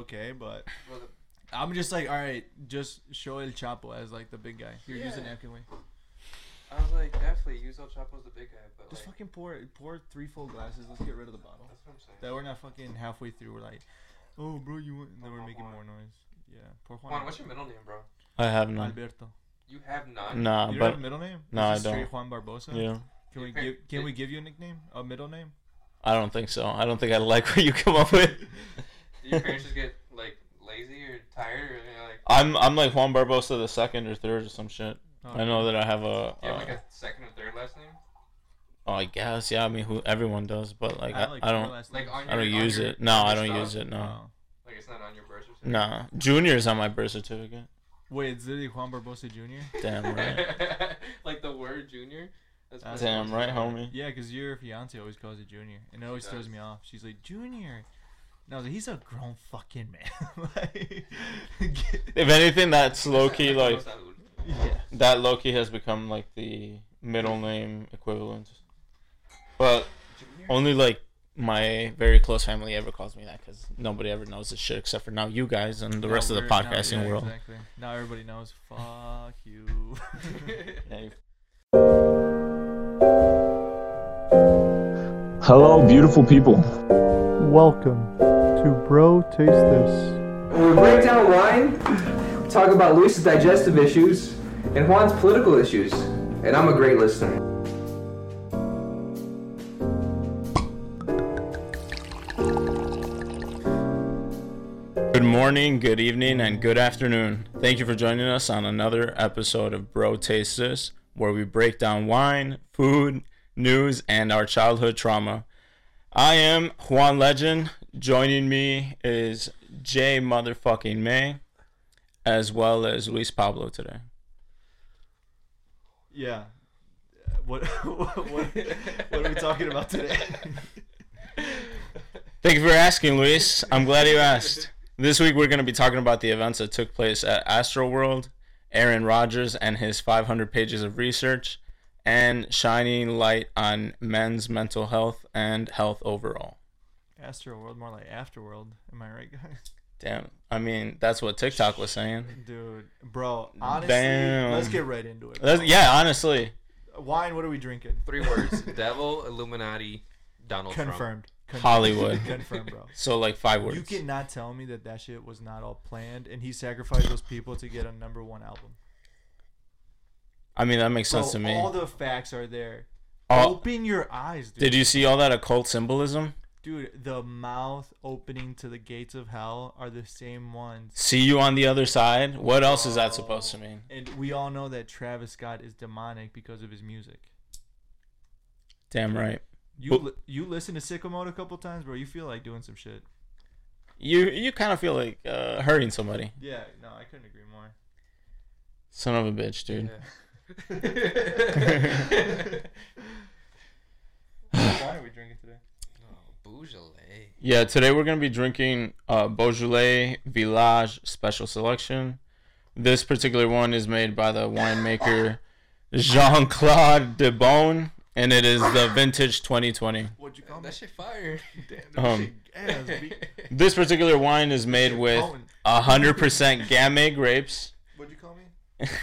okay, but I'm just like, all right, just show El Chapo as like the big guy. Here, use a Yeah. napkin, wait. I was like, definitely use El Chapo's the big guy, but Just like, fucking pour pour three full glasses. Let's get rid of the bottle. that's what I'm saying. That we're not fucking halfway through. We're like, oh, bro, you want? And then we're making more noise. Yeah, poor Juan. Juan, what's your middle name, bro? I have none. Alberto. You have none. Nah, you don't but have a middle name? No, Is I don't. Juan Barbosa. yeah, Can we Your give? Can did- we give you a nickname? A middle name? I don't think so. I don't think I like what you come up with. Did your parents just get like lazy or tired, or you like? I'm I'm like Juan Barbosa the second or third or some shit. Oh, I know that I have a. Do you have Uh, like a second or third last name? oh, I guess yeah. I mean, who everyone does, but like I, like I don't. Like names. on I don't on use your- it. No, I don't stuff? use it. No, Oh. Like it's not on your birth certificate. nah. Junior's on my birth certificate. Wait, it's literally Juan Barbosa Jr. Damn right. like the word junior. That's That's Damn right, homie. Yeah, because your fiance always calls it Junior, and it always throws me off. She's like Junior, and I was like, he's a grown fucking man. like, get- If anything, that's low key like yeah. that. Low key has become like the middle name equivalent. But only like my very close family ever calls me that because nobody ever knows this shit except for now you guys and the Now rest of the we're- now- podcasting yeah, world. Exactly. Now everybody knows. Fuck you- Hello, beautiful people. Welcome to Bro Taste This. We break down wine, talk about Luis's digestive issues and Juan's political issues. And I'm a great listener. Good morning, good evening, and good afternoon. Thank you for joining us on another episode of Bro Taste This, where we break down wine, food, news, and our childhood trauma. I am Juan Legend. Joining me is Jay motherfucking May, as well as Luis Pablo today. yeah. What, what, what, what are we talking about today? Thank you for asking, Luis. I'm glad you asked. This week we're going to be talking about the events that took place at Astroworld, Aaron Rodgers and his 500 pages of research, and shining light on men's mental health and health overall. Astro World, more like Afterworld. Am I right, guys? Damn. I mean, that's what TikTok was saying. Dude, bro, honestly, Damn. let's get right into it. That's- bro. yeah, honestly. Wine, what are we drinking? Three words: Devil, Illuminati, Donald Trump. Confirmed. Confirmed. Hollywood. Confirmed, bro. So, like, five words. You cannot tell me that that shit was not all planned and he sacrificed those people to get a number one album. I mean, that makes sense to me. All the facts are there. Oh, Open your eyes, dude. did you see all that occult symbolism? Dude, the mouth opening to the gates of hell are the same ones. See you on the other side? What else is that supposed to mean? And we all know that Travis Scott is demonic because of his music. Damn right. You li- you listen to Sicko Mode a couple times, bro. You feel like doing some shit. You you kind of feel like uh, hurting somebody. Yeah, no, I couldn't agree more. Son of a bitch, dude. what wine are we drinking today? Beaujolais. Yeah, today we're gonna be drinking uh, Beaujolais Village Special Selection. This particular one is made by the winemaker Jean Claude Debonne, and it is the vintage 2020. What'd you call me? That shit fire. Damn, Um, shit ass, This particular wine is made with 100% Gamay grapes. What'd you call me?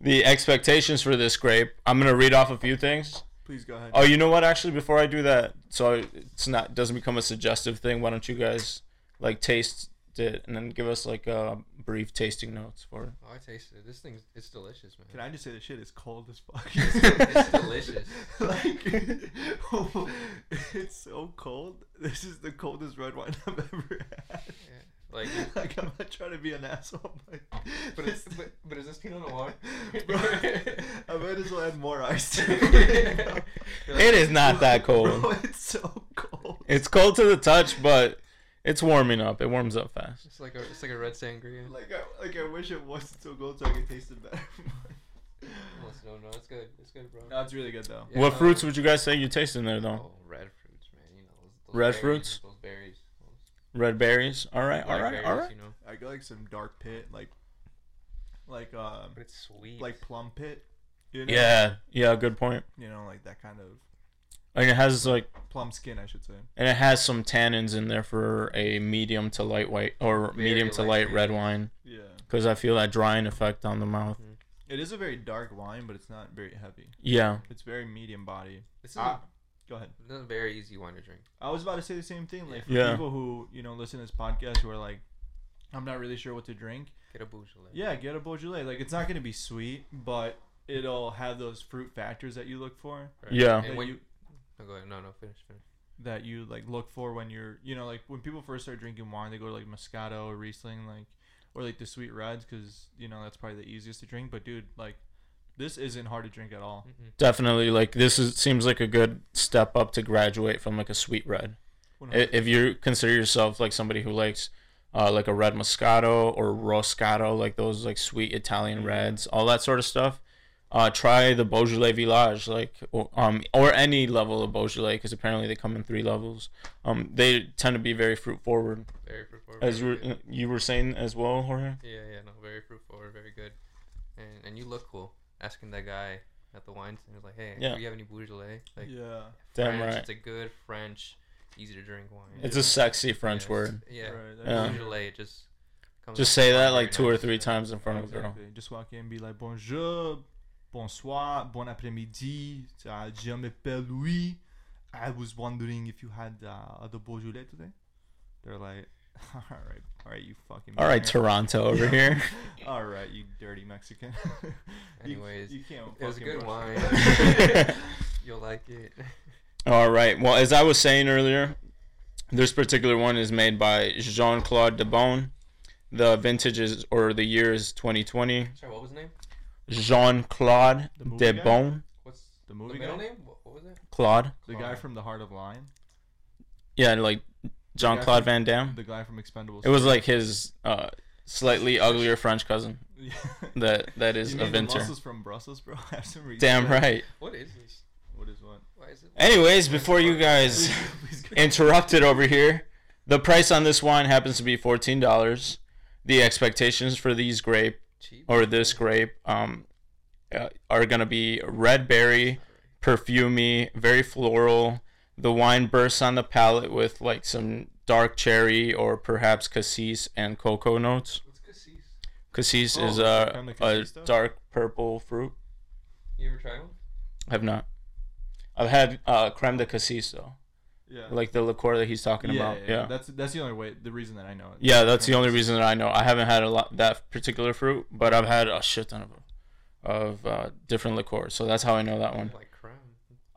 The expectations for this grape, I'm gonna read off a few things. Please go ahead. Oh, you know what? Actually, before I do that, so it's not doesn't become a suggestive thing. Why don't you guys like taste it and then give us like uh, brief tasting notes for it? Oh, I tasted it. This thing's it's delicious, man. Can I just say the shit is cold as fuck? It's delicious. like, it's so cold. This is the coldest red wine I've ever had. Like, Like, I'm not trying to be an asshole, but, but it's but, but is this Pinot Noir? Bro, I might as well add more ice to it. It is not that cold. Bro, it's so cold. It's cold to the touch, but it's warming up. It warms up fast. It's like a it's like a red sangria. Like, I, like I wish it wasn't so cold so I could taste it better. Almost, no, no, it's good. It's good, bro. no, it's really good though. Yeah, what no, fruits would you guys say you taste in there though? Oh, red fruits, man. You know those, those Red berries, fruits? Those berries. Those Red berries. All right, all right, blackberries, all right. You know, I got like some dark pit, like, like um, but it's sweet. like plum pit. You know? Yeah, yeah. Good point. You know, like that kind of and it has like plum skin, I should say. and it has some tannins in there for a medium to light white or Very medium to light light red wine Yeah. because I feel that drying effect on the mouth. It is a very dark wine, but it's not very heavy. Yeah, It's very medium body. This is Ah, go ahead. It's a very easy wine to drink. I was about to say the same thing. Like for Yeah. people who you know listen to this podcast who are like, I'm not really sure what to drink. Get a Beaujolais. Yeah, get a Beaujolais. Like it's not gonna be sweet, but it'll have those fruit factors that you look for. Right. Yeah. And That when, you no, go ahead. No, no, finish, finish. that you like look for when you're you know like when people first start drinking wine, they go to like Moscato or Riesling, like or like the sweet reds, because you know that's probably the easiest to drink. But dude, like this isn't hard to drink at all. Mm-hmm. definitely. Like this is seems like a good step up to graduate from like a sweet red. I- If you consider yourself like somebody who likes uh, like a red Moscato or Roscato, like those like sweet Italian reds, all that sort of stuff, uh, try the Beaujolais Village, like or, um or any level of Beaujolais, because apparently they come in three levels. Um, they tend to be very fruit forward, Very fruit forward. as you were, good. you were saying as well, Jorge. Yeah, yeah, no, very fruit forward, very good. And and you look cool. Asking that guy at the wine stand, he was like, "Hey, Yeah. do you have any Beaujolais?" Like yeah. Damn right. It's a good French, easy to drink wine. It's a sexy French Yes, word. Yeah. Right, Yeah. Beaujolais just. Just say that like very two or three times in front of a girl. Just walk in and be like, bonjour, bonsoir, bon après-midi. Uh, je m'appelle Louis. I was wondering if you had uh, the Beaujolais today. They're like, all right, all right, you fucking. All right, Mexican." Toronto over here. all right, you dirty Mexican. Anyways, you, can't. it was a good wine. You'll like it. All right. Well, as I was saying earlier, this particular one is made by Jean Claude Debon. The vintage is or the year is 2020. Sorry, what was the name? Jean Claude The guy? Debon. What's The the movie middle guy? name? What, what was it? Claude. The guy from The Heart of Lion. Yeah, like Jean guy Claude Van Damme. The guy from Expendables. It was like his uh, slightly uglier French cousin. Yeah. That that is you a mean the vinter. muscles from Brussels, bro. Have some reason. Damn right. What is this? What is what? Why is it? Anyways, before you guys Please go. interrupted over here. The price on this wine happens to be fourteen dollars. The expectations for these grape Cheap. or this grape um uh, are gonna be red berry, perfumey, very floral. The wine bursts on the palate with like some dark cherry or perhaps cassis and cocoa notes. What's cassis? Cassis Oh, is a, de a cassis stuff? dark purple fruit. You ever tried one? I've not. I've had uh, creme de cassis though, Yeah. like the liqueur that he's talking yeah, about. yeah, Yeah. That's that's the only way. The reason that I know it. Yeah, that's the only reason that I know. I haven't had a lot that particular fruit, but I've had a shit ton of of uh, different liqueurs, so that's how I know that one. Like.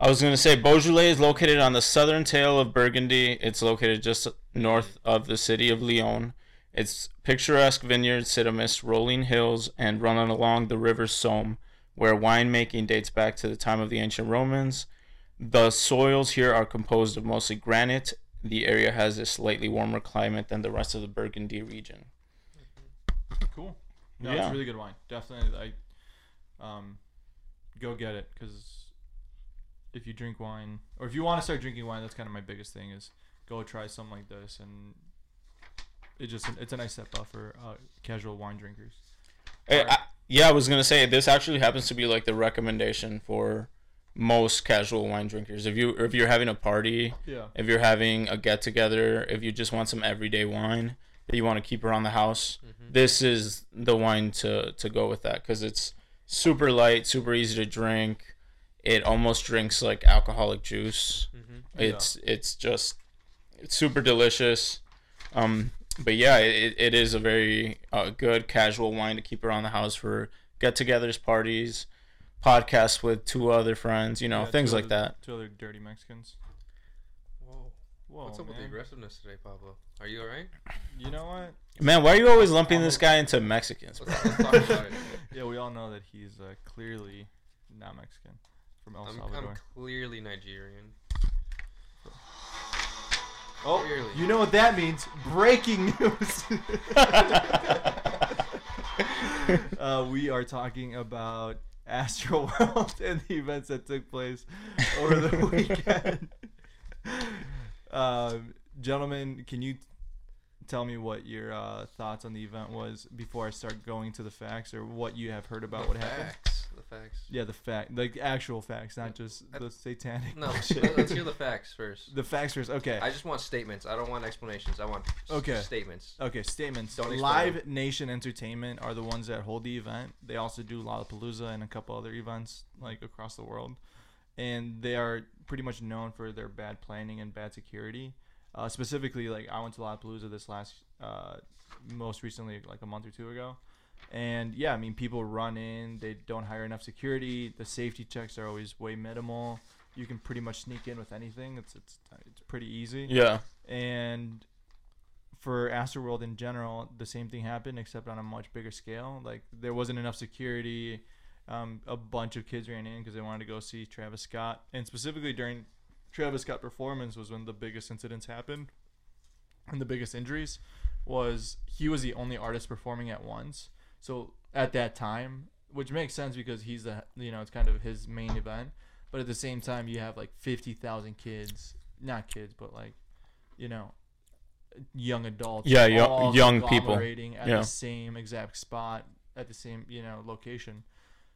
I was gonna say Beaujolais is located on the southern tail of Burgundy. It's located just north of the city of Lyon. Its picturesque vineyards sit amidst rolling hills and run along the river Saône, where winemaking dates back to the time of the ancient Romans. The soils here are composed of mostly granite. The area has a slightly warmer climate than the rest of the Burgundy region. Cool. No, Yeah. it's really good wine. Definitely, I um, go get it because if you drink wine or if you want to start drinking wine, that's kind of my biggest thing is go try something like this and it just it's a nice step up for uh, casual wine drinkers. Eh, I- yeah, I was gonna say this actually happens to be like the recommendation for most casual wine drinkers. If you if you're having a party, Yeah. if you're having a get together, if you just want some everyday wine that you want to keep around the house, this is the wine to to go with that because it's super light, super easy to drink. It almost drinks like alcoholic juice. It's it's just it's super delicious. Um, but yeah, it, it is a very uh, good casual wine to keep around the house for get-togethers, parties, podcasts with two other friends, you know, Yeah, things like other- that. Two other dirty Mexicans. Whoa. Whoa, What's up with the aggressiveness today, Pablo? Are you alright? You know what? Man, why are you always lumping this guy into Mexicans? bro? Let's, let's talk about it. Yeah, we all know that he's uh, clearly not Mexican from El I'm, Salvador. I'm clearly Nigerian. Oh, Clearly. you know what that means? Breaking news. uh, we are talking about Astro World and the events that took place over the weekend. um, gentlemen, can you tell me what your uh, thoughts on the event was before I start going to the facts, or what you have heard about the what happened? facts. the facts. Yeah, the fact, like actual facts, not just I- the satanic. No, let's hear the facts first. the facts first. Okay. I just want statements. I don't want explanations. I want s- Okay. statements. Okay, statements. Don't Live Nation Entertainment are the ones that hold the event. They also do Lollapalooza and a couple other events like across the world, and they are pretty much known for their bad planning and bad security. Uh, specifically, like I went to Lollapalooza this last, uh, most recently, like a month or two ago, and yeah, I mean people run in. They don't hire enough security. The safety checks are always way minimal. You can pretty much sneak in with anything. It's it's it's pretty easy Yeah. and for Astroworld in general, the same thing happened, except on a much bigger scale. Like there wasn't enough security. Um, a bunch of kids ran in because they wanted to go see Travis Scott, and specifically during Travis Scott performance was when the biggest incidents happened, and the biggest injuries was he was the only artist performing at once. So at that time, which makes sense because he's the you know it's kind of his main event, but at the same time you have like fifty thousand kids, not kids, but like you know young adults Yeah, yo- all young people. at Yeah. the same exact spot at the same you know location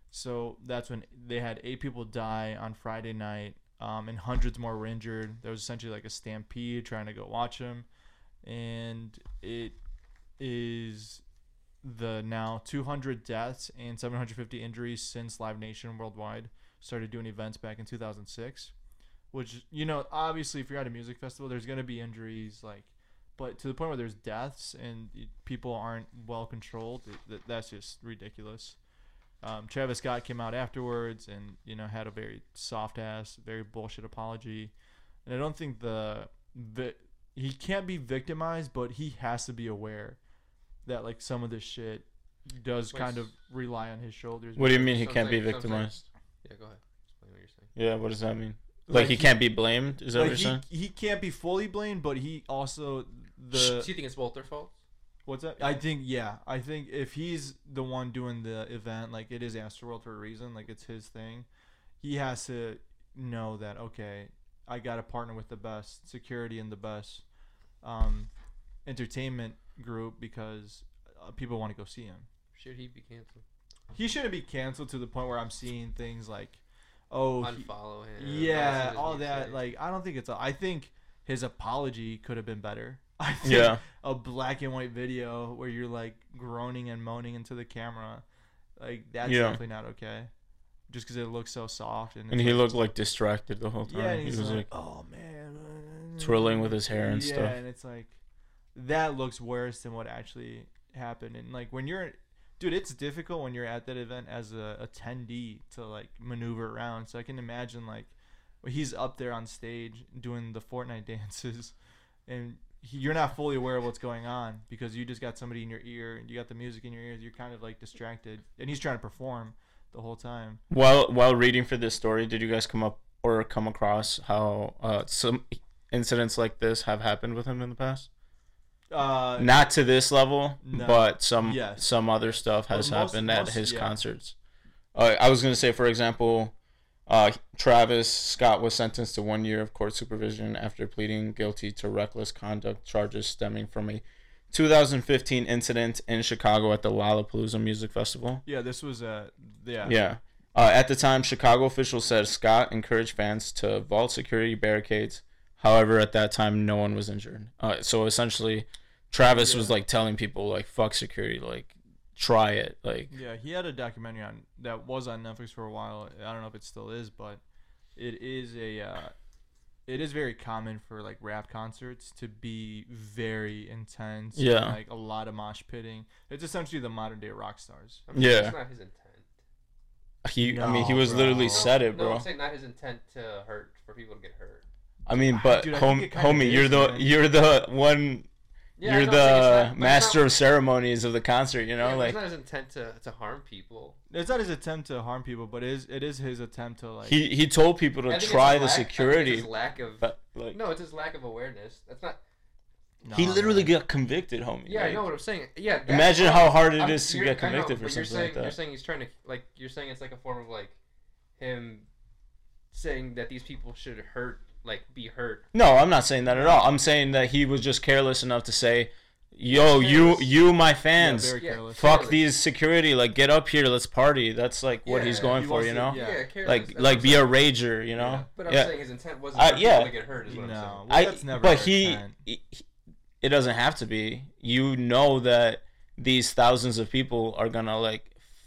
so that's when they had eight people die on friday night um, and hundreds more were injured. There was essentially like a stampede trying to go watch him. And it is the now 200 deaths and 750 injuries since live nation worldwide started doing events back in 2006 which you know obviously if you're at a music festival there's to be injuries like but to the point where there's deaths and people aren't well controlled th- th- that's just ridiculous um, travis scott came out afterwards and you know had a very soft ass very bullshit apology and i don't think the vi- he can't be victimized but he has to be aware that like some of this shit does Wait, kind of rely on his shoulders What do you mean he can't be like- like- victimized? Yeah, go ahead. Explain what you're saying. Yeah, what does that mean? Like, Like he he- can't be blamed? Is that like what you're saying? he, he can't be fully blamed but he also the so you think it's both their fault? What's that? I think yeah. I think if he's the one doing the event, like it is Astroworld for a reason, like it's his thing. He has to know that okay, I got to partner with the best security and the best um, entertainment group because uh, people want to go see him. Should he be canceled? He shouldn't be canceled to the point where I'm seeing things like, oh, he- Unfollow him. yeah, all that. said. Like I don't think it's. A, I think his apology could have been better. I think Yeah. a black and white video where you're like groaning and moaning into the camera, like that's Yeah. definitely not okay. Just because it looks so soft and, And he like- looked like distracted the whole time. yeah, he was like, like, oh man, twirling with his hair and yeah, stuff. Yeah, and it's like that looks worse than what actually happened. And like when you're, dude, it's difficult when you're at that event as a attendee to like maneuver around. So I can imagine like he's up there on stage doing the Fortnite dances, and you're not fully aware of what's going on because you just got somebody in your ear and you got the music in your ears. You're kind of like distracted, and he's trying to perform the whole time. while while reading for this story, did you guys come up or come across how uh, some incidents like this have happened with him in the past? Uh, Not to this level, No. but some Yes. some other stuff has most- happened at most- his yeah. concerts. Uh, I was gonna say, for example, uh, Travis Scott was sentenced to one year of court supervision after pleading guilty to reckless conduct charges stemming from a 2015 incident in Chicago at the Lollapalooza Music Festival. yeah, this was a yeah. Yeah. Uh, at the time, Chicago officials said Scott encouraged fans to vault security barricades. However, at that time, no one was injured. Uh, so essentially, Travis was like telling people like "fuck security," like try it, like Yeah, he had a documentary on that was on Netflix for a while. I don't know if it still is, but it is a uh, it is very common for like rap concerts to be very intense. and, Yeah. like a lot of mosh pitting. It's essentially the modern day rock stars. I mean, Yeah. That's not his intent. he. I mean, he No, was literally bro. said it, No, bro. I'm saying not his intent to hurt for people to get hurt. I mean, but Dude, I hom- think it kinda homie, is, you're the man. you're the one. Yeah, you're know, I'm saying it's the not- master not- of ceremonies of the concert. You know, yeah, but like it's not his intent to, to harm people. It's not his attempt to harm people, but it is it is his attempt to like. he he told people to I think it's try the lack- I think it's security, his lack of but like no, it's his lack of awareness. That's not. he literally man. got convicted, homie. Yeah, I know what I'm saying. Yeah. Imagine how hard it I'm- is to get I know, convicted for something saying, like that. You're saying he's trying to like you're saying it's like a form of like him saying that these people should hurt like be hurt. No, I'm not saying that at all. I'm saying that he was just careless enough to say, yo, you, you, my Yeah, fans, very Yeah. careless. fuck careless. these security. Like, get up here, let's party. That's like what he's going he for, wants you to- know. yeah. Yeah, careless. Like, That's like what be I'm a saying. rager, you know. Yeah. But I'm yeah. saying his intent wasn't Uh, for yeah. people to get hurt. Is what I'm No. saying. Well, I, that's never but he, he, it doesn't have to be. You know that these thousands of people are gonna like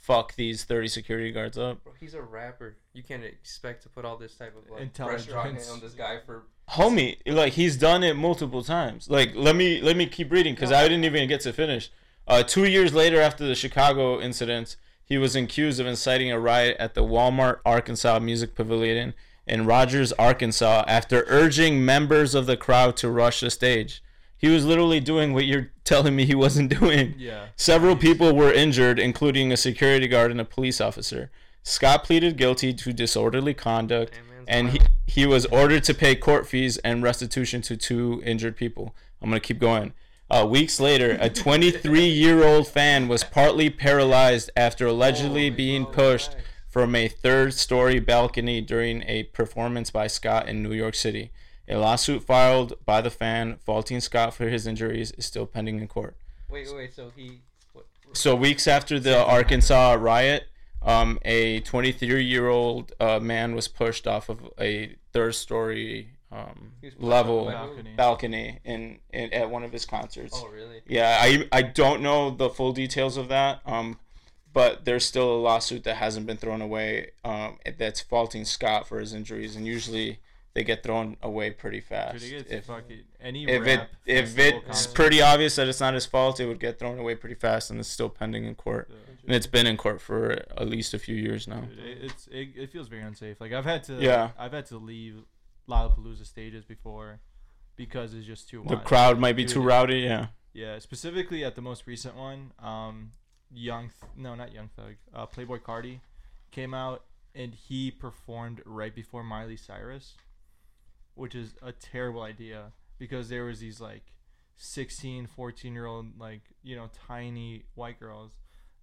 fuck these thirty security guards up. Bro, he's a rapper. You can't expect to put all this type of like, pressure on, Intelligence. on this guy for. homie like he's done it multiple times like let me let me keep reading because i didn't even get to finish uh, two years later after the chicago incident he was accused of inciting a riot at the walmart arkansas music pavilion in rogers arkansas after urging members of the crowd to rush the stage he was literally doing what you're telling me he wasn't doing Yeah. Several people were injured, including a security guard and a police officer. Scott pleaded guilty to disorderly conduct, and he, he was ordered to pay court fees and restitution to two injured people. I'm going to keep going. Uh, weeks later, a 23 year old fan was partly paralyzed after allegedly being pushed from a third story balcony during a performance by Scott in New York City. A lawsuit filed by the fan faulting Scott for his injuries is still pending in court. Wait, wait, wait. So he. What, So weeks after the Arkansas riot, um, a 23-year-old uh, man was pushed off of a third-story um, He was pushed level balcony. balcony in, in at one of his concerts. oh, really? Yeah, I I don't know the full details of that. Um, but there's still a lawsuit that hasn't been thrown away. Um, that's faulting Scott for his injuries, and usually they get thrown away pretty fast. Dude, if any if it if it's pretty obvious that it's not his fault, it would get thrown away pretty fast, and it's still pending in court. Yeah. And it's been in court for at least a few years now. Dude, it, it's it, it feels very unsafe. Like I've had to Yeah. I've had to leave Lollapalooza stages before because it's just too The wild. crowd might be Dude, too rowdy. Yeah. Yeah, specifically at the most recent one, um, Young Th- no not Young Thug, uh, Playboi Carti came out and he performed right before Miley Cyrus, which is a terrible idea because there was these like 16, 14 year old like you know tiny white girls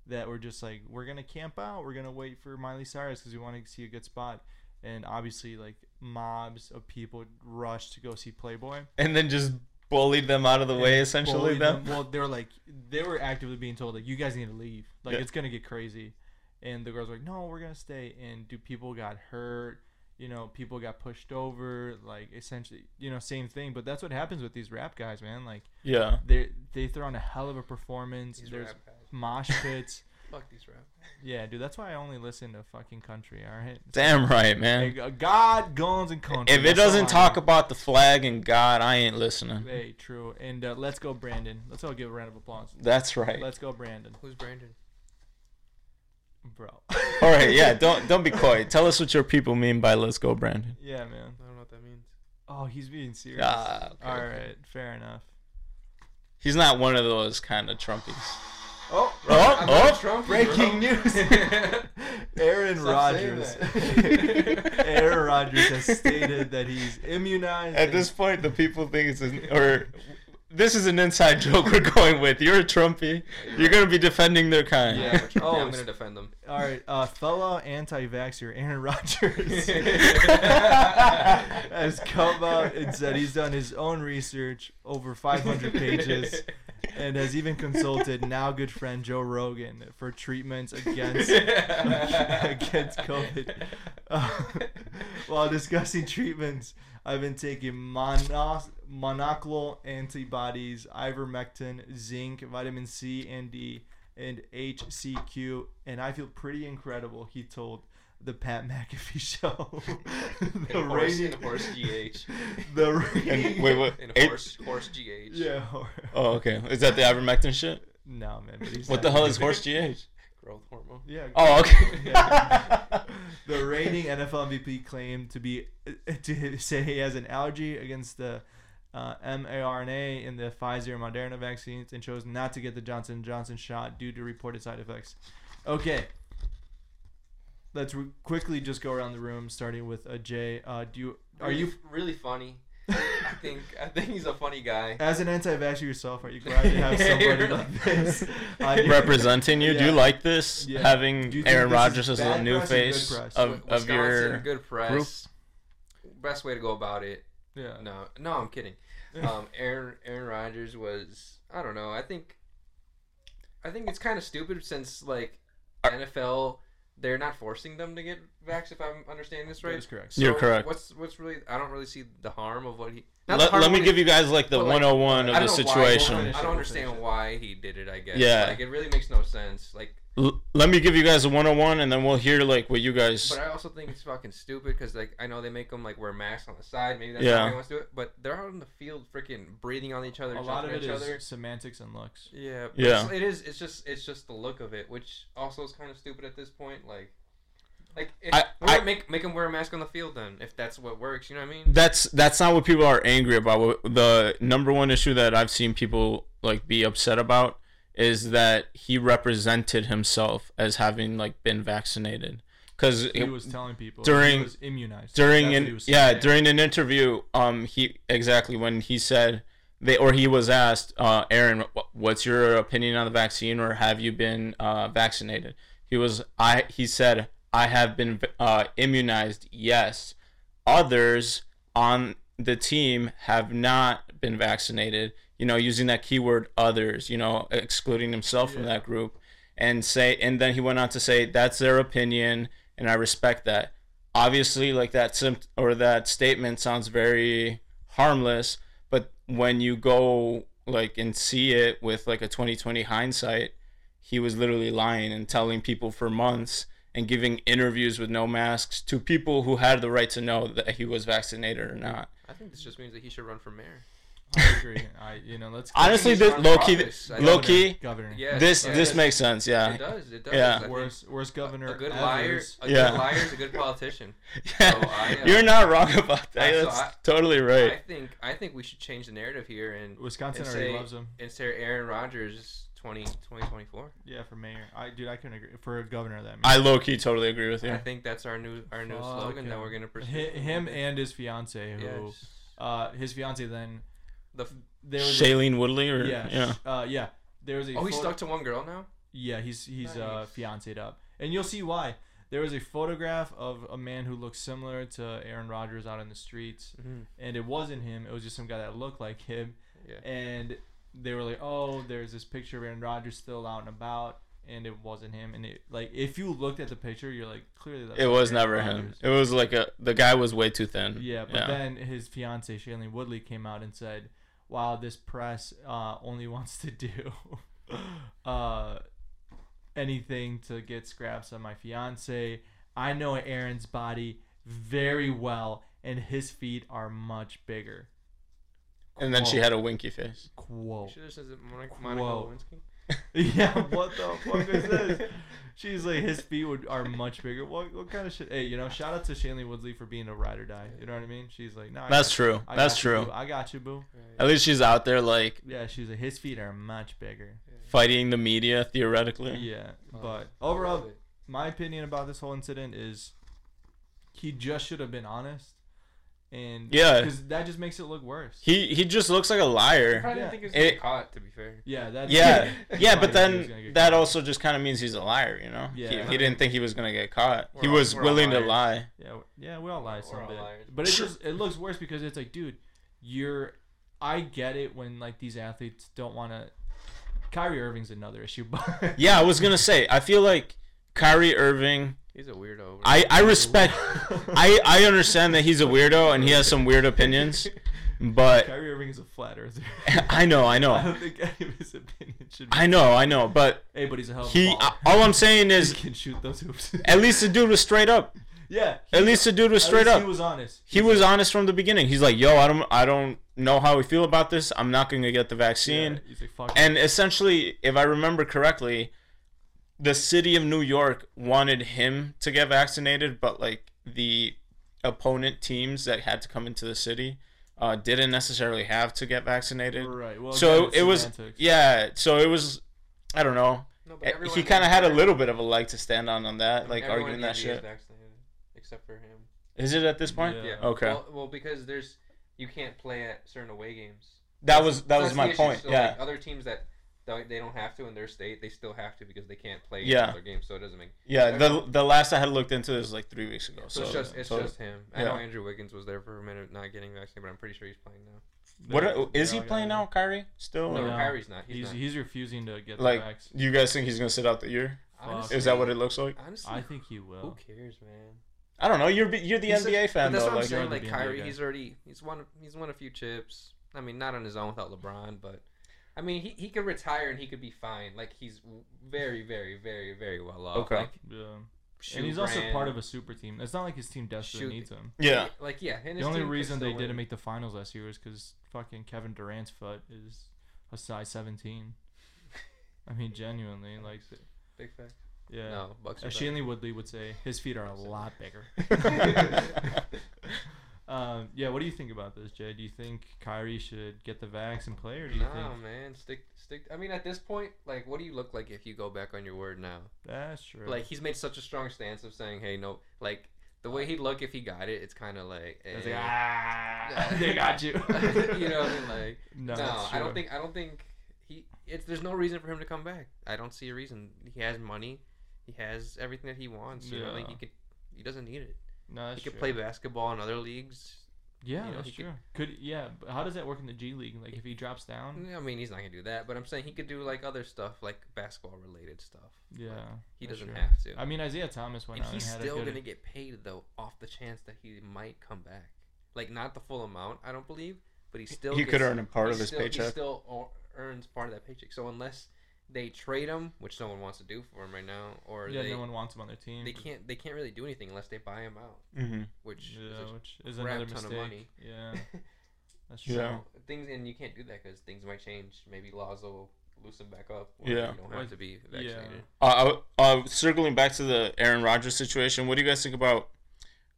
that were just like we're gonna camp out, we're gonna wait for Miley Cyrus because we want to see a good spot, and obviously like mobs of people rushed to go see Playboi And then just bullied them out of the way, essentially. bullied Them. Well, they were like, they were actively being told like, you guys need to leave. Like Yeah. it's gonna get crazy, and the girls were like, no, we're gonna stay. And do people got hurt? You know, people got pushed over. Like essentially, you know, same thing. But that's what happens with these rap guys, man. Like Yeah. they they throw on a hell of a performance. These There's mosh pits. Fuck these rap. yeah, dude. That's why I only listen to fucking country. All right. Damn right, man. uh, God, guns, and country. If it that's doesn't talk about the flag and God, I ain't listening. Hey, true. And uh, let's go, Brandon. Let's all give a round of applause. That's right. Let's go, Brandon. Who's Brandon? Bro. All right, yeah. Don't don't be coy. Tell us what your people mean by "Let's go, Brandon." Yeah, man. I don't know what that means. Oh, he's being serious. Ah, okay, All okay. right, fair enough. He's not one of those kind of Trumpies. Oh, Oh, I'm oh. Trump, breaking bro. news. Aaron Stop Rodgers. Aaron Rodgers has stated that he's immunized. At this point, the people think it's an, or this is an inside joke we're going with. You're a Trumpy. You're gonna be defending their kind. Yeah, I'm, a Oh, I'm gonna defend them. All right, uh, fellow anti-vaxxer Aaron Rodgers has come out and said he's done his own research over 500 pages and has even consulted now good friend Joe Rogan for treatments against against COVID. Uh, while discussing treatments, I've been taking monos- monoclonal antibodies, ivermectin, zinc, vitamin C and D, and HCQ, and I feel pretty incredible. He told the Pat McAfee show. the In horse, rating, in horse GH. the And wait, what? In eight- horse, horse GH. Yeah. hor- Oh, okay. Is that the ivermectin shit? No, man. But he's What the hell is horse GH? Growth hormone. Yeah. Oh, okay. Yeah. the reigning NFL MVP claimed to be to say he has an allergy against the uh, mRNA in the Pfizer and Moderna vaccines and chose not to get the Johnson Johnson shot due to reported side effects. Okay. Let's re- quickly just go around the room, starting with uh, Jay. Uh, do you are Really- you really funny? I think I think he's a funny guy. as an anti-vaxxer yourself? Are you glad to have somebody like this on your- Representing you? Do you like this? Yeah. Having Do you think Aaron this Rodgers as a new press or good face press? of, Wi- of your Wisconsin, good press. group? Best way to go about it. Yeah. No, no, I'm kidding. um, Aaron Aaron Rodgers was I don't know. I think I think it's kind of stupid since like NFL they're not forcing them to get vax. If I'm understanding this right. is correct. You're correct. What's what's really I don't really see the harm of what he. Let, let me give it- you guys like the but, like, 101 of the don't why- situation. I don't understand why he did it. I guess. Yeah. Like it really makes no sense. Like, L- let me give you guys a 101 and then we'll hear like what you guys but I also think it's fucking stupid because like I know they make them like wear masks on the side. Maybe that's Yeah. how he wants to do it. But they're out in the field, freaking breathing on each other, A lot of jumping it each is other. semantics and looks. Yeah, Yeah. it's- It is. Just. It's just the look of it, which also is kind of stupid at this point. Like, like if, I- I- make make them wear a mask on the field then, if that's what works. You know what I mean? that's that's not what people are angry about. What- The number one issue that I've seen people like be upset about is that he represented himself as having like been vaccinated. Because He was telling people. During- he was immunized. during an yeah during an interview um he exactly when he said they or he was asked uh Aaron what's your opinion on the vaccine or have you been uh vaccinated? He was I he said I have been uh immunized yes. Others on the team have not been vaccinated you know using that keyword others you know excluding himself from that group and say and then he went on to say that's their opinion and I respect that. Obviously like that sim- or that statement sounds very harmless but when you go like and see it with like a 2020 hindsight he was literally lying and telling people for months and giving interviews with no masks to people who had the right to know that he was vaccinated or not. I think this just means that he should run for mayor. I agree. I you know let's honestly this low key, office. Low don't key governor. Yeah. this yeah, this makes sense yeah It does. It does. Yeah. Worst worst governor. A good ever liar. is- A Yeah. good liar is a good politician. Yeah, So I, uh, you're not wrong about that uh, so that's I- totally I right think. I think we should change the narrative here and Wisconsin and already say- loves him. and say Aaron Rodgers 20, 2024. Yeah, for mayor. I dude, I couldn't agree. For a governor, that means. I low key totally agree with you I think that's our new our new Fuck slogan that we're gonna pursue. Hi- him and his fiance, who yes. uh his fiance then The there was a, Shailene Woodley or yeah yeah sh- uh yeah there was a oh, he's stuck to one girl now. Yeah, he's he's uh Nice. fiancéed up, and you'll see why. There was a photograph of a man who looked similar to Aaron Rodgers out in the streets, Mm-hmm. and it wasn't him. It was just some guy that looked like him, Yeah. and they were like, "Oh, there's this picture of Aaron Rodgers still out and about," and it wasn't him. And it like if you looked at the picture, you're like, clearly that's it was Aaron never him it was like a the guy was way too thin Yeah, but then his fiance Shailene Woodley came out and said, "Wow, this press uh, only wants to do uh, anything to get scraps on my fiance. I know Aaron's body very well, and his feet are much bigger." and then she had a winky face You Quote. should have said it Monica, Monica Whoa. Lewinsky. Yeah, what the fuck is this? She's like, his feet would, are much bigger. What, what kind of shit? Hey, you know, shout out to Shailene Woodley for being a ride or die. You know what I mean? She's like, no, I that's got true you. I that's got you, true boo. I got you, boo. at least she's out there like Yeah, she's like, his feet are much bigger. fighting the media theoretically Yeah, Oh, but I overall, my opinion about this whole incident is he just should have been honest, and Yeah. because that just makes it look worse. he he just looks like a liar probably Yeah. didn't think he was gonna It- get caught. To be fair. yeah, that. yeah yeah but then that caught. also just kind of means he's a liar you know Yeah. he, he didn't think he was gonna get caught he We're all- was all willing to lie Yeah, yeah, we all lie We're some all bit, liars. but it just it looks worse because it's like, dude, you're. I get it when like these athletes don't want to. Kyrie Irving's another issue, but yeah i was gonna say i feel like Kyrie Irving He's a weirdo. I, I respect I, I understand that he's a weirdo and he has some weird opinions but Kyrie Irving is a flat earther. I know I know. I don't think any of his opinions should be. I know I know but Hey, but he's a hell of a he baller. all I'm saying he is can shoot those hoops. at least the dude was straight up yeah, at least the dude was straight up He was honest. he was honest from the beginning he's like yo I don't I don't know how we feel about this I'm not gonna get the Yeah, vaccine he's like, fuck And essentially, if I remember correctly, the city of New York wanted him to get vaccinated, but like the opponent teams that had to come into the city uh, didn't necessarily have to get vaccinated. Right. Well, so again, it was, semantics. yeah. So it was, I don't know. No, but Eh, everyone- He kind of had a little bit of a leg to stand on on that, like arguing that the NBA is shit. vaccinated, except for him. Is it at this point? Yeah. Yeah. Okay. Well, well, because there's you can't play at certain away games. That was that that's was my point. So, yeah. Like, other teams that don't, they don't have to in their state, they still have to because they can't play Yeah. in other games. So it doesn't make. Yeah. The the last I had looked into is like three weeks ago. So, So, it's just it's so- just him. I yeah. know Andrew Wiggins was there for a minute not getting vaccinated, but I'm pretty sure he's playing now. What They're- are- is he playing now, Kyrie? Still? No, No. Kyrie's not. He's, He's not. he's refusing to get Like, the vax. do you guys think he's gonna sit out the year? Honestly, Is that what it looks like? Honestly, I think he will. who cares, man? I don't know. You're you're the He's a- NBA fan that's though. what I'm Like, you're saying. the Like NBA Kyrie, guy. he's already he's won he's won a few chips. I mean, not on his own without LeBron, but I mean, he, he could retire and he could be fine. Like he's very, very, very, very well off. Okay. Like, Yeah. And he's also part of a super team. It's not like his team desperately Shoot. needs him. yeah. Like yeah, and The only reason they still didn't make the finals last year was because fucking Kevin Durant's foot is a size 17. I mean, genuinely, like, big fact. yeah. No, Bucks. As. Shailene Woodley would say, his feet are a lot bigger. um, yeah, what do you think about this, Jay? Do you think Kyrie should get the vax and play, or do you No, think man, stick, stick. I mean, at this point, like, what do you look like if you go back on your word now? that's true? Like, he's made such a strong stance of saying, "Hey, no," like the way he'd look if he got it, it's kind of like, It's eh. like, ah, they got you. you know what I mean? Like, no, no, I don't think, I don't think he. It's there's no reason for him to come back. I don't see a reason. He has money. He has everything that he wants. You know, like he could. He doesn't need it. No, that's he could true. play basketball in other leagues. Yeah, you know, that's he could- true. Could yeah, but how does that work in the G League? Like if he drops down, mm, I mean, he's not gonna do that, but I'm saying he could do like other stuff, like basketball related stuff. yeah, He doesn't true. have to. I mean, Isaiah Thomas went and out he's and had still a good. gonna get paid though off the chance that he might come back. Like not the full amount, I don't believe, but he still He gets, could earn a part of his still, He paycheck. still earns part of that paycheck. So unless they trade him, which no one wants to do for him right now, or yeah, they no one wants him on their team. they can't they can't really do anything unless they buy him out, Mm-hmm. which Yeah, is which is another ton of money. Yeah, that's true. Yeah. so things and you can't do that because things might change. Maybe laws will loosen back up. Where Yeah. you don't Well, have to be vaccinated. Uh, uh, circling back to the Aaron Rodgers situation, what do you guys think about?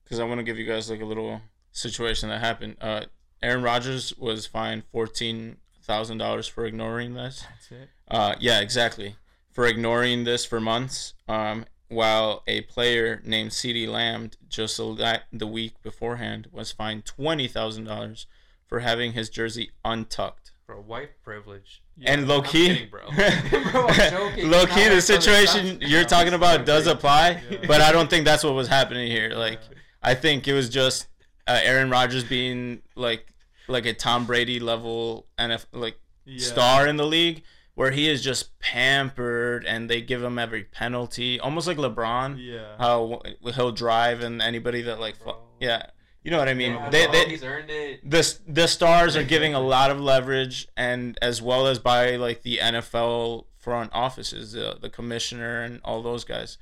Because I want to give you guys like a little situation that happened. Uh, Aaron Rodgers was fined fourteen thousand dollars for ignoring this. That's it. Uh, yeah, exactly. For ignoring this for months. Um, while a player named CeeDee Lamb just the week beforehand was fined twenty thousand dollars for having his jersey untucked. For a white privilege. and low key, kidding, bro. Bro, low key, the like from the situation you're No, talking about does crazy. apply, Yeah. but I don't think that's what was happening here. Like, Yeah. I think it was just uh, Aaron Rodgers being like like a Tom Brady level NF like Yeah. star in the league, where he is just pampered and they give him every penalty, almost like LeBron. Yeah. How he'll drive and anybody that like, fu- Bro. yeah, you know what I mean. Yeah, they, they, he's earned it. the the stars are giving a lot of leverage and as well as by like the NFL front offices the, the commissioner and all those guys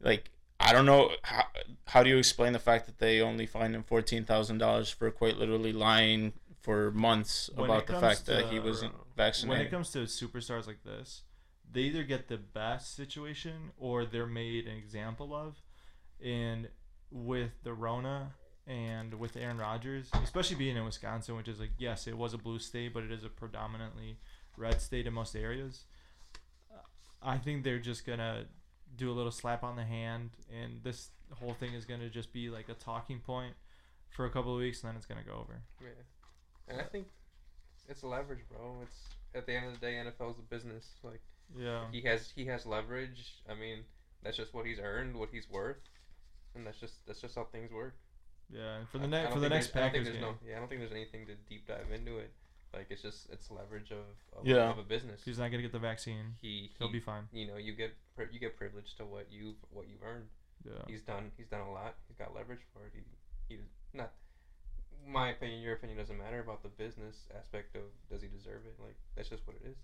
like I don't know how, how do you explain the fact that they only fined him $14,000 for quite literally lying for months When about the fact that he wasn't vaccinated. when it comes to superstars like this, they either get the best situation or they're made an example of. And with the Rona and with Aaron Rodgers, especially being in Wisconsin, which is like, yes, it was a blue state, but it is a predominantly red state in most areas. I think they're just going to do a little slap on the hand, and this whole thing is going to just be like a talking point for a couple of weeks, and then it's going to go over. Yeah. And I think it's leverage, bro. It's at the end of the day, NFL's a business. Like Yeah. he has he has leverage. I mean, that's just what he's earned, what he's worth, and that's just that's just how things work. Yeah, and for the next for the next there's- I don't think Packers game, no, yeah, I don't think there's anything to deep dive into it. Like it's just it's leverage of of, Yeah. of a business. he's not gonna get the vaccine. He, He'll be fine. you know you get pri- you get privilege to what you what you've earned. Yeah. He's done he's done a lot. He's got leverage for it. He he not my opinion, your opinion doesn't matter about the business aspect of does he deserve it? Like that's just what it is.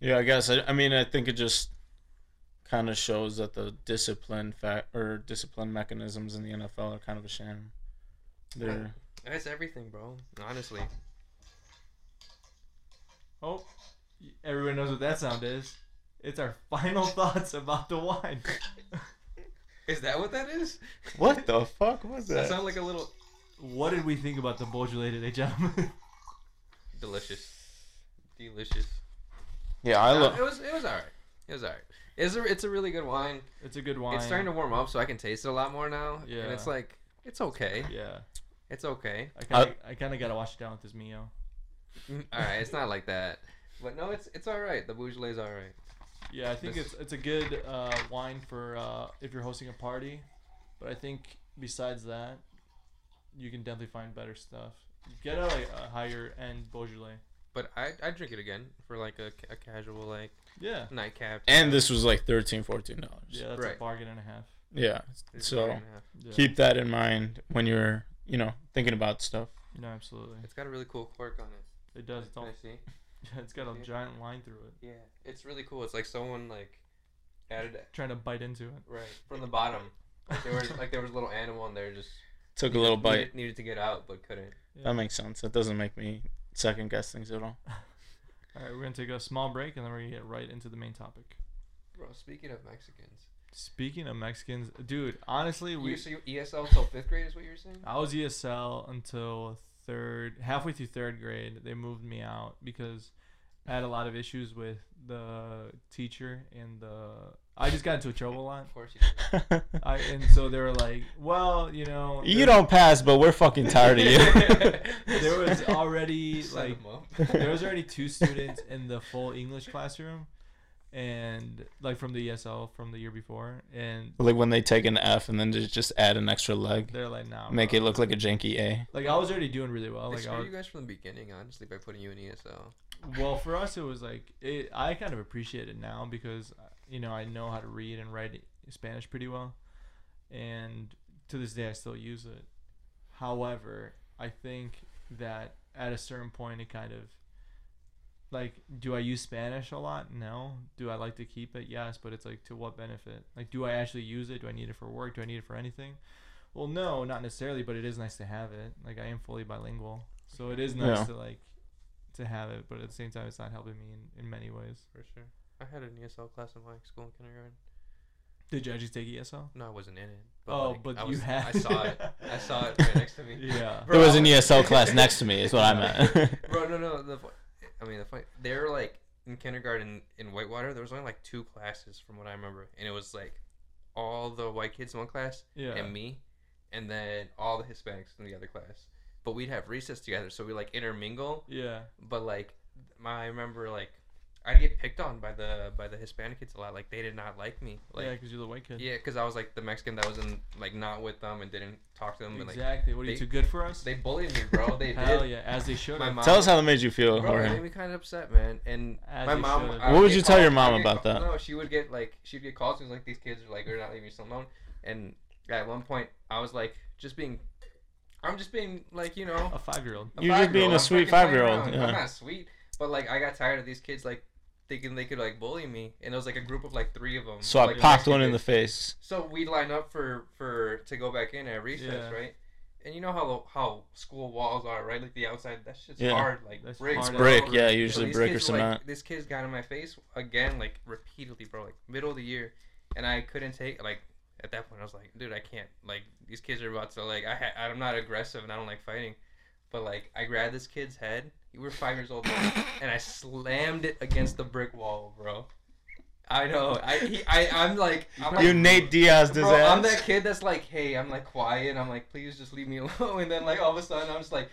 yeah I guess I, I mean I think it just kind of shows that the discipline fact or discipline mechanisms in the NFL are kind of a sham they're That's everything, bro. Honestly. Oh, everyone knows what that sound is. It's our final thoughts about the wine. Is that what that is? what the fuck was That that sounded like a little what did we think about the Beaujolais today, gentlemen? delicious. Delicious. yeah I uh, love it was it was alright. It was alright. It's a it's a really good wine. it's a good wine. It's starting to warm up, so I can taste it a lot more now. Yeah. And it's like it's okay. Yeah, It's okay. I kind of I kind of gotta wash it down with this Mio. All right, it's not like that. But no, it's it's all right. The Beaujolais is all right. Yeah, I think This- it's it's a good uh, wine for uh, if you're hosting a party. But I think besides that, you can definitely find better stuff. get a like a higher end Beaujolais. But I I drink it again for like a, ca- a casual like Yeah. nightcap. And this was like 13 14 dollars. Yeah, that's Right. a bargain and a half. Yeah. It's So bargain and a half. Yeah. keep that in mind when you're, you know, thinking about stuff. No, absolutely. It's got a really cool cork on it. It does. It's Can. I see? yeah, It's got a Yeah. giant line through it. Yeah, it's really cool. It's like someone like added it Trying to bite into it. right from the bottom. Like there was like there was a little animal in there just Took a little bite. needed, needed to get out but couldn't. Yeah. That makes sense. That doesn't make me second guess things at all. All right, we're gonna take a small break and then we're gonna get right into the main topic. Bro, speaking of Mexicans, Speaking of Mexicans, dude, honestly, we you so you ESL till fifth grade is what you were saying? I was ESL until third, halfway through third grade. They moved me out because I had a lot of issues with the teacher and the. I just got into a trouble a lot. Of course you did. I and so they were like, well, you know, you don't pass, but we're fucking tired of you. There was already Set like 'em up. there was already two students in the full English classroom, and like from the ESL from the year before, and like when they take an F and then just just add an extra leg, they're like, nah, make bro." it look like a janky A. like I was already doing really well. They Like I screwed was, you guys from the beginning, honestly, by putting you in ESL. well for us it was like it, I kind of appreciate it now because uh, you know I know how to read and write Spanish pretty well, and to this day I still use it. However, I think that at a certain point it kind of like do I use Spanish a lot? No. Do I like to keep it? Yes, but it's like to what benefit? Like do I actually use it? Do I need it for work? Do I need it for anything? Well, no, not necessarily, but it is nice to have it. Like I am fully bilingual. So it is nice Yeah. to like to have it, but at the same time it's not helping me in, in many ways. For sure. I had an ESL class in my school in kindergarten. Did you actually take ESL? No, I wasn't in it. Oh, like, but I you was, had- I saw it. I saw it right next to me. Yeah. There was an ESL class next to me. Is what I meant. Bro, no, no. The, fu- I mean, the funny, they're like in kindergarten in Whitewater. There was only like two classes from what I remember, and it was like all the white kids in one class Yeah. and me, and then all the Hispanics in the other class. But we'd have recess together, so we like intermingle. Yeah. But like, my, I remember like I'd get picked on by the by the Hispanic kids a lot. Like they did not like me. Like yeah, because you're the white kid. yeah, because I was like the Mexican that was in like not with them and didn't talk to them. And, like Exactly. What are you they- too good for us? they bullied me, bro. They Hell did. yeah, as they should. My mom- Tell us how that made you feel, Bro, it made me kind of upset, man. And As my mom. should. What would you tell your mom about call- that? No, she would get like she'd get calls. She was like, "These kids are like they're not leaving me alone." And at one point, I was like, just being, I'm just being like you know, a five year old. You're just five-year-old. being a I'm sweet five-year-old, yeah. I'm not sweet, but like I got tired of these kids like thinking they could like bully me, and it was like a group of like three of them. So I like, popped one in the face. So we'd line up for for to go back in at recess, Yeah. right? And you know how how school walls are, right? Like the outside, that shit's Yeah. hard, like That's brick. hard It's brick, yeah, usually these brick or kids were, like- cement. this kid's got in my face again, like repeatedly, bro. Like middle of the year, and I couldn't take like at that point I was like, dude, I can't. Like these kids are about to like I ha- I'm not aggressive and I don't like fighting, but like I grabbed this kid's head. We were five years old, bro, and I slammed it against the brick wall, bro. I know. I he, I I'm like I'm like, You Nate Diaz Bro, I'm that kid that's like, hey, I'm like quiet. I'm like, please just leave me alone. And then like all of a sudden, I'm just like,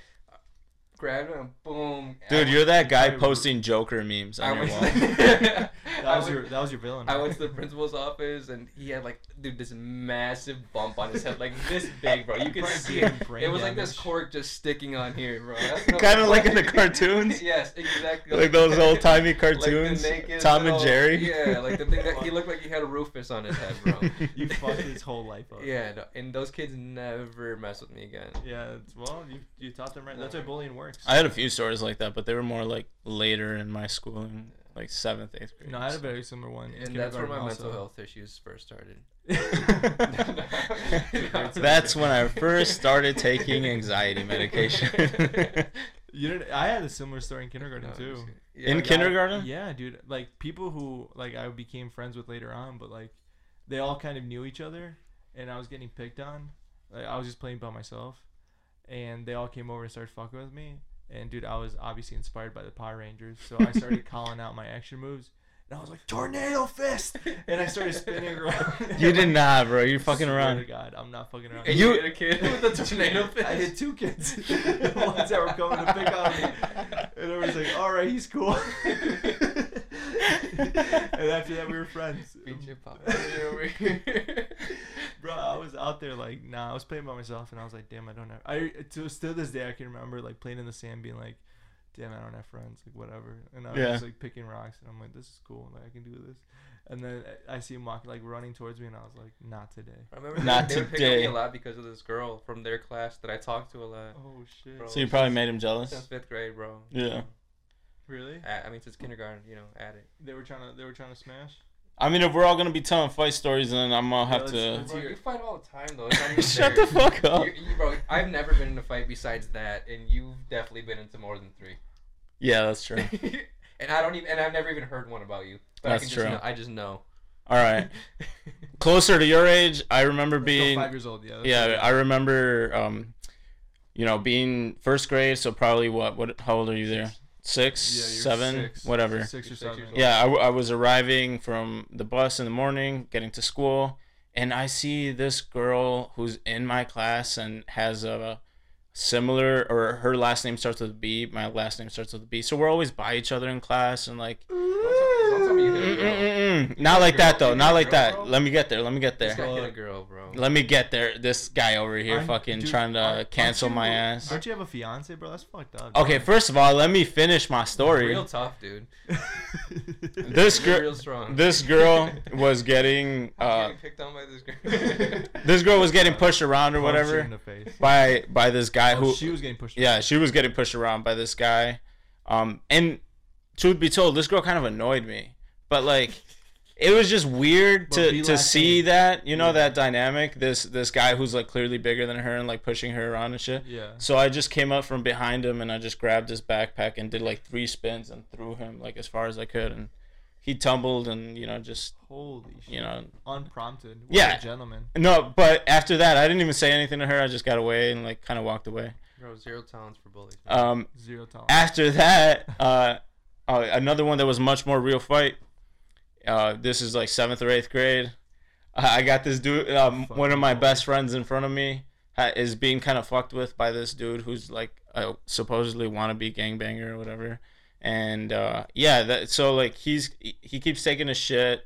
grab him boom. Dude, I- you're that guy posting Joker memes I on your went, wall. That was your that was your villain. I went to the principal's office and he had like, dude, this massive bump on his head, like this big, bro. You could see it. brain It was like this cork just sticking on here, bro. No- kind of like in the cartoons, yes, exactly. like those old timey Like cartoons, naked Tom and Jerry. Yeah, like the thing that he looked like he had a Rufus on his head, bro. You fucked his whole life up. Yeah, no, and those kids never mess with me again. Yeah. Well, you you taught them right. That's why bullying works. I had a few stories like that, but they were more like later in my schooling, like seventh, eighth grade. no, I had a very similar one. And that's where my kindergarten mental health issues first started. That's when I first started taking anxiety medication. You did. I had a similar story in kindergarten No, too. just- In yeah, kindergarten? Yeah, dude. Like people who like I became friends with later on, but like they all kind of knew each other, and I was getting picked on. Like I was just playing by myself, and they all came over and started fucking with me. And dude, I was obviously inspired by the Power Rangers, so I started calling out my action moves, and I was like tornado fist, and I started spinning around. you did not, bro. You're fucking around. God, I'm not fucking around. You- you hit a kid with a tornado fist. I hit two kids, the ones that were coming to pick on me, and everyone's like, "All right, he's cool." and after that, we were friends. Beat your pop over here. Bro, Bro, I was out there like, nah, I was playing by myself, and I was like, damn, I don't have. I to still this day I can remember like playing in the sand, being like, damn, I don't have friends, like whatever. And I was Yeah. just like picking rocks, and I'm like, this is cool, like I can do this. And then I I see him walking like running towards me, and I was like, not today. I remember Not they, they would pick on me a lot because of this girl from their class that I talked to a lot. Oh shit. Bro. So you probably made him Since jealous. fifth grade, bro. Yeah. Really? I, I mean, since kindergarten, you know, at it. They were trying to. They were trying to smash. I mean, if we're all gonna be telling fight stories, then I'm gonna have let's- to. let's- Bro, you fight all the time though. It's not even Shut fair. the fuck up. You, you, bro, I've never been in a fight besides that, and you've definitely been into more than three. Yeah, that's true. and I don't even, and I've never even heard one about you. But That's I can true. Just know, I just know. All right. Closer to your age, I remember being. five years old. Yeah. Yeah, right. I remember. Um, you know, being first grade, so probably what? What? How old are you there? Six, Yeah, seven, six- whatever. Six or Six seven. years old. Yeah, I, w- I was arriving from the bus in the morning, getting to school, and I see this girl who's in my class and has a similar, or her last name starts with a B. My last name starts with a B. So we're always by each other in class, and like, Don't tell me you hit a girl. Mm-mm-mm. not like that though, not like girl, that. bro? Let me get there. Let me get This there. guy hit a girl, bro. Let me get there. This guy over here, Aren't- fucking dude, trying to aren't- cancel aren't my you- ass. Don't you have a fiance, bro? That's fucked up. Okay, first of all, let me finish my story. Real tough, dude. This girl, this girl was getting, uh, picked on by this girl. this girl was getting pushed around or whatever in the face. by by this guy Oh, who, she was getting pushed. yeah, she was getting pushed around by this guy. Um, and truth be told, this girl kind of annoyed me, but like. It was just weird to, to last see name. that, you know, Yeah. that dynamic. This this guy who's like clearly bigger than her and like pushing her around and shit. Yeah. So I just came up from behind him and I just grabbed his backpack and did like three spins and threw him like as far as I could and he tumbled and you know just Holy shit. you know Unprompted. What Yeah. A gentleman. no but after that I didn't even say anything to her I just got away and like kind of walked away. Bro, zero tolerance for bullies. Um Zero tolerance. after that uh, uh another one that was much more real fight. Uh this is like 7th or 8th grade. I I got this dude um, one of my best friends in front of me ha- is being kind of fucked with by this dude who's like a supposedly wannabe gangbanger or whatever. And uh, yeah, that so like he's he keeps taking a shit,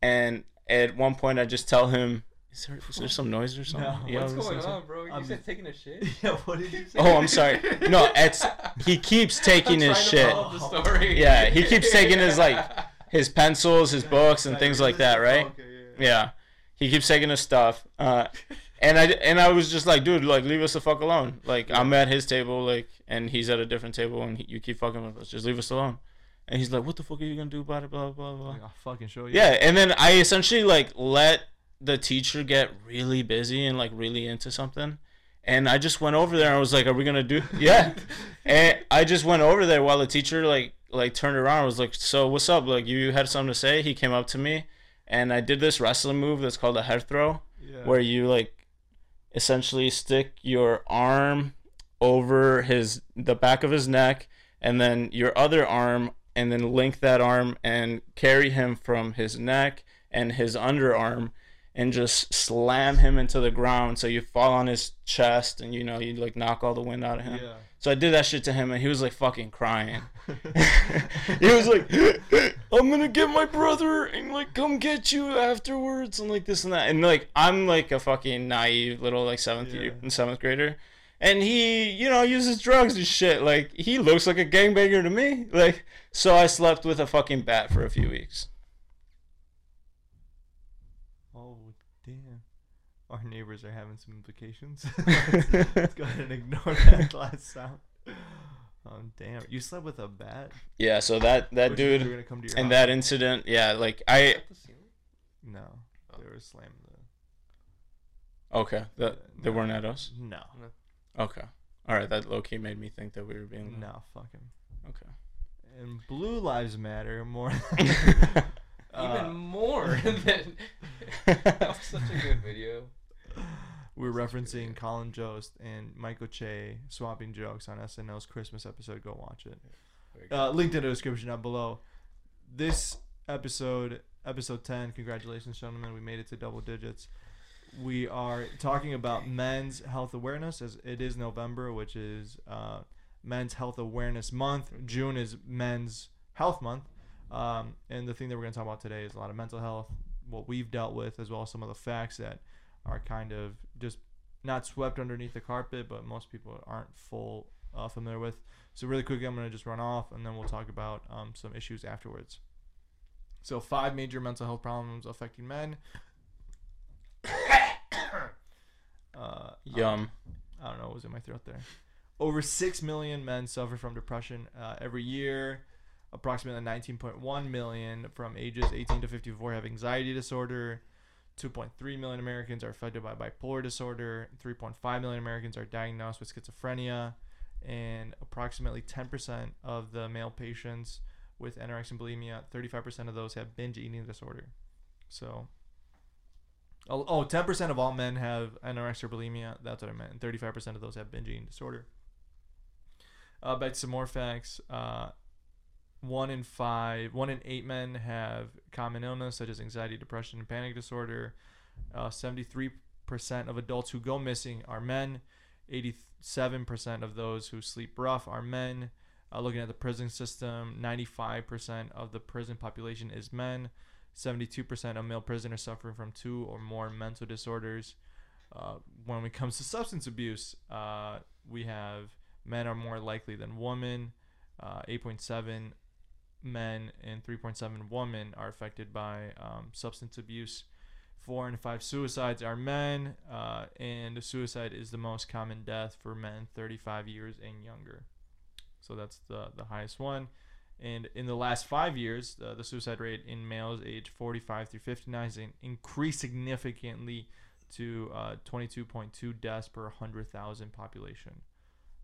and at one point I just tell him, "Is there, is there some noise or something?" No. You know What's going saying? on, bro? You I'm- said taking a shit? yeah. What did you say? Oh, I'm sorry. No, it's he keeps taking I'm his trying to shit, the story. Yeah, he keeps taking his, like, his pencils, his books, and things like that, right? Okay, yeah. Yeah, he keeps taking his stuff. Uh, and I and I was just like, dude, like leave us the fuck alone. Like I'm at his table, like, and he's at a different table, and he, you keep fucking with us. Just leave us alone. And he's like, what the fuck are you gonna do about it? Blah blah blah. Like, I'll fucking show you. Yeah, and then I essentially like let the teacher get really busy and like really into something. And I just went over there and I was like, "Are we gonna do?" Yeah, and I just went over there while the teacher like like turned around. was like, "So what's up? Like you had something to say?" He came up to me, and I did this wrestling move that's called a head throw, Yeah. where you like essentially stick your arm over his the back of his neck, and then your other arm, and then link that arm and carry him from his neck and his underarm and just slam him into the ground so you fall on his chest and you know you like knock all the wind out of him. Yeah. So I did that shit to him and he was like fucking crying. he was like, I'm gonna get my brother and like come get you afterwards and like this and that. And like I'm like a fucking naive little like seventh Yeah. year seventh grader. And he, you know, uses drugs and shit. Like he looks like a gangbanger to me. Like so I slept with a fucking bat for a few weeks. Oh damn. Our neighbors are having some implications. let's, let's go ahead and ignore that last sound. Um, damn. You slept with a bat? Yeah, so that that Which dude They're gonna come to your and house? that incident, yeah, like I Up the ceiling? No. Oh. They were slamming the. okay, that they No. weren't at us. No. Okay, all right, that low key made me think that we were being No. Fuck him. Okay. And Blue Lives Matter more. Uh, Even more than. that was such a good video. We're Such good referencing. Colin Jost and Michael Che swapping jokes on SNL's Christmas episode. Go watch it. Uh, linked in the description down below. This episode, episode 10, congratulations, gentlemen. We made it to double digits. We are talking about men's health awareness as it is November, which is uh, Men's Health Awareness Month. June is Men's Health Month. Um, and the thing that we're going to talk about today is a lot of mental health, what we've dealt with, as well as some of the facts that are kind of just not swept underneath the carpet, but most people aren't full uh, familiar with. So really quickly, I'm gonna just run off, and then we'll talk about um, some issues afterwards. So five major mental health problems affecting men. uh, Yum. I don't know what was in my throat there. Over 6 million men suffer from depression uh, every year. Approximately 19.1 million from ages 18 to 54 have anxiety disorder. 2.3 million Americans are affected by bipolar disorder. 3.5 million Americans are diagnosed with schizophrenia. And approximately 10% of the male patients with anorexia and bulimia, 35% of those have binge eating disorder. So, oh, oh 10% of all men have anorexia or bulimia. That's what I meant. And 35% of those have binge eating disorder. Uh, back to some more facts. Uh, one in five, one in eight men have common illness such as anxiety, depression, and panic disorder. Uh, 73% of adults who go missing are men. 87% of those who sleep rough are men. Uh, looking at the prison system, 95% of the prison population is men. 72% of male prisoners suffering from two or more mental disorders. Uh, when it comes to substance abuse, uh, we have men are more likely than women. Uh, 8.7 men and 3.7 women are affected by um, substance abuse. Four and five suicides are men, uh, and suicide is the most common death for men 35 years and younger. So that's the, the highest one. And in the last five years, the, the suicide rate in males aged 45 through 59 has increased significantly to uh, 22.2 deaths per 100,000 population.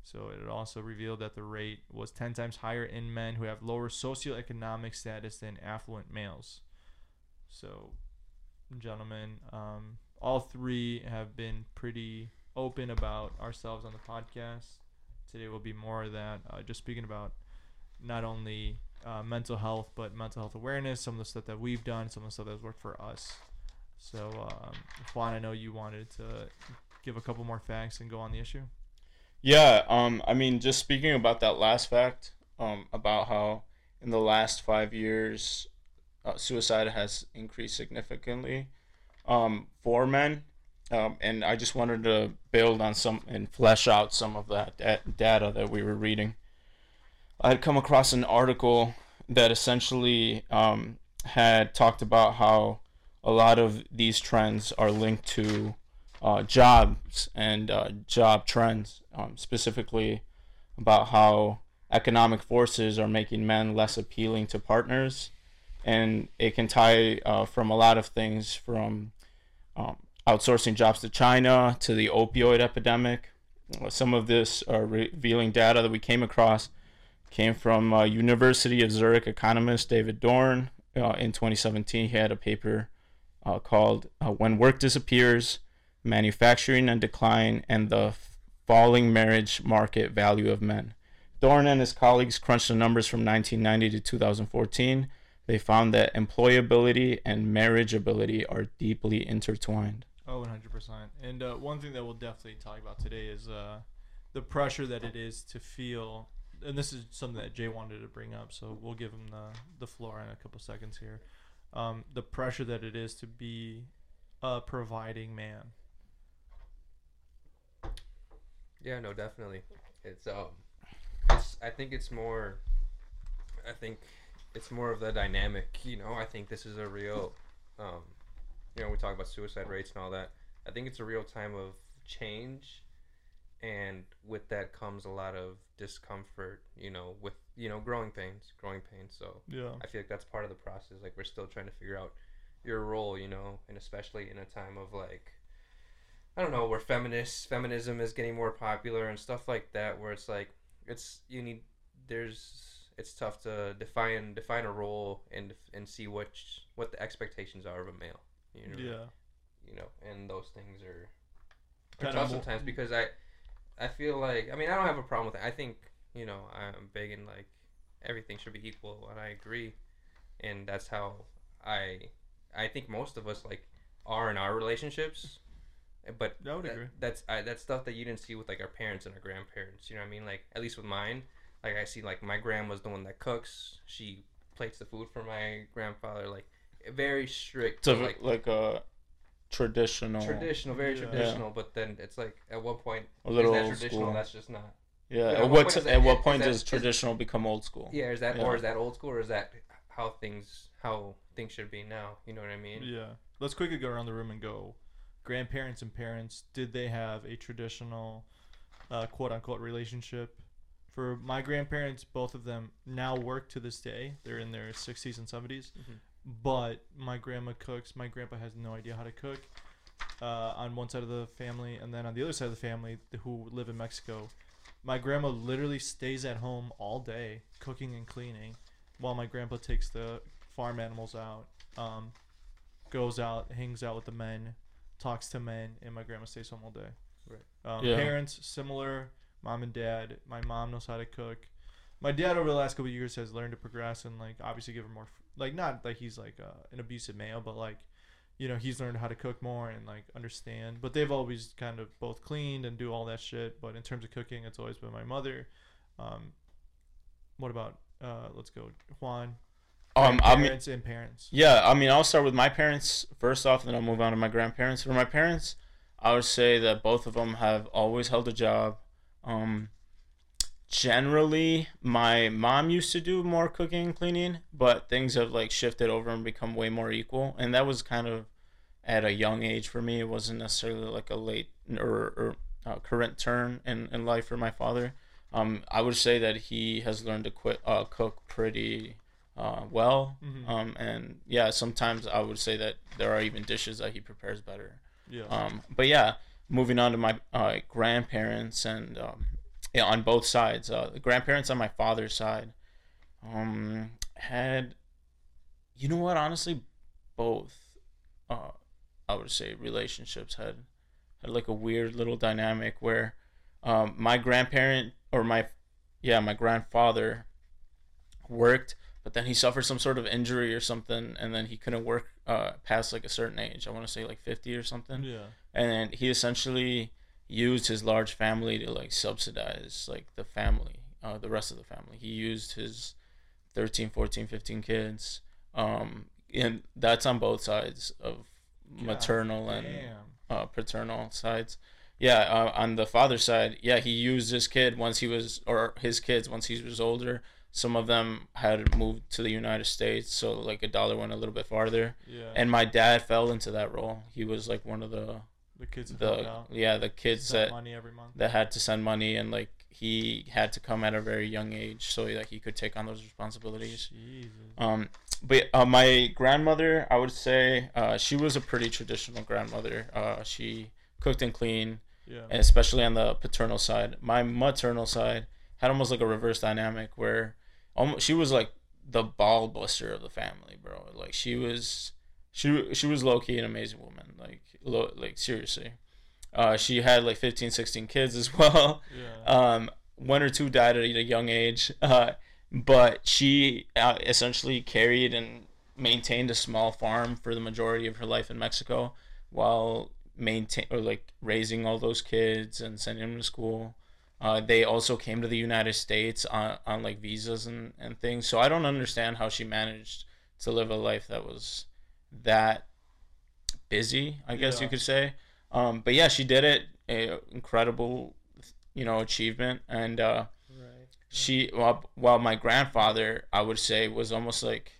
So it also revealed that the rate was 10 times higher in men who have lower socioeconomic status than affluent males. So, gentlemen, um, all three have been pretty open about ourselves on the podcast. Today will be more of that, uh, just speaking about not only uh, mental health, but mental health awareness, some of the stuff that we've done, some of the stuff that's worked for us. So, um, Juan, I know you wanted to give a couple more facts and go on the issue. Yeah, um, I mean, just speaking about that last fact, um, about how in the last five years, uh, suicide has increased significantly, um, for men, um, and I just wanted to build on some and flesh out some of that da- data that we were reading. I had come across an article that essentially um, had talked about how a lot of these trends are linked to uh, jobs and uh, job trends, um, specifically about how economic forces are making men less appealing to partners. And it can tie uh, from a lot of things from um, outsourcing jobs to China to the opioid epidemic. Some of this uh, revealing data that we came across came from uh, University of Zurich economist David Dorn. Uh, in 2017, he had a paper called "When Work Disappears: Manufacturing and Decline and the Falling Marriage Market Value of Men." Dorn and his colleagues crunched the numbers from 1990 to 2014. They found that employability and marriageability are deeply intertwined. Oh, 100%. And uh, one thing that we'll definitely talk about today is uh, the pressure that it is to feel, and this is something that Jay wanted to bring up, so we'll give him the, the floor in a couple seconds here. Um, the pressure that it is to be a providing man. Yeah, no, definitely. It's um, it's I think it's more. I think it's more of the dynamic. You know, I think this is a real, um, you know, we talk about suicide rates and all that. I think it's a real time of change, and with that comes a lot of discomfort. You know, with you know growing pains, growing pains. So Yeah. I feel like that's part of the process. Like we're still trying to figure out your role, you know, and especially in a time of like I don't know, where feminist feminism is getting more popular and stuff like that where it's like it's you need there's it's tough to define define a role and and see what what the expectations are of a male. You know, Yeah. you know, and those things are, are tough mo- sometimes because I I feel like I mean I don't have a problem with it. I think you know I'm big in like everything should be equal, and I agree, and that's how I I think most of us like are in our relationships, but I would that- agree. that's I, that's stuff that you didn't see with like our parents and our grandparents. You know what I mean? Like at least with mine, like I see like my grandma's the one that cooks. She plates the food for my grandfather. Like very strict. So like like a traditional. traditional, very Yeah. traditional. But then it's like at one point A little is that old traditional? school. That's just not. Yeah. Yeah, At what what point t- that- at what is point that- does is- traditional become old school? Yeah, is that Yeah. or is that old school or is that how things how things should be now? You know what I mean? Yeah. Let's quickly go around the room and go. Grandparents and parents, did they have a traditional, uh, quote unquote, relationship? For my grandparents, both of them now work to this day. They're in their 60s and 70s. Mhm. But my grandma cooks. My grandpa has no idea how to cook uh, on one side of the family. And then on the other side of the family, who live in Mexico, my grandma literally stays at home all day cooking and cleaning while my grandpa takes the farm animals out. Um, goes out, hangs out with the men, talks to men, and my grandma stays home all day. Right. Um, Yeah. Parents similar. Mom and dad. My mom knows how to cook. My dad over the last couple of years has learned to progress and like obviously give her more like not like he's like uh, an abusive male, but like you know he's learned how to cook more and like understand. But they've always kind of both cleaned and do all that shit. But in terms of cooking, it's always been my mother. Um, what about uh, let's go Juan. Um, I mean, parents and parents. Yeah, I mean, I'll start with my parents first off, and then I'll move on to my grandparents. For my parents, I would say that both of them have always held a job. Um, generally, my mom used to do more cooking and cleaning, but things have like shifted over and become way more equal, and that was kind of at a young age for me. It wasn't necessarily like a late or, or uh, current turn in, in life for my father. Um, I would say that he has learned to quit uh, cook pretty uh, well. Mhm. Um, and yeah, sometimes I would say that there are even dishes that he prepares better. Yeah. Um, but yeah, moving on to my uh, grandparents and um, yeah, on both sides, uh, the grandparents on my father's side um, had, you know what? Honestly, both, uh, I would say, relationships had had like a weird little dynamic where um, my grandparent or my yeah my grandfather worked but then he suffered some sort of injury or something and then he couldn't work uh, past like a certain age i want to say like 50 or something yeah. and then he essentially used his large family to like subsidize like the family uh, the rest of the family he used his 13 14 15 kids um and that's on both sides of maternal and uh, paternal sides. Yeah, uh, on the father's side, yeah, he used his kid once he was, or his kids once he was older. Some of them had moved to the United States, so like a dollar went a little bit farther. Yeah. And my dad fell into that role. He was like one of the the kids the yeah the kids Send that money every month. that had to send money, and like he had to come at a very young age so that he could take on those responsibilities. Jesus. Um, but uh, my grandmother, I would say, uh, she was a pretty traditional grandmother. Uh, she cooked and cleaned, Yeah. and especially on the paternal side. My maternal side had almost like a reverse dynamic where almost, she was like the ball buster of the family, bro. Like she was, she she was low key an amazing woman. Like lo- like seriously, uh, she had like 15, 16 kids as well. yeah. Um, one or two died at a young age, uh, but she uh, essentially carried and maintained a small farm for the majority of her life in Mexico, while maintain or like raising all those kids and sending them to school. Uh, they also came to the United States on, on like visas and, and things. So I don't understand how she managed to live a life that was that busy, I guess you could say. Um, but yeah, she did it. A incredible, you know, achievement. And uh, Right. she, while, while my grandfather, I would say, was almost like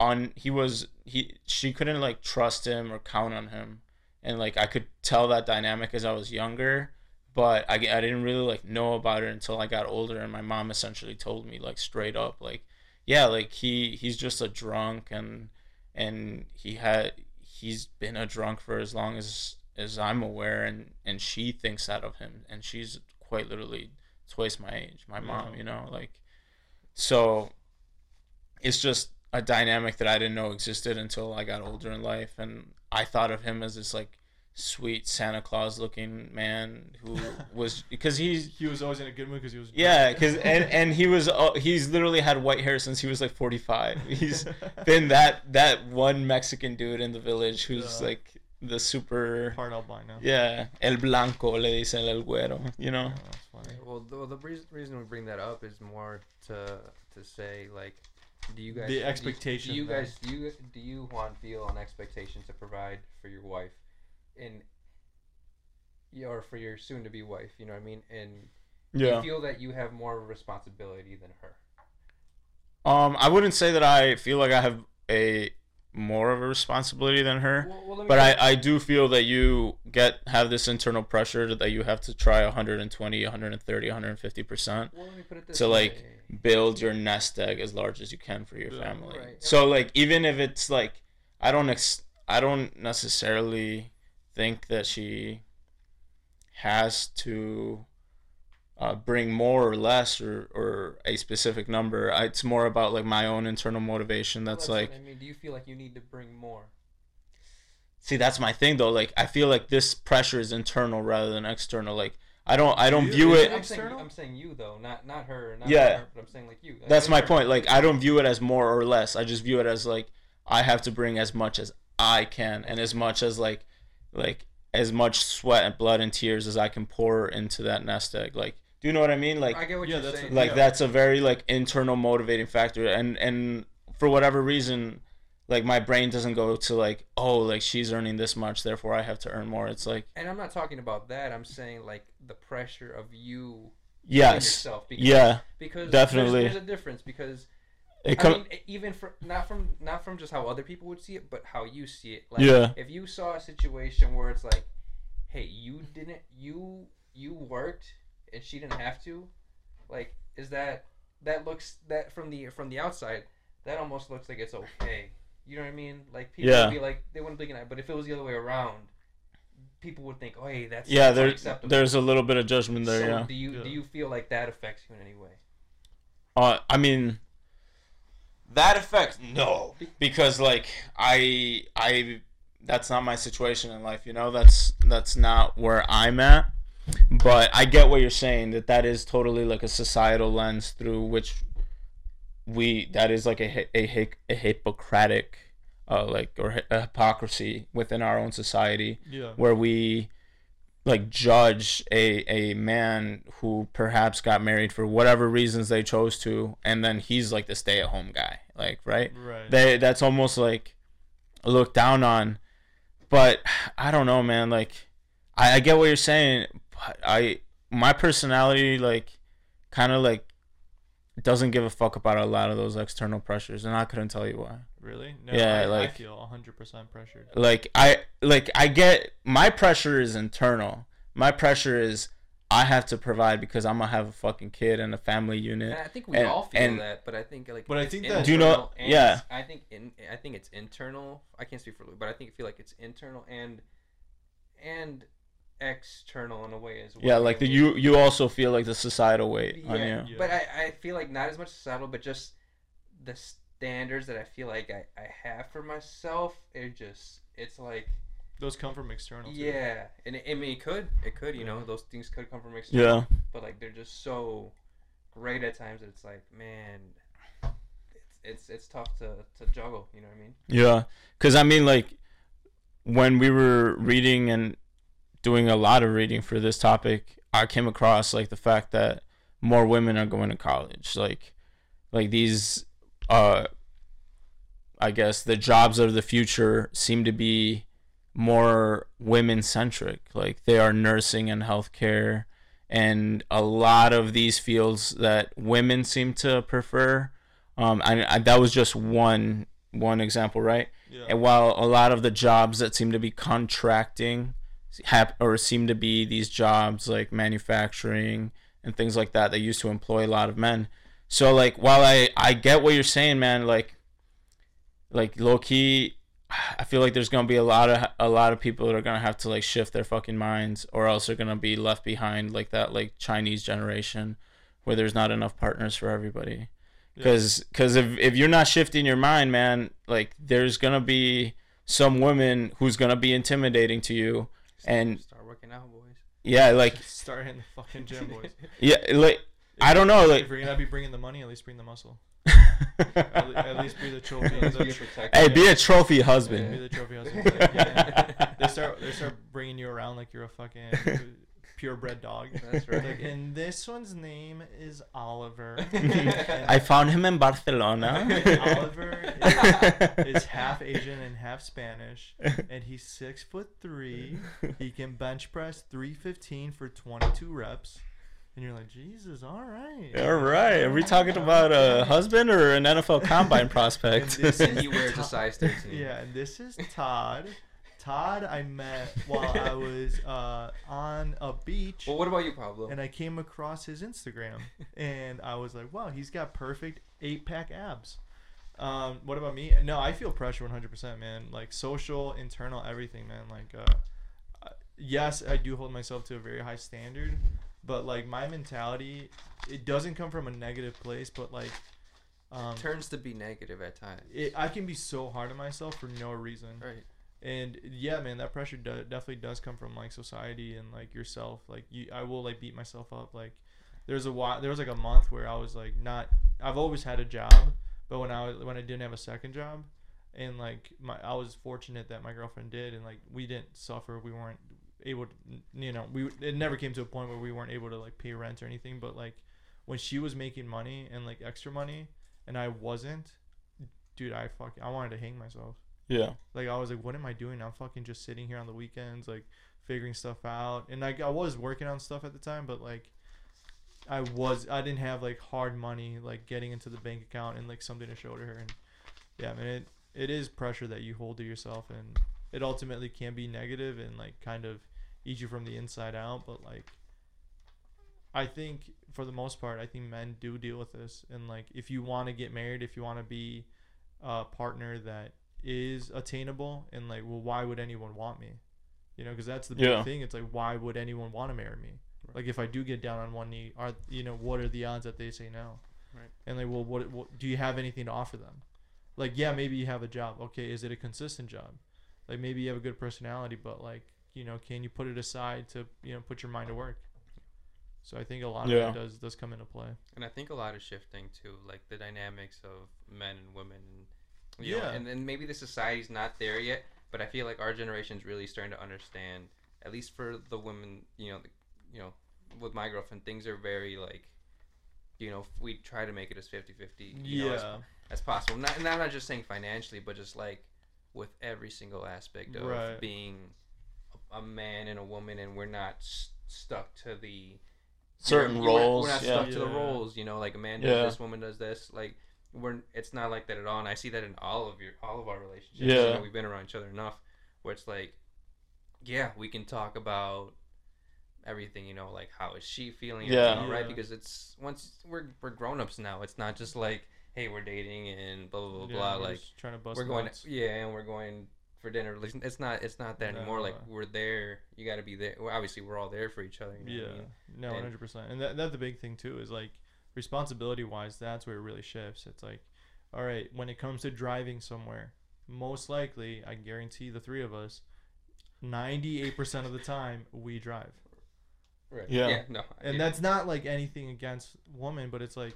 on. He was he. She couldn't like trust him or count on him, and like I could tell that dynamic as I was younger. But I, I didn't really like know about it until I got older, and my mom essentially told me like straight up, like, yeah, like he he's just a drunk, and and he had he's been a drunk for as long as as I'm aware, and and she thinks that of him, and she's quite literally twice my age, my mom, you know, like, so it's just a dynamic that I didn't know existed until I got older in life, and I thought of him as this like sweet Santa Claus looking man who was because he's He was always in a good mood because he was. yeah, because and and he was uh, he's literally had white hair since he was like forty five. He's been that that one Mexican dude in the village who's Yeah. like the super part albino. yeah el blanco le dicen el güero, you know. Oh, that's funny. Well, the, well, the reason, reason we bring that up is more to to say like Do you guys The do- expectation Do you then. guys do you do you Juan feel an expectation to provide for your wife, in yeah, or for your soon-to-be wife? You know what I mean? And Yeah. you feel that you have more responsibility than her? Um, I wouldn't say that I feel like I have a more of a responsibility than her. Well, well, But I, I do feel that you get have this internal pressure that you have to try 120, 130, 150 percent well, let me put it this to like way. build your nest egg as large as you can for your Yeah. family. Right. So like even if it's like I don't ex- I don't necessarily think that she has to uh, bring more or less or, or a specific number. I, it's more about like my own internal motivation. Well, That's, what like I mean, do you feel like you need to bring more? see that's my thing though. Like I feel like this pressure is internal rather than external. Like I don't I don't You- view it it I'm saying, external? I'm saying you though, not not her, not Yeah. her, but I'm saying like you. Like, That's in my her- point. Like I don't view it as more or less. I just view it as like I have to bring as much as I can and as much as like like as much sweat and blood and tears as I can pour into that nest egg. Like do you know what I mean? Like I get what Yeah, you're that's saying. what- like yeah. that's a very like internal motivating factor and and for whatever reason like my brain doesn't go to like oh like she's earning this much therefore I have to earn more. It's like And I'm not talking about that. I'm saying like the pressure of you doing yes. yourself. Because, Yeah. because definitely. There's, there's a difference because It I mean, even for not from not from just how other people would see it, but how you see it. Like, Yeah. If you saw a situation where it's like, hey, you didn't, you you worked and she didn't have to, like, is that that looks that from the from the outside, that almost looks like it's okay. You know what I mean? Like people Yeah. would be like they wouldn't blink an eye, but if it was the other way around, people would think, oh, hey, that's yeah, that's there, there's a little bit of judgment there, so yeah. do you Yeah. do you feel like that affects you in any way? Uh, I mean, that affects no, because like I I that's not my situation in life. You know, that's that's not where I'm at. But I get what you're saying that that is totally like a societal lens through which we that is like a a, a hypocritic uh like or a hypocrisy within our own society Yeah. where we like judge a a man who perhaps got married for whatever reasons they chose to and then he's like the stay-at-home guy like right? Right. they that's almost like looked down on. But i don't know man like i, I get what you're saying but i my personality like kind of like doesn't give a fuck about a lot of those external pressures and i couldn't tell you why really? No, Yeah, I, like- I feel 100% pressured. like i like i get my pressure is internal my pressure is i have to provide because i'm gonna have a fucking kid and a family unit And I think we And- all feel and- that, but I think like. But I think that- Do you know- yeah. I think in I think it's internal. I can't speak for Lou, but I think I feel like it's internal and and external in a way as well. yeah like the you you also feel like the societal weight on Yeah, you but I, I feel like not as much societal, but just the standards that I feel like I, I have for myself. It just it's like Those come from external. too. yeah, and it, I mean it could it could you know those things could come from external. yeah but like they're just so great at times that it's like man it's it's, it's tough to, to juggle you know what i mean Yeah, because I mean, like, when we were reading and doing a lot of reading for this topic, I came across like the fact that more women are going to college. Like, like these, uh, I guess the jobs of the future seem to be more women centric. Like they are nursing and healthcare, and a lot of these fields that women seem to prefer. Um, and I, that was just one one example, right? Yeah. And while a lot of the jobs that seem to be contracting have or seem to be these jobs like manufacturing and things like that that used to employ a lot of men. So like while I I get what you're saying, man, like like low key I feel like there's gonna be a lot of a lot of people that are gonna have to like shift their fucking minds, or else they're gonna be left behind like that like Chinese generation, where there's not enough partners for everybody. Because because if if you're not shifting your mind, man, like there's gonna be some woman who's gonna be intimidating to you, and start working out boys yeah, like Start hitting the fucking gym, boys. yeah, like I don't know, like if you're gonna be bringing the money, at least bring the muscle. At, le- at least be the trophy. Let's be a tr- protector. hey, be a trophy be husband. the trophy husband. Yeah. They start they start bringing you around like you're a fucking purebred dog. That's right. Like, and this one's name is Oliver. I found him in Barcelona. Oliver is, is half Asian and half Spanish, and he's six foot three. He can bench press three fifteen for twenty two reps, and you're like, Jesus, all right. All right. Are we talking about a husband or an NFL combine prospect? And this and he wears a size 13. Yeah, and this is Todd. Todd, I met while I was uh, on a beach. Well, what about you, Pablo? and I came across his Instagram, and I was like, "Wow, he's got perfect eight pack abs." Um, what about me? No, I feel pressure 100%, man. Like social, internal, everything, man. Like, uh, uh, yes, I do hold myself to a very high standard, but like my mentality, it doesn't come from a negative place, but like, um, turns to be negative at times. it, I can be so hard on myself for no reason. Right. And yeah, man, that pressure do- definitely does come from like society and like yourself. Like you, I will like beat myself up. Like there's a while, there was like a month where I was like not. I've always had a job, but when I was when I didn't have a second job, and like my I was fortunate that my girlfriend did, and like we didn't suffer. We weren't able to, you know, we it never came to a point where we weren't able to like pay rent or anything. But like when she was making money and like extra money, and I wasn't, dude, I fuck, I wanted to hang myself. yeah. Like I was like, what am I doing? I'm fucking just sitting here on the weekends, like figuring stuff out. And like I was working on stuff at the time, but like I was I didn't have like hard money like getting into the bank account and like something to show to her. And yeah, I mean it it is pressure that you hold to yourself, and it ultimately can be negative and like kind of eat you from the inside out. But like I think for the most part, I think men do deal with this. And like if you want to get married, if you want to be a partner that is attainable and like well why would anyone want me you know because that's the big Yeah. thing it's like why would anyone want to marry me like if i do get down on one knee are you know what are the odds that they say no Right. and like well what, what do you have anything to offer them like yeah maybe you have a job okay is it a consistent job like maybe you have a good personality but like you know can you put it aside to you know put your mind to work so i think a lot of Yeah. it does does come into play And I think a lot is shifting too, like the dynamics of men and women. And, you know, Yeah. and then maybe the society's not there yet, but I feel like our generation's really starting to understand, at least for the women, you know, the, you know, with my girlfriend, things are very like, you know, we try to make it as 50 50 you know, as, yeah as possible. Not, and I'm not just saying financially, but just like with every single aspect of Right. being a, a man and a woman, and we're not s- stuck to the Certain you're- you're- roles. We're not yeah. stuck to the roles, you know, like a man does Yeah. this, woman does this. Like we're, it's not like that at all. And I see that in all of your, all of our relationships. Yeah. you know, we've been around each other enough where it's like, yeah, we can talk about everything, you know, like how is she feeling? Yeah. everything all right? Yeah. Because it's once we're we're grown ups now. It's not just like, hey, we're dating and blah blah blah Yeah, blah. we're Like just trying to bust we're going, nuts. yeah, and we're going for dinner. It's not, it's not that anymore. Like we're there. You got to be there. Well, obviously, we're all there for each other. You know Yeah, I mean? no, one hundred percent. And that, that's the big thing too is like responsibility wise. That's where it really shifts. It's like, all right, when it comes to driving somewhere, most likely, I guarantee the three of us, ninety eight percent of the time we drive. Right. Yeah. no. And yeah. that's not like anything against women, but it's like,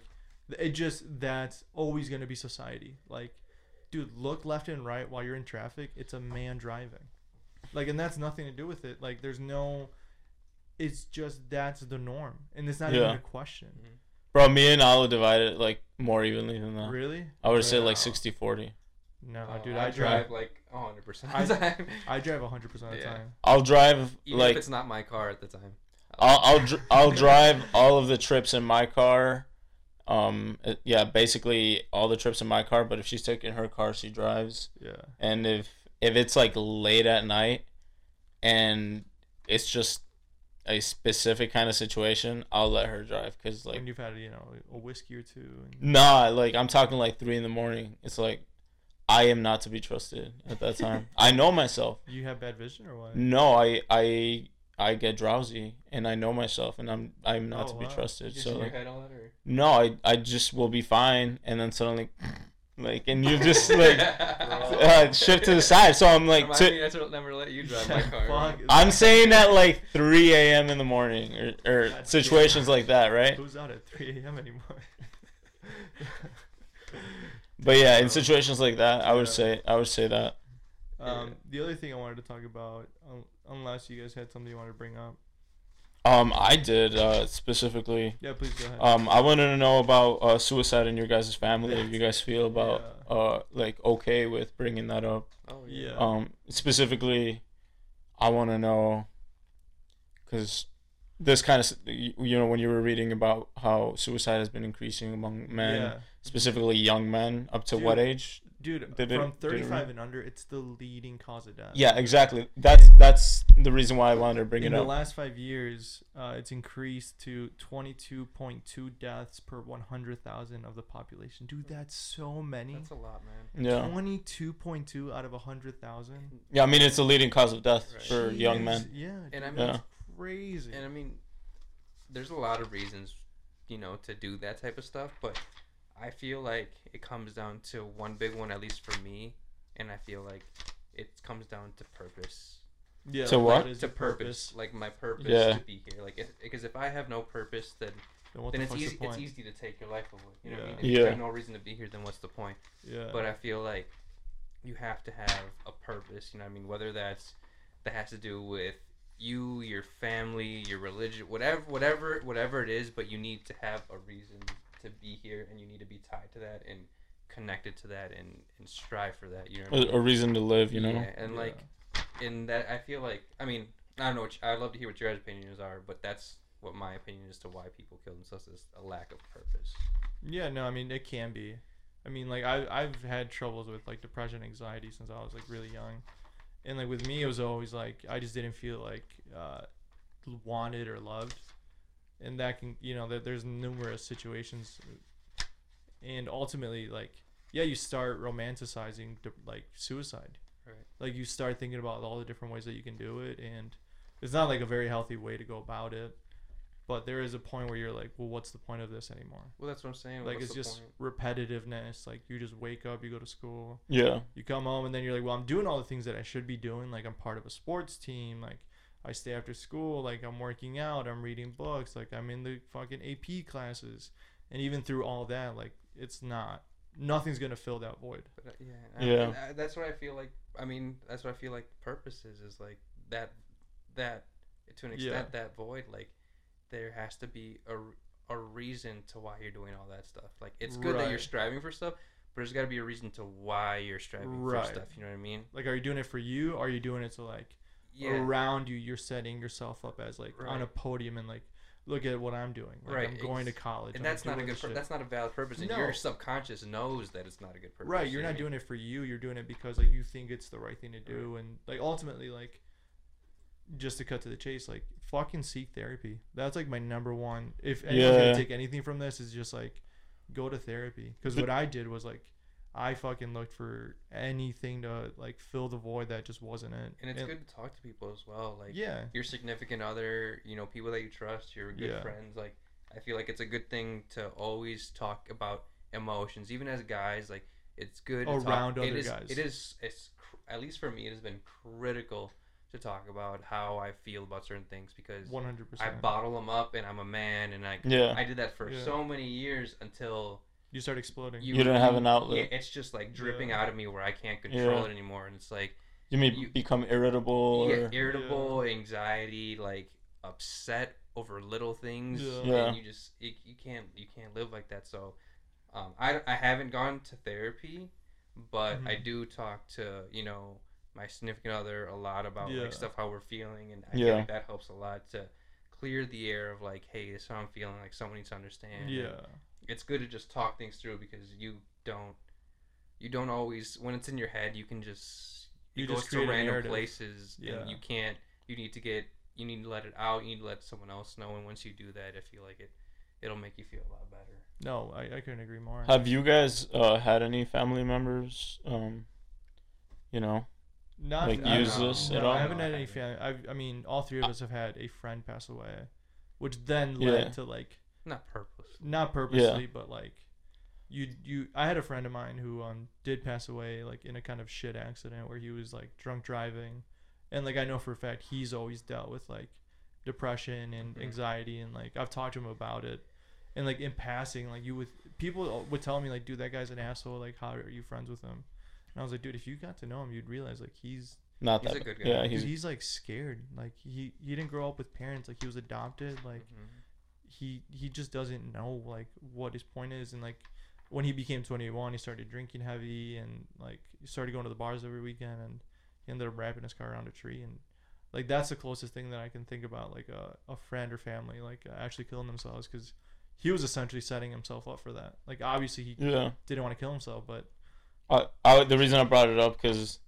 it just that's always gonna be society. Like, dude, look left and right while you're in traffic. It's a man driving. Like, and that's nothing to do with it. Like, there's no. It's just that's the norm, and it's not even a question. Mm-hmm. Bro, me and Ala divided like more evenly than that. Really? I would say like Wow. 60 40. No, Oh, dude, I, I drive drive. like hundred percent I- of the time. I drive 100 percent of the Yeah. time. I'll drive Even like if it's not my car at the time. I'll I'll, dr- I'll drive all of the trips in my car. Um, it- yeah, basically all the trips in my car. But if she's taking her car, she drives. Yeah. And if if it's like late at night, and it's just a specific kind of situation, I'll let her drive. Cause like when you've had you know a whiskey or two. And, nah, like I'm talking like three in the morning. It's like I am not to be trusted at that time. I know myself. you have bad vision or what? No, I I I get drowsy and I know myself and I'm I'm not Oh, to be trusted. You So your like, head all that, or? no, I I just will be fine and then suddenly like and you just like uh, shift to the side. So I'm like to, me not never let you drive my car. Fuck. I'm saying at like 3 a.m. in the morning or, or That's situations like that, right? Who's out at 3 a.m. anymore? But yeah, in situations like that, I would say I would say that. Um, the other thing I wanted to talk about, um, unless you guys had something you wanted to bring up, Um, I did uh, specifically. Yeah, please go ahead. Um, I wanted to know about uh, suicide in your guys' family. If you guys feel about Yeah. uh, like okay with bringing that up. Oh yeah. Um, specifically, I want to know because this kind of you you know when you were reading about how suicide has been increasing among men, yeah. specifically young men, up to what age? Dude, Did it- from did it 35 really- and under, it's the leading cause of death. Yeah, exactly. That's that's the reason why I wanted to bring it up In the last five years, uh, it's increased to 22.2 deaths per 100,000 of the population. Dude, that's so many. That's a lot, man. Yeah, 22.2 out of 100,000. yeah. I mean, it's a leading cause of death Right. for young men. Yeah. And I dude, mean- that's crazy. And I mean, there's a lot of reasons, you know, to do that type of stuff, but I feel like it comes down to one big one, at least for me, and I feel like it comes down to purpose. yeah. To like, what? is to your purpose, like my purpose Yeah. to be here. Like, because if I have no purpose, then Then, then the it's easy. the It's easy to take your life away. You know what I mean? If you have no reason to be here, then what's the point? Yeah. But I feel like you have to have a purpose. You know, what I mean, whether that's that has to do with you, your family, your religion, whatever, whatever, whatever it is. But you need to have a reason to be here, and you need to be tied to that and connected to that, and and strive for that. You know, what mean? a reason to live, you know. Yeah, and like in that, I feel like I mean, I don't know. What you, I'd love to hear what your guys' opinions are, but that's what my opinion is to why people kill themselves is a lack of purpose. Yeah, no, I mean it can be. I mean, like I I've had troubles with like depression, anxiety since I was like really young, and like with me it was always like I just didn't feel like uh, wanted or loved, and that can you know that there's numerous situations, and ultimately like yeah you start romanticizing like suicide, Right. like you start thinking about all the different ways that you can do it, and it's not like a very healthy way to go about it. But there is a point where you're like, well, what's the point of this anymore? Well, that's what I'm saying. like What's it's just point? repetitiveness like you just wake up you go to school Yeah, you come home and then you're like well i'm doing all the things that i should be doing like i'm part of a sports team like i stay after school like i'm working out i'm reading books like i'm in the fucking ap classes and even through all that like it's not nothing's gonna fill that void But, uh, yeah, I- Yeah. and, uh, that's what I feel like. I mean, that's what I feel like. Purpose is is like that, that to an extent Yeah. that void. Like there has to be a a reason to why you're doing all that stuff. Like it's good that you're striving for stuff, but there's got to be a reason to why you're striving Right. for stuff. You know what I mean? like are you doing it for you or are you doing it to like Yeah. around you you're setting yourself up as like on a podium and like look at what i'm doing like Right, i'm going to college And I'm that's not a good. Pur- that's not a valid purpose, and No. your subconscious knows that it's not a good purpose. right you're not doing it for you you're doing it because like you think it's the right thing to do and like ultimately like just to cut to the chase like fucking seek therapy that's like my number one if anyone's Yeah. gonna take anything from this is just like go to therapy because what i did was like i fucking looked for anything to like fill the void that just wasn't it And it's good to talk to people as well. Like yeah your significant other, you know, people that you trust, your good Yeah. friends. Like, I feel like it's a good thing to always talk about emotions, even as guys. Like, it's good to Around talk. other it is, guys. It is. It's cr- at least for me, it has been critical to talk about how I feel about certain things because 100% I bottle them up and I'm a man and I Yeah. I did that for Yeah. so many years until you start exploding You don't have an outlet. Yeah, it's just like dripping Yeah. out of me where I can't control Yeah. it anymore, and it's like you may You- become irritable yeah, or irritable, anxiety, like upset over little things. Yeah. Yeah. And you just you, you can't you can't live like that. So, um, I I haven't gone to therapy, but I Mhm. do talk to you know my significant other a lot about Yeah. like stuff how we're feeling, and I Yeah. feel like that helps a lot to clear the air of like, hey, this is how I'm feeling. Like someone needs to understand. yeah it's good to just talk things through because you don't you don't always when it's in your head you can just You it goes just to random places Yeah. and you can't you need to get you need to let it out you need to let someone else know and once you do that i feel like it it'll make you feel a lot better no i, I couldn't agree more have you guys uh, had any family members um you know Not Like, I- use no, this no, at all? I haven't had any family. I've, I mean, all three of us have had a friend pass away, which then Yeah. led to like not purposely. not purposely, but like you you. I had a friend of mine who um did pass away like in a kind of shit accident where he was like drunk driving, and like I know for a fact he's always dealt with like depression and Mhm. anxiety and like I've talked to him about it, and like in passing like you would people would tell me like dude that guy's an asshole like how are you friends with him, and I was like dude if you got to know him you'd realize like he's not He's that. a good guy. Yeah, he's, he's like scared. Like he he didn't grow up with parents. Like he was adopted. Like Mhm. He he just doesn't know like what his point is. And like when he became 21, he started drinking heavy and like he started going to the bars every weekend. And he ended up wrapping his car around a tree. And like that's the closest thing that I can think about. Like a a friend or family like uh, actually killing themselves because he was essentially setting himself up for that. Like obviously he yeah. didn't want to kill himself, but I, I the reason I brought it up because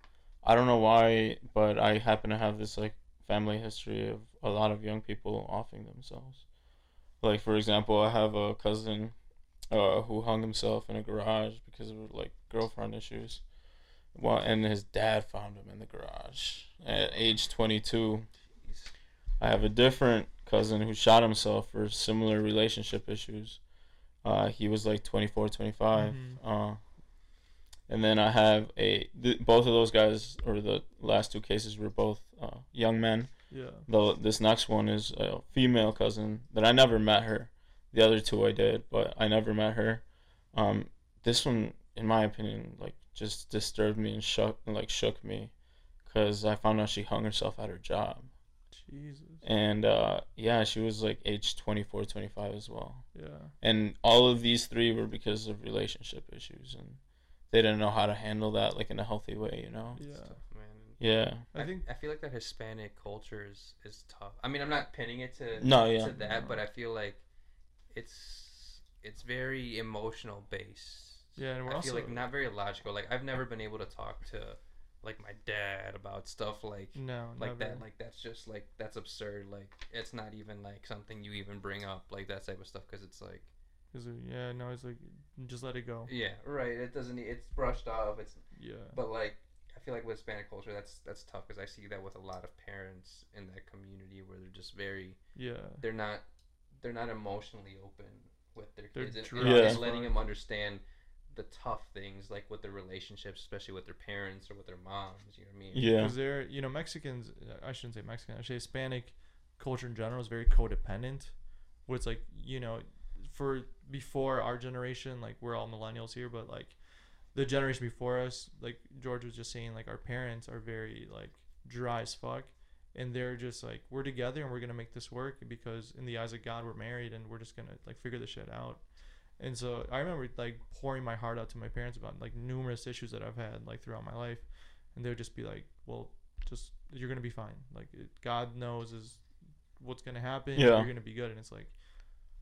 I don't know why, but I happen to have this like family history of a lot of young people offing themselves. Like for example, I have a cousin uh, who hung himself in a garage because of like girlfriend issues. Well, and his dad found him in the garage at age 22. Jeez. I have a different cousin who shot himself for similar relationship issues. Uh, he was like 24, 25. Mhm. Uh, and then I have a th- both of those guys, or the last two cases, were both uh, young men. Yeah. The this next one is a female cousin that I never met her. The other two I did, but I never met her. Um, this one, in my opinion, like just disturbed me and shook like shook me, because I found out she hung herself at her job Jesus. and uh, yeah she was like age 24 25 as well Yeah. and all of these three were because of relationship issues and they didn't know how to handle that like in a healthy way you know Yeah. It's tough, man. yeah I think I feel like that Hispanic culture is, is tough. I mean, I'm not pinning it to no yeah to that, but I feel like it's it's very emotional based. Yeah, and we're I also feel like not very logical. Like I've never been able to talk to like my dad about stuff like no like never. that. Like that's just like that's absurd. Like it's not even like something you even bring up like that type of stuff because it's like 'Cause it- yeah, no, it's like just let it go. yeah, right. It doesn't. It's brushed off. It's Yeah. but like I feel like with Hispanic culture, that's that's tough because I see that with a lot of parents in that community where they're just very Yeah. they're not they're not emotionally open with their They're kids and, dry and, as and letting them understand the tough things like with their relationships, especially with their parents or with their moms. You know what I mean? yeah Because they're, you know, Mexicans. I shouldn't say Mexican. I should say Hispanic culture in general is very codependent. Where it's like, you know, for before our generation, like we're all millennials here, but like the generation before us, like George was just saying, like our parents are very like dry as fuck, and they're just like we're together and we're gonna make this work because in the eyes of God we're married and we're just gonna like figure this shit out. And so I remember like pouring my heart out to my parents about like numerous issues that I've had like throughout my life, and they would just be like, "Well, just you're gonna be fine. Like it, God knows is what's gonna happen. Yeah. You're gonna be good." And it's like,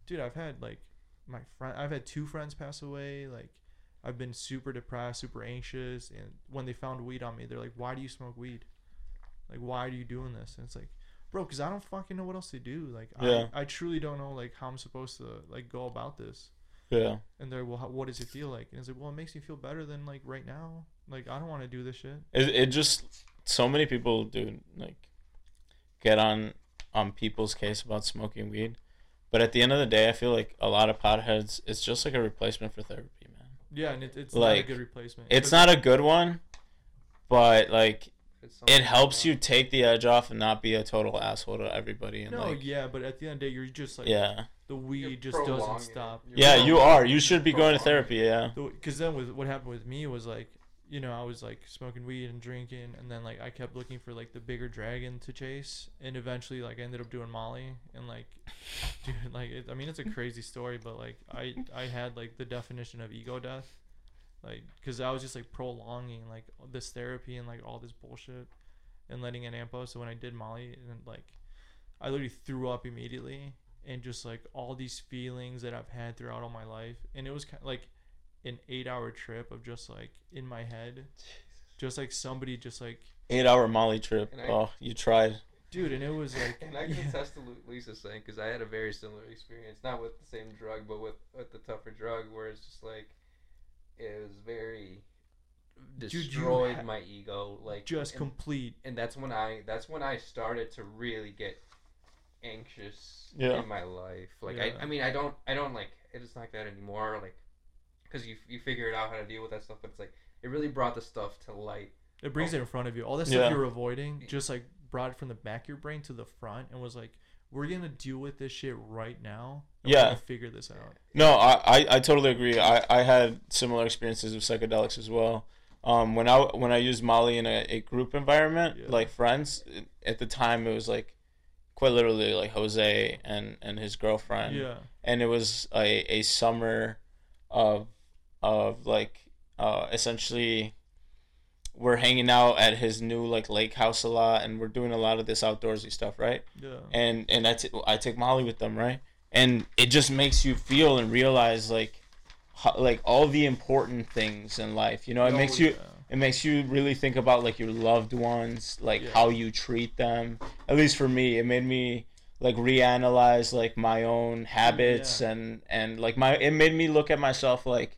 dude, I've had like my friend, I've had two friends pass away. Like I've been super depressed, super anxious, and when they found weed on me, they're like, "Why do you smoke weed? Like why are you doing this?" And it's like. Bro, cause I don't fucking know what else to do. Like, Yeah. I, I truly don't know like how I'm supposed to like go about this. yeah And they're well, how, what does it feel like? And it's like, well, it makes me feel better than like right now. Like I don't want to do this shit. it, it just so many people do like get on on people's case about smoking weed but at the end of the day i feel like a lot of potheads it's just like a replacement for therapy Yeah, and it, it's Like, not a good replacement. It's not a good one but like it helps you you take the edge off and not be a total asshole to everybody and No, like yeah, but at the end of the day, you're just like yeah. the weed just doesn't stop. Yeah you are. You should be going to therapy yeah. Because then with what happened with me was like, you know, I was like smoking weed and drinking, and then like I kept looking for like the bigger dragon to chase, and eventually like I ended up doing Molly, and like, dude, like it, I mean it's a crazy story, but like I I had like the definition of ego death, like because I was just like prolonging like this therapy and like all this bullshit, and letting it amp up. So when I did Molly, and like, I literally threw up immediately, and just like all these feelings that I've had throughout all my life, and it was kind of like an eight hour trip of just like in my head just like somebody just like eight hour molly trip I- oh you tried dude and it was like And I yeah. can attest to Luis's saying because I had a very similar experience, not with the same drug, but with with the tougher drug, where it's just like it was very Dude, you destroyed ha- my ego, like just and, complete and that's when I that's when I started to really get anxious Yeah. in my life. Like Yeah. I, I mean I don't I don't like it is not that anymore. Like because you you figured out how to deal with that stuff, but it's like it really brought the stuff to light. it brings Oh. it in front of you all that stuff Yeah. you're avoiding just like brought it from the back of your brain to the front and was like we're gonna deal with this shit right now and Yeah. we're figure this out No, I, I, I totally agree. I, I had similar experiences with psychedelics as well. Um, when I when I used Molly in a, a group environment, Yeah. like friends, at the time it was like quite literally like Jose and and his girlfriend, Yeah. and it was a, a summer of of like uh essentially we're hanging out at his new like lake house a lot and we're doing a lot of this outdoorsy stuff right Yeah. and and I, t- I take Molly with them right and it just makes you feel and realize like how, like all the important things in life you know it Oh, makes you yeah. it makes you really think about like your loved ones like Yeah. how you treat them at least for me it made me like reanalyze like my own habits Yeah. and and like my it made me look at myself like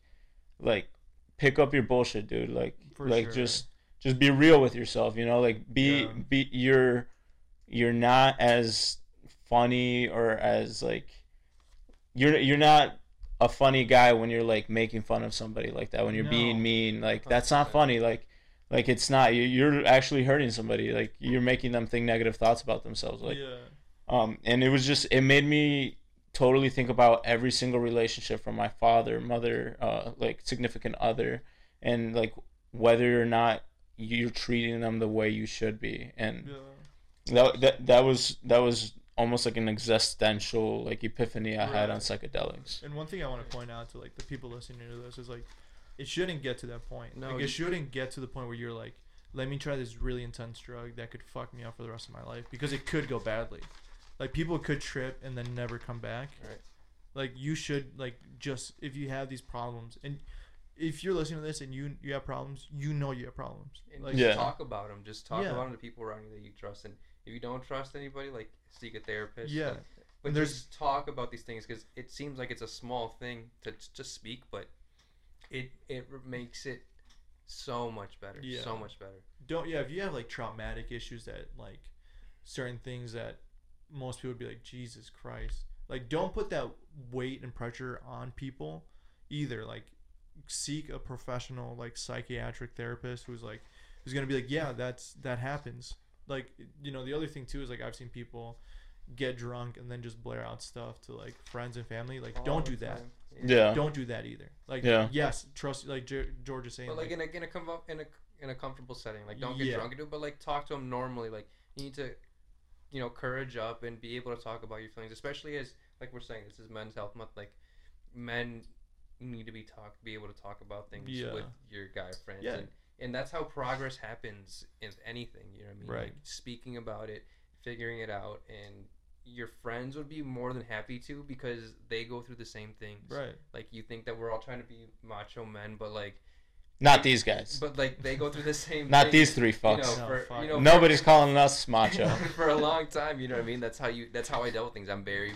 like pick up your bullshit dude. Like For like sure. just just be real with yourself you know? Like be Yeah. be you're you're not as funny or as like you're you're not a funny guy when you're like making fun of somebody like that when you're being mean. Like that's not funny. Like like it's not you- you're actually hurting somebody. Like you're making them think negative thoughts about themselves. Like yeah. um and it was just it made me totally think about every single relationship from my father mother uh like significant other and like whether or not you're treating them the way you should be and Yeah. that that, that was that was almost like an existential like epiphany i had on psychedelics And one thing I want to point out to like the people listening to this is like, it shouldn't get to that point. No, like, it shouldn't get to the point where you're like, let me try this really intense drug that could fuck me up for the rest of my life because it could go badly. Like people could trip and then never come back. Right. Like you should like just if you have these problems and if you're listening to this and you you have problems, you know you have problems. And Like just Yeah. talk about them. Just talk Yeah. about them to people around you that you trust. And if you don't trust anybody, like seek a therapist. Yeah. like- but And there's- just talk about these things because it seems like it's a small thing to j- just speak, but it it makes it so much better. Yeah. So much better. don't yeah if you have like traumatic issues that like certain things that most people would be like jesus christ. Like don't put that weight and pressure on people either. Like seek a professional like psychiatric therapist who's like who's gonna be like yeah that's that happens. Like you know the other thing too is like i've seen people get drunk and then just blare out stuff to like friends and family. Like All don't do that. time. yeah. Don't do that either. Like Yeah. yes trust like Ge- george is saying But like like, in a in a com- in a in a comfortable setting, like don't get Yeah. drunk and do, it, but like talk to them normally. Like you need to, you know, courage up and be able to talk about your feelings, especially as like we're saying this is Men's Health Month. Like men need to be talk be able to talk about things Yeah. with your guy friends. Yeah. And, and that's how progress happens in anything. You know what I mean? Right. Like speaking about it, figuring it out, and your friends would be more than happy to because they go through the same things. right Like you think that we're all trying to be macho men, but like not these guys but like they go through the same. not thing, these three You fucks know, No, for, fuck. you know, nobody's for, calling us macho for a long time. You know what I mean? That's how you. That's how I dealt with things. I'm very.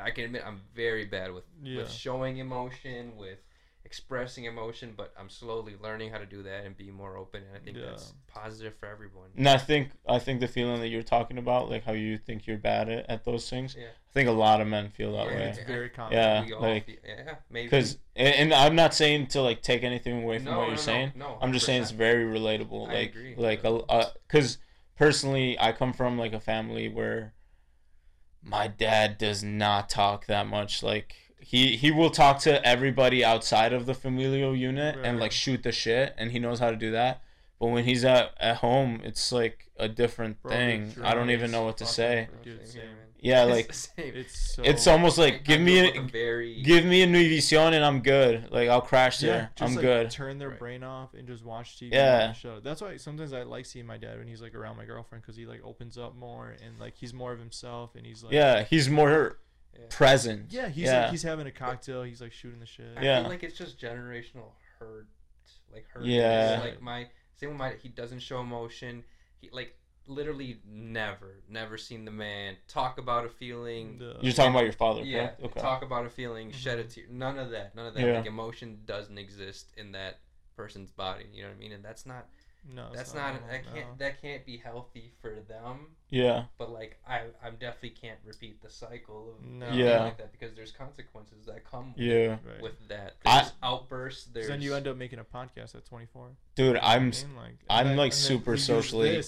I can admit I'm very bad with Yeah. with showing emotion, with expressing emotion, but I'm slowly learning how to do that and be more open. And I think Yeah. that's positive for everyone. And I think I think the feeling that you're talking about, like how you think you're bad at, at those things, Yeah. I think a lot of men feel that Yeah, way. it's very common Yeah, we all like- feel, yeah, maybe. Because and, and I'm not saying to like take anything away from no, what no, you're no, saying. No, I'm just saying it's very relatable. I like agree. like a because personally, I come from like a family where my dad does not talk that much. Like he he will talk to everybody outside of the familial unit and like shoot the shit, and he knows how to do that. But when he's at at home, it's like a different Bro, thing. I don't even know what to say. Dude, same here, same. man. Yeah, like the same. it's so it's almost like give me a, with a very give me a Univision and I'm good. Like I'll crash there. just I'm like good. turn their Right. brain off and just watch TV. Yeah. and shut. That's why sometimes I like seeing my dad when he's like around my girlfriend because he like opens up more and like he's more of himself and he's like Yeah, he's more Yeah. present. yeah he's yeah. like he's having a cocktail he's like shooting the shit. I Yeah. feel like it's just generational hurt, like hurt. Yeah. Like my same with my he doesn't show emotion. He like literally never, never seen the man talk about a feeling. The- You're talking about your father, yeah, correct? Okay. talk about a feeling, shed Mm-hmm. a tear. None of that. None of that. Yeah. Like emotion doesn't exist in that person's body. You know what I mean? And that's not. No, That's not. normal, that can't. no. That can't be healthy for them. Yeah. But like, I, I definitely can't repeat the cycle of No. Yeah. like that because there's consequences that come with Yeah. Right. with that. I- There's outbursts. 'Cause There's then you end up making a podcast at 24. Dude, I'm what I mean? like, I'm, then- like, super socially-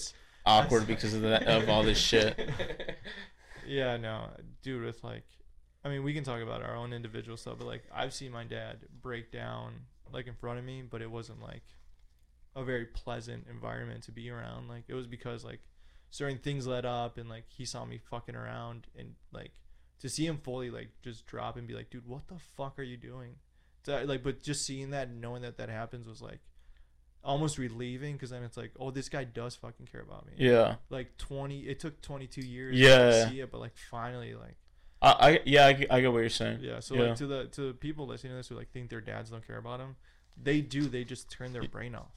awkward because of that of all this shit. Yeah, no, dude. With like, I mean, we can talk about our own individual stuff, but like, I've seen my dad break down like in front of me, but it wasn't like, a very pleasant environment to be around. Like it was because like certain things led up and like he saw me fucking around and like to see him fully like just drop and be like, dude, what the fuck are you doing? To, like, but just seeing that and knowing that that happens was like almost relieving because then it's like, oh, this guy does fucking care about me. Yeah. Like twenty, it took twenty two years. Yeah. To see it, but like finally, like I, I yeah, I, get- I get what you're saying. yeah. So Yeah. like to the to the people listening to this who like think their dads don't care about them, they do. They just turn their brain off.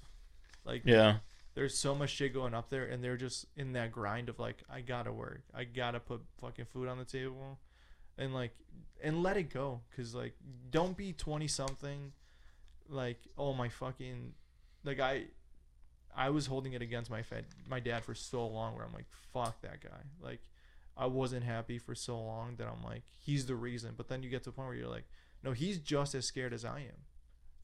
Like Yeah. there's so much shit going up there and they're just in that grind of like i gotta work. I gotta put fucking food on the table and like and let it go. Because like don't be 20 something like oh my fucking like i i was holding it against my fed, my dad for so long where i'm like fuck that guy. Like i wasn't happy for so long that i'm like he's the reason. But then you get to a point where you're like no he's just as scared as i am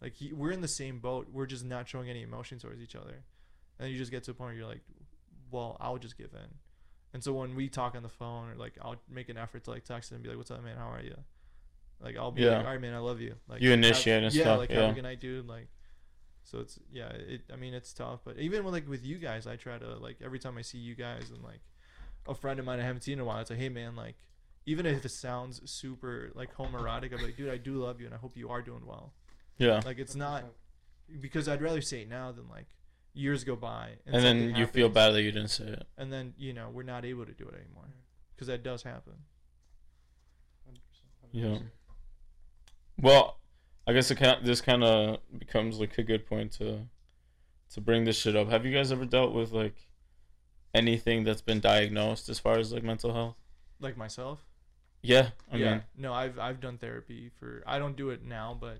like he, we're in the same boat we're just not showing any emotion towards each other and you just get to a point where you're like, well, I'll just give in. And so when we talk on the phone, or like I'll make an effort to like text him and be like, "What's up, man? How are you?" Like I'll be Yeah. like, "All right, man, I love you." Like You have- initiate and yeah, stuff, like yeah. have a good night, dude. Like, so it's yeah, it. I mean, it's tough, but even with like with you guys, I try to like every time I see you guys and like a friend of mine I haven't seen in a while, it's like, hey, man, like even if it sounds super like homoerotic, I'm like, dude, I do love you and I hope you are doing well. Yeah. Like it's not because I'd rather say it now than like years go by And then something you feel bad that you didn't say it. and then you know we're not able to do it anymore because that does happen. Yeah. Well, I guess it this kind of becomes like a good point to to bring this shit up. Have you guys ever dealt with like anything that's been diagnosed as far as like mental health? Like myself. Yeah. I yeah. mean, no, I've I've done therapy for. I don't do it now, but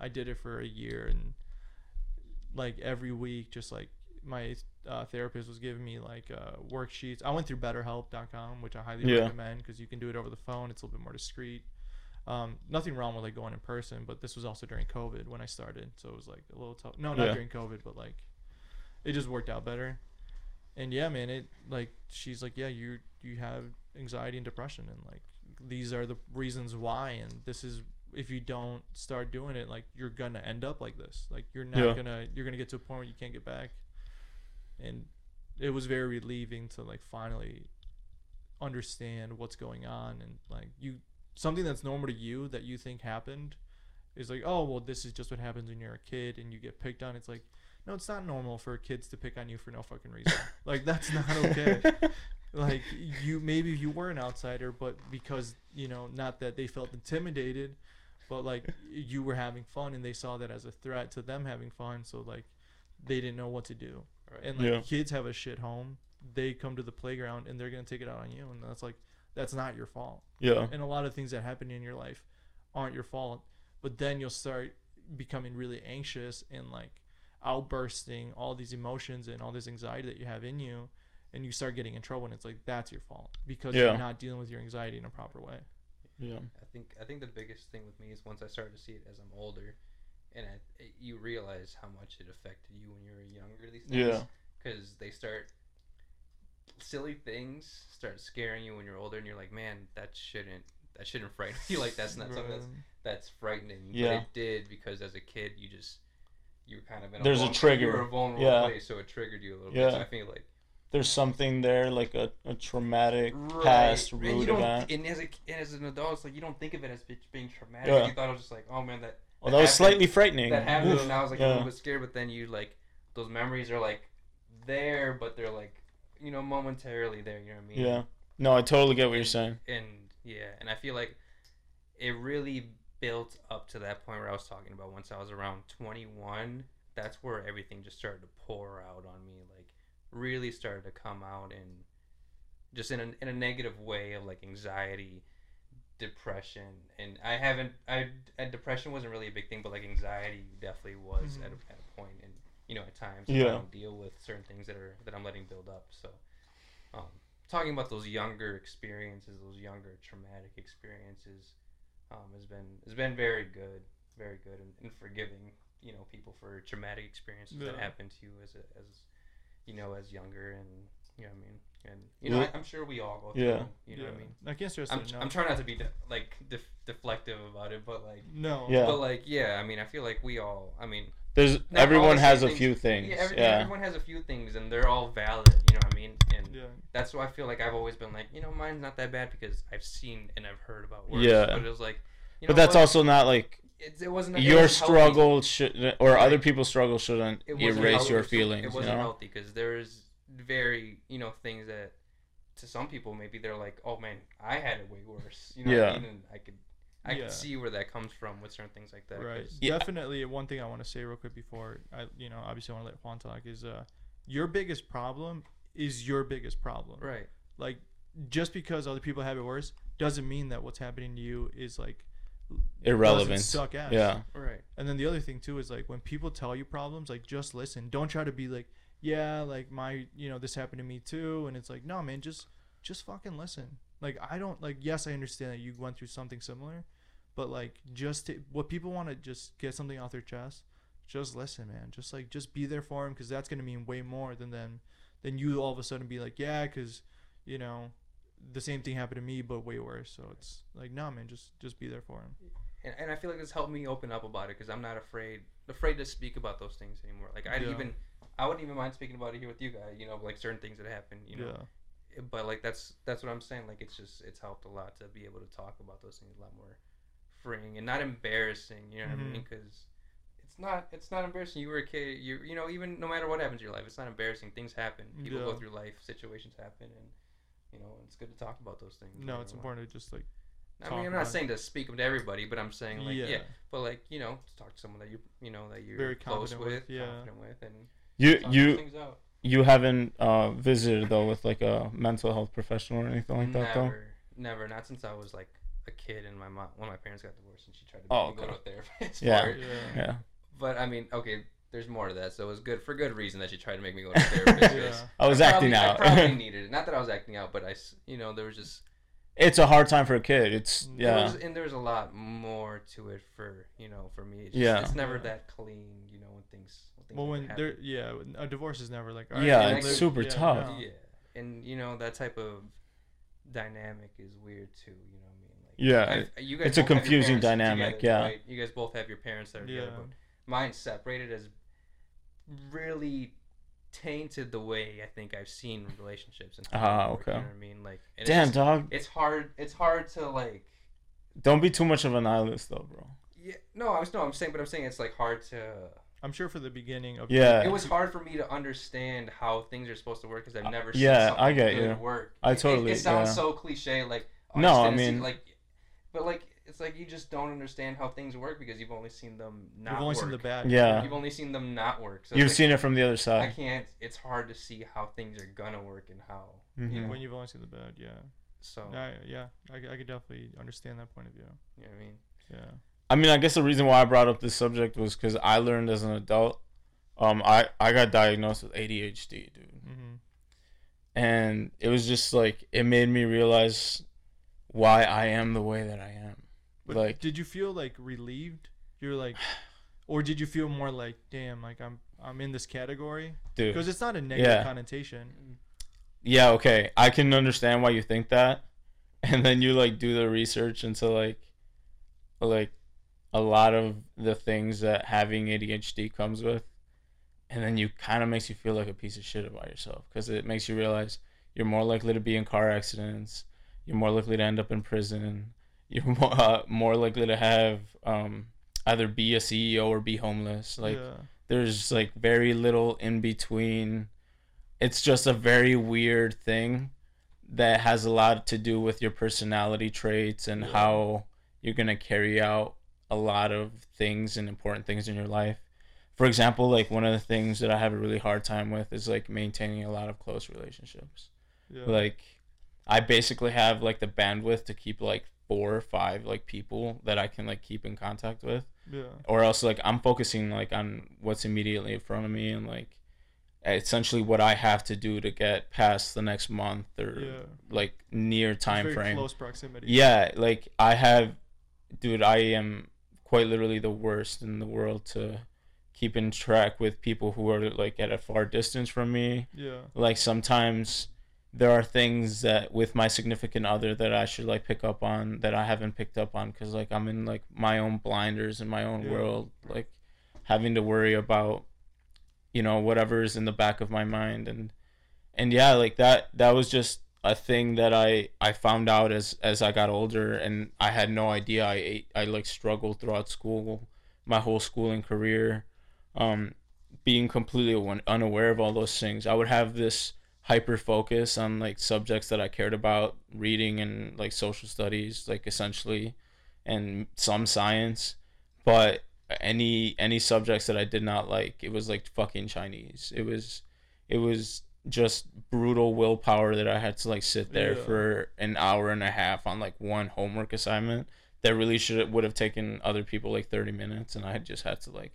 I did it for a year, and like every week, just like my uh, therapist was giving me like uh, worksheets. I went through BetterHelp.com, which I highly Yeah. recommend because you can do it over the phone. It's a little bit more discreet. Um, nothing wrong with like going in person, but this was also during COVID when I started, so it was like a little tough. No, not Yeah. during COVID, but like it just worked out better. And yeah, man, it like she's like, yeah, you you have anxiety and depression, and like these are the reasons why, and this is if you don't start doing it, like you're gonna end up like this. Like you're not Yeah. gonna you're gonna get to a point where you can't get back. And it was very relieving to like finally understand what's going on and like you something that's normal to you that you think happened is like oh well this is just what happens when you're a kid and you get picked on it's like no it's not normal for kids to pick on you for no fucking reason like that's not okay like you maybe you were an outsider but because you know not that they felt intimidated but like you were having fun and they saw that as a threat to them having fun so like they didn't know what to do Right. and like Yeah. kids have a shit home they come to the playground and they're gonna take it out on you and that's like that's not your fault yeah. and a lot of things that happen in your life aren't your fault but then you'll start becoming really anxious and like outbursting all these emotions and all this anxiety that you have in you and you start getting in trouble and it's like that's your fault because Yeah. you're not dealing with your anxiety in a proper way Yeah. I think I think the biggest thing with me is once I started to see it as I'm older, and I, it- you realize how much it affected you when you were younger. These things, Yeah. because they start silly things start scaring you when you're older, and you're like, man, that shouldn't that shouldn't frighten you. Like that's not something that's that's frightening. Yeah. But it did because as a kid, you just you were kind of in There's a a, trigger. You were a vulnerable Yeah. place, so it triggered you a little Yeah. bit. So I feel like There's something there, like a, a traumatic past and you don't, event. and as a and as an adult, it's like you don't think of it as being traumatic. Yeah. You thought it was just like, oh man, that oh, Well, that was happened- slightly frightening. that happened, Oof. and I was like a yeah. little bit scared. But then you like those memories are like there, but they're like you know momentarily there. You know what I mean? Yeah. No, I totally get what you're saying. And yeah, and I feel like it really built up to that point where I was talking about. Once I was around 21, that's where everything just started to pour out on me. Like really started to come out and just in a, in a negative way of like anxiety depression and i haven't i and depression wasn't really a big thing but like anxiety definitely was at, a, at a point and you know at times Yeah. i don't deal with certain things that are that i'm letting build up so um, talking about those younger experiences those younger traumatic experiences um, has been has been very good very good and, and forgiving you know people for traumatic experiences that Yeah. happened to you as a, as you know as younger and you know what i mean and you know Yeah. I, I'm sure we all go through. Yeah. You know what I mean. I can't stress I'm, that I'm trying not to be de- like def- deflective about it, but like, no. Yeah. but like, yeah. I mean, I feel like we all. I mean, There's everyone has same a few things. Yeah, Yeah. everyone has a few things, and they're all valid. You know what I mean? And Yeah. that's why I feel like I've always been like, you know, mine's not that bad because I've seen and I've heard about worse. Yeah. But it was like, you know, but that's what? also not like It, it wasn't it your wasn't struggle should or Right. other people's struggle shouldn't erase healthy. your feelings. You wasn't know. healthy because there's very, you know, things that to some people maybe they're like, oh man, I had it way worse. You know what Yeah. I mean? And I could, I Yeah. could see where that comes from with certain things like that. Right. 'cause- Yeah. Definitely. One thing I want to say real quick before I, you know, obviously I want to let Juan talk is, uh, your biggest problem is your biggest problem. Right. Like, just because other people have it worse doesn't mean that what's happening to you is like Irrelevant. Suck ass. Yeah. Right. And then the other thing too is like when people tell you problems, like just listen. Don't try to be like, yeah, like my, you know, this happened to me too. And it's like, no, man, just, just fucking listen. Like I don't like. Yes, I understand that you went through something similar, but like just to, what people want to just get something off their chest. Just listen, man. Just like just be there for them because that's gonna mean way more than then than you all of a sudden be like, yeah, because you know the same thing happened to me but way worse. So it's like, no, man, just just be there for him. And, and I feel like it's helped me open up about it because I'm not afraid afraid to speak about those things anymore. Like I'd Yeah. even I wouldn't even mind speaking about it here with you guys. You know, like certain things that happen. You know, yeah. but like that's that's what I'm saying. Like it's just it's helped a lot to be able to talk about those things a lot more freeing and not embarrassing. You know what I Mhm. mean? Because it's not it's not embarrassing. You were a kid. You you know even no matter what happens in your life, it's not embarrassing. Things happen. People go through life. Situations happen, and you know it's good to talk about those things. No, it's important to just like I mean, I'm not saying to speak them to everybody, but I'm saying like yeah, yeah. but like you know, to talk to someone that you you know that you're Very close confident with, with, yeah. confident with, and You talk you things out. you haven't uh, visited though with like a mental health professional or anything like that though. never, never, not since I was like a kid and my mom, when my parents got divorced and she tried to Oh, make me go to a therapist. Yeah. Yeah. Yeah. But I mean, okay, there's more to that, so it was good for good reason that she tried to make me go to therapy. Yeah. I was I acting probably, out. I probably needed it. Not that I was acting out, but I, you know, there was just it's a hard time for a kid. It's Mm. There yeah. was, and there's a lot more to it for you know for me. It's just, Yeah. it's never Yeah. that clean. You know when things. When things Well, when happen. there, yeah, a divorce is never like. Yeah, it's live- super tough. no. Yeah, and you know that type of dynamic is weird too. You know what I mean? Like, Yeah, I've- you guys it's a both have your confusing parents dynamic, together, yeah. right? You guys both have your parents that are together, Yeah. but mine separated has really tainted the way I think I've seen relationships and Ah, they okay. You know what I mean? Like, and it's Damn, just- dog. it's hard. It's hard to like. Don't be too much of a nihilist though, bro. Yeah, no, I was no, I'm saying, but I'm saying it's like hard to. I'm sure for the beginning of. Yeah. It was hard for me to understand how things are supposed to work because I've never seen yeah, I get good you. work. I It- it- totally- It, sounds yeah. so cliche, like oh, No, I mean- like, but like it's like you just don't understand how things work because you've only seen them not You've only work. seen the bad. Yeah. You've only seen them not work. So You've like, seen it from the other side. I can't. It's hard to see how things are gonna work and how. Mhm. You know, When you've only seen the bad, yeah. so Yeah, yeah. I, I could definitely understand that point of view. you know what I mean. Yeah. I mean, I guess the reason why I brought up this subject was because I learned as an adult. Um, I I got diagnosed with ADHD, dude, hmm and it was just like it made me realize why I am the way that I am. But like, did you feel like relieved? You're like, or did you feel more like, damn, like I'm I'm in this category? dude, Because it's not a negative Yeah. connotation. yeah, okay, I can understand why you think that, and then you like do the research into like, like, a lot of the things that having ADHD comes with, and then you kind of makes you feel like a piece of shit about yourself because it makes you realize you're more likely to be in car accidents, you're more likely to end up in prison, you're more, uh, more likely to have um, either be a CEO or be homeless. Like, yeah. there's like very little in between. It's just a very weird thing that has a lot to do with your personality traits and Yeah. how you're going to carry out a lot of things and important things in your life. For example, like one of the things that I have a really hard time with is like maintaining a lot of close relationships. Yeah. Like I basically have like the bandwidth to keep like four or five like people that I can like keep in contact with yeah. or else like I'm focusing like on what's immediately in front of me and like essentially what I have to do to get past the next month or Yeah. like near time very frame. Close proximity. Yeah, like I have dude, I am quite literally the worst in the world to keep in track with people who are like at a far distance from me. Yeah. Like sometimes there are things that with my significant other that I should like pick up on that I haven't picked up on because like I'm in like my own blinders in my own Yeah. world, like having to worry about you know whatever's in the back of my mind. And and yeah like that that was just a thing that I I found out as as I got older and I had no idea. I ate I like struggled throughout school my whole schooling career. Um being completely unaware of all those things. I would have this hyper focus on like subjects that I cared about reading and like social studies like essentially and some science but any any subjects that I did not like it was like fucking Chinese it was it was just brutal willpower that I had to like sit there Yeah. for an hour and a half on like one homework assignment that really should would have taken other people like 30 minutes and I had just had to like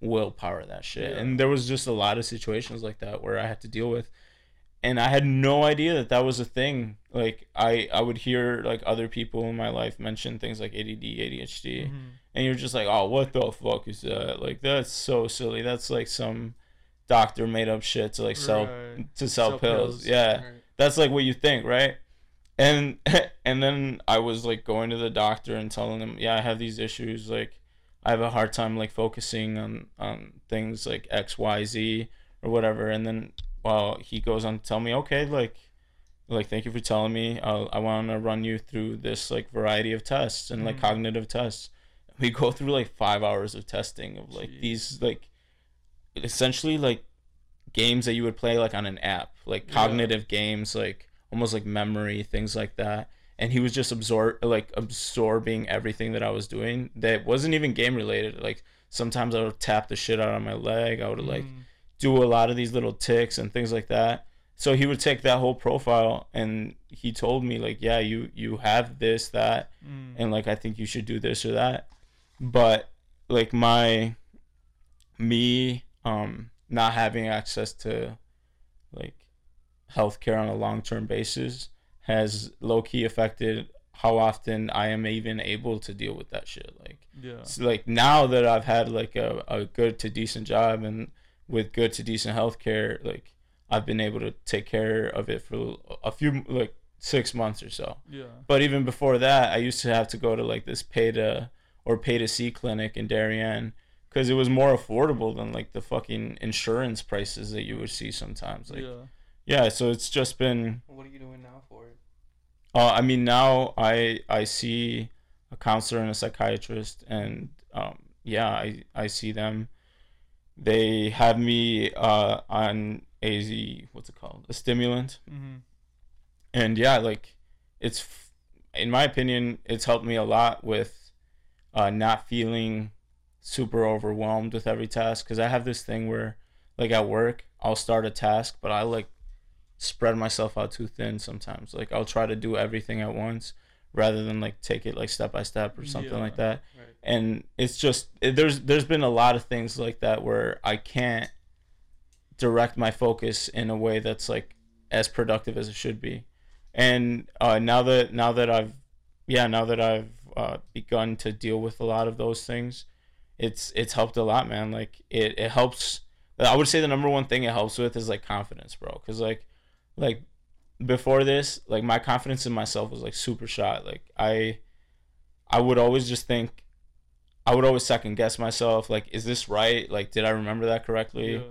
willpower that shit Yeah. and there was just a lot of situations like that where I had to deal with and I had no idea that that was a thing like I I would hear like other people in my life mention things like ADD ADHD Mhm. and you're just like, oh, what the fuck is that? Like, that's so silly. That's like some doctor made up shit to like sell Right. to sell, Sell pills. pills. Yeah, Right. that's like what you think, right? And and then I was like going to the doctor and telling them, yeah, I have these issues. Like, I have a hard time like focusing on on things like X, Y, Z or whatever. And then well, he goes on to tell me, okay, like. Like, thank you for telling me. I'll, I want to run you through this like variety of tests and like Mhm. cognitive tests we go through like five hours of testing of like Jeez. these like essentially like games that you would play like on an app like Yeah. cognitive games like almost like memory things like that and he was just absorb like absorbing everything that i was doing that wasn't even game related like sometimes i would tap the shit out of my leg i would like Mm. Do a lot of these little ticks and things like that. So he would take that whole profile and he told me like, yeah, you you have this that Mm. and like I think you should do this or that. But like my me um not having access to like healthcare on a long-term basis has low key affected how often I am even able to deal with that shit like yeah. so, like now that I've had like a, a good to decent job and with good to decent healthcare, like I've been able to take care of it for a few like six months or so. Yeah. But even before that, I used to have to go to like this pay to or pay to see clinic in Darien because it was more affordable than like the fucking insurance prices that you would see sometimes. Like yeah. yeah, so it's just been What are you doing now for it? uh, I mean, now I I see a counselor and a psychiatrist, and um, yeah, I I see them. They have me uh, on a what's it called a stimulant, Mm-hmm. and yeah, like it's in my opinion, it's helped me a lot with uh, not feeling super overwhelmed with every task because I have this thing where like at work I'll start a task, but I like spread myself out too thin sometimes. Like I'll try to do everything at once rather than like take it like step by step or something like that. Right. And it's just it, there's there's been a lot of things like that where I can't direct my focus in a way that's like as productive as it should be. And uh, now that now that I've yeah now that I've uh, begun to deal with a lot of those things, it's it's helped a lot, man. Like it it helps. I would say the number one thing it helps with is like confidence, bro. Cause like like before this, like my confidence in myself was like super shot. Like I I would always just think I would always second guess myself. Like, is this right? Like, did I remember that correctly? Yeah.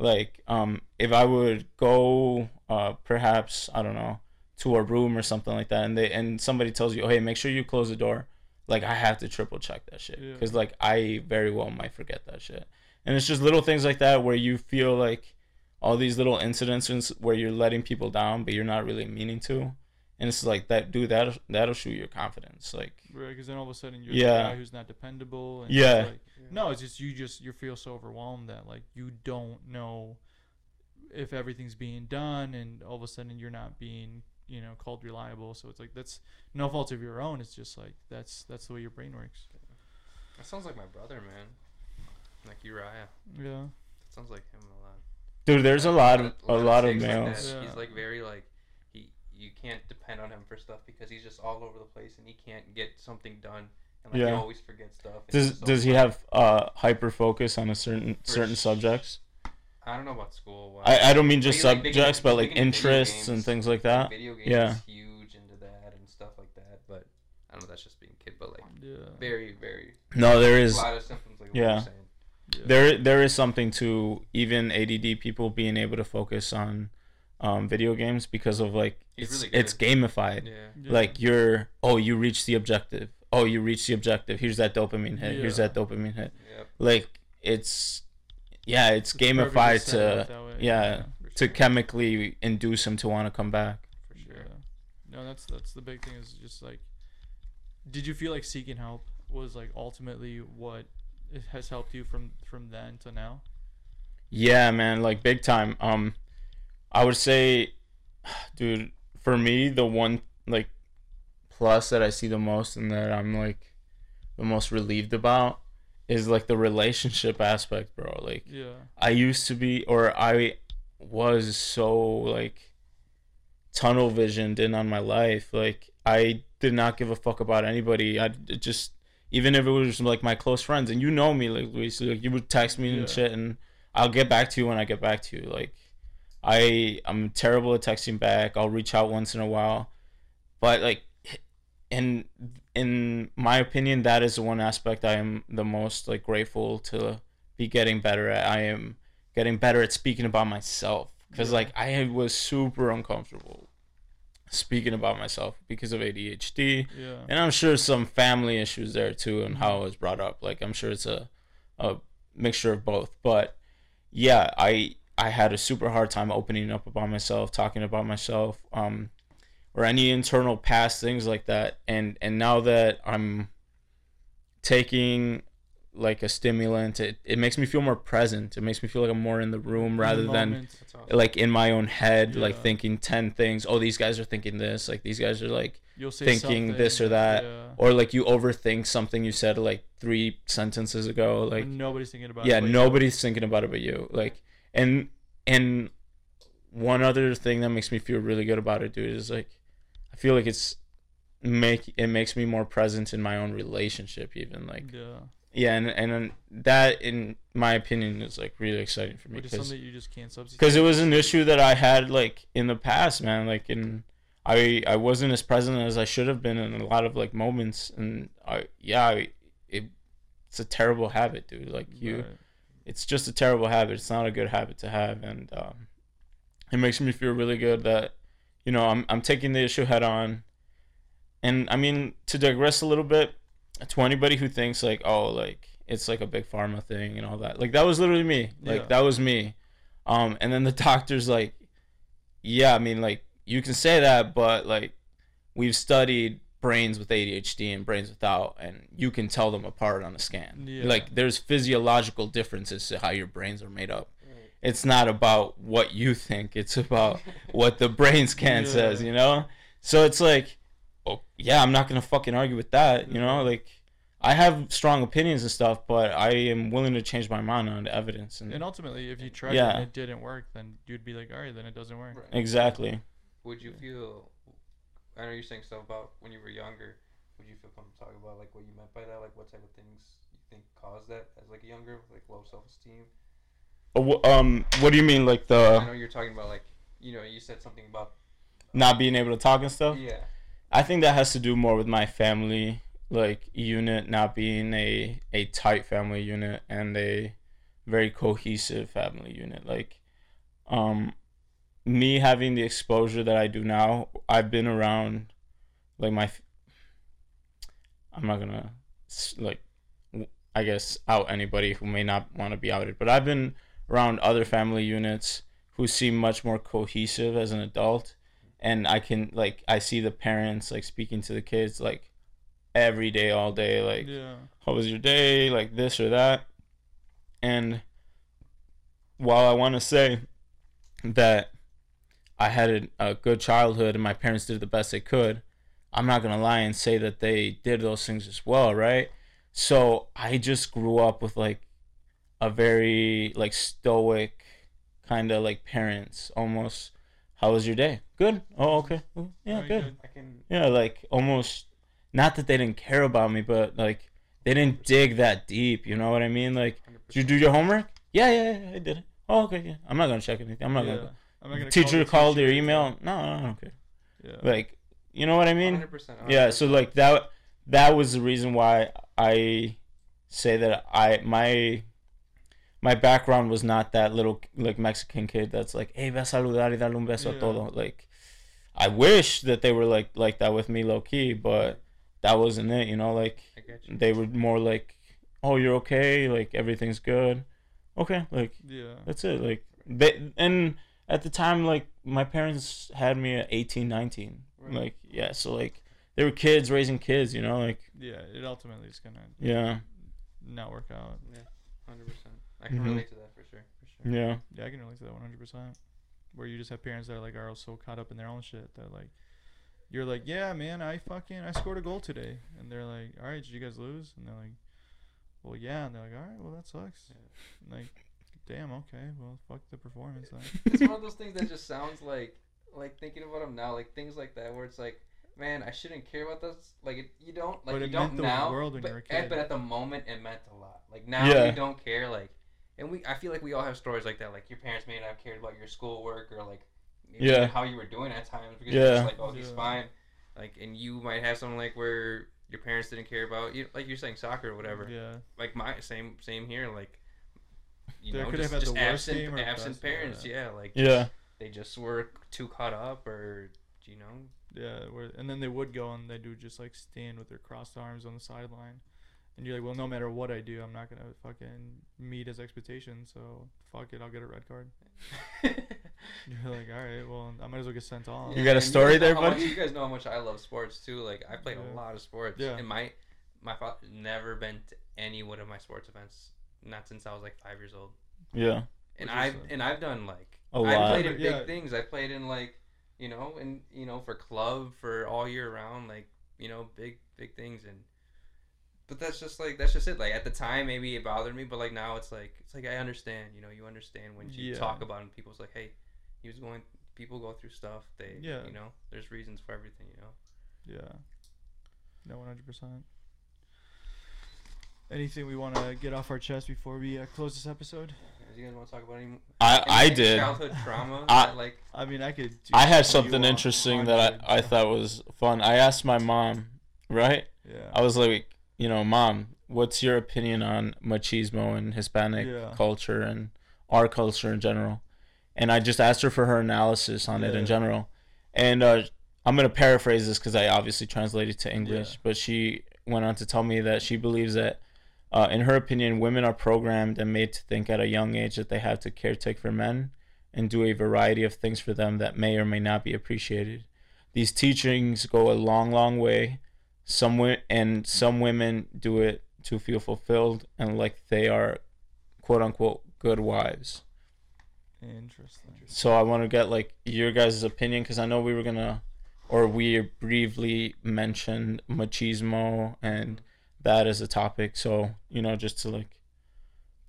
like um if i would go uh perhaps i don't know to a room or something like that and they and somebody tells you oh hey make sure you close the door like i have to triple check that shit Yeah. because like i very well might forget that shit and it's just little things like that where you feel like all these little incidents where you're letting people down but you're not really meaning to and it's like that dude that that'll shoot your confidence like Right, because then all of a sudden you're Yeah. the guy who's not dependable. And Yeah. It's like, no, it's just you just you feel so overwhelmed that like you don't know if everything's being done, and all of a sudden you're not being you know called reliable. So it's like that's no fault of your own. It's just like that's that's the way your brain works. That sounds like my brother, man. Like Uriah. Yeah. That sounds like him a lot. Dude there's a lot of a lot of things like males Yeah. He's like very like he you can't depend on him for stuff because he's just all over the place and he can't get something done and like he Yeah. always forgets stuff. and does he's just does he have uh hyper focus on a certain certain sh- subjects I don't know about school. Why. I, I don't mean just Maybe, like, big in- subjects, but like big into video interests and things like that. Video games yeah. is huge into that and stuff like that. But I don't know. That's just being kid. But like Yeah. very, very No, there a lot of symptoms. Like what yeah. You're saying. yeah. there there is something to even ADD people being able to focus on um, video games because of like He's it's really it's gamified. Yeah. Yeah. Like you're oh you reached the objective. Oh you reached the objective. Here's that dopamine hit. Here's that dopamine hit. Yep. Like it's yeah it's, It's gamified to that yeah, for to sure. chemically induce him to want to come back. For sure. Yeah. No, that's that's the big thing is just like did you feel like seeking help was like ultimately what it has helped you from from then to now? Yeah, man, like big time. Um, I would say, dude, for me, the one like plus that I see the most and that I'm like the most relieved about is like the relationship aspect, bro. Like Yeah. I used to be, or I was so like tunnel visioned in on my life. Like I did not give a fuck about anybody. I just, even if it was like my close friends, and you know me, like Luis, like you would text me Yeah. and shit, and I'll get back to you when I get back to you. Like I, I'm terrible at texting back. I'll reach out once in a while, but like, in in my opinion, that is the one aspect I am the most like grateful to be getting better at. I am getting better at speaking about myself because Yeah. like I was super uncomfortable speaking about myself because of ADHD Yeah. and I'm sure some family issues there too and how I was brought up. Like I'm sure it's a a mixture of both. But yeah I I had a super hard time opening up about myself talking about myself um or any internal past things like that. And and now that I'm taking like a stimulant it, it makes me feel more present it makes me feel like i'm more in the room In the rather than awesome. like in my own head like thinking 10 things oh these guys are thinking this like these guys are like thinking this or that, Yeah. or like you overthink something you said like three sentences ago like nobody's thinking about yeah it. you. nobody's thinking about it but you like and and one other thing that makes me feel really good about it dude is like i feel like it's make it makes me more present in my own relationship even like Yeah. Yeah and and that in my opinion is like really exciting for me Which is because something you just can't substitute. because it was an issue that I had like in the past, man. Like in I I wasn't as present as I should have been in a lot of like moments, and I yeah, I, it it's a terrible habit, dude. Like you, Right. it's just a terrible habit. It's not a good habit to have, and um, it makes me feel really good that you know I'm I'm taking the issue head on. And I mean to digress a little bit, to anybody who thinks like oh like it's like a big pharma thing and all that, like that was literally me. Like Yeah. that was me. Um, and then the doctor's like, yeah, I mean like you can say that, but like we've studied brains with ADHD and brains without, and you can tell them apart on a scan. Yeah. Like there's physiological differences to how your brains are made up. It's not about what you think; it's about what the brain scan Yeah. says. You know. So it's like, oh yeah, I'm not gonna fucking argue with that. You know, like I have strong opinions and stuff, but I am willing to change my mind on evidence. And, And ultimately, if you tried it Yeah. and it didn't work, then you'd be like, all right, then it doesn't work. Right. exactly. Would you feel? I know you're saying stuff about when you were younger. Would you feel comfortable talking about like what you meant by that? Like what type of things you think caused that as like a younger, like low self esteem? Uh, Um, what do you mean, like the? I know you're talking about like you know you said something about not being able to talk and stuff? yeah I think that has to do more with my family like unit not being a a tight family unit and a very cohesive family unit. Like um me having the exposure that I do now, I've been around like my I'm not going to like I guess out anybody who may not want to be outed, but I've been around other family units who seem much more cohesive as an adult and I can like I see the parents like speaking to the kids like every day all day like Yeah. how was your day? Like this or that. And while I want to say that I had a, a good childhood and my parents did the best they could I'm not going to lie and say that they did those things as well right? So I just grew up with like a very like stoic kind of like parents almost how was your day good oh okay Oh, yeah good good. I can yeah like almost not that they didn't care about me but like they didn't dig that deep you know what i mean like did you do your homework yeah yeah, yeah i did it Oh, okay, yeah. I'm not gonna check anything. I'm not yeah. gonna. I'm not gonna teacher call called your email. No, no, I don't care. Yeah. Like, you know what I mean? 100%. Yeah. So like that. That was the reason why I say that I my my background was not that little like Mexican kid that's like, hey, ve a saludar y darle un beso a todo. Like, I wish that they were like like that with me, low key, but that wasn't it. You know, like you. they were more like, oh, you're okay, like everything's good. Okay, like yeah. that's it. Like they and at the time, like my parents had me at 18, 19. Right. Like yeah, so like they were kids raising kids. You know, like Yeah. It ultimately is gonna yeah, not work out. Yeah, Hundred percent. I can Mhm. relate to that for sure. For sure. yeah, Yeah, I can relate to that 100. percent Where you just have parents that are like are so caught up in their own shit that like, you're like, yeah, man, I fucking I scored a goal today, and they're like, all right, did you guys lose? And they're like, well, yeah, and they're like, all right, well that sucks. Like, damn, okay, well fuck the performance then. it's one of those things that just sounds like like thinking about them now, like things like that, where it's like, man, I shouldn't care about this. Like it, you don't like But you don't meant the now, world when but, you were a and- kid. but at the moment it meant a lot. Like now Yeah. you don't care. Like, and we I feel like we all have stories like that. Like your parents may not have cared about your schoolwork or like maybe Yeah. how you were doing at times because Yeah. you're just like, oh, he's Yeah. fine. Like, and you might have something like where your parents didn't care about you, like you're saying soccer or whatever. Yeah. Like my same same here. Like. You They know, could just, had just the worst absent, game or absent parents, yeah, like yeah, they just were too caught up or you know Yeah, where, and then they would go and they do just like stand with their crossed arms on the sideline, and you're like, well, no matter what I do, I'm not gonna fucking meet his expectations, so fuck it, I'll get a red card. You're like, all right, well, I might as well get sent off. You got a story there, how much- buddy? you guys know how much I love sports too like i played Yeah. a lot of sports Yeah. and my my father never been to any one of my sports events not since i was like five years old yeah, and i've uh, and i've done like A i lot. played in big Yeah. things i played in like you know and you know for club for all year round like you know big big things and but that's just like that's just it like at the time maybe it bothered me but like now it's like it's like i understand you know you understand when you Yeah. talk about it and people's like hey he was going people go through stuff they Yeah. you know there's reasons for everything you know Yeah. No, 100. percent Anything we want to get off our chest before we uh, close this episode? Do you guys want to talk about any I I did. childhood trauma I- that, like I mean, I could. Do I had something interesting that I I thought was fun. I asked my mom, right? Yeah. I was like, you know, mom, what's your opinion on machismo and Hispanic Yeah. culture and our culture in general? And I just asked her for her analysis on it in Yeah. general. And uh, I'm going to paraphrase this because I obviously translated to English, Yeah. but she went on to tell me that she believes that, uh, in her opinion, women are programmed and made to think at a young age that they have to caretake for men and do a variety of things for them that may or may not be appreciated. These teachings go a long, long way some wo- and some women do it to feel fulfilled and like they are quote unquote good wives Interesting. so i want to get like your guys' opinion because i know we were gonna or we briefly mentioned machismo and that as a topic so you know just to like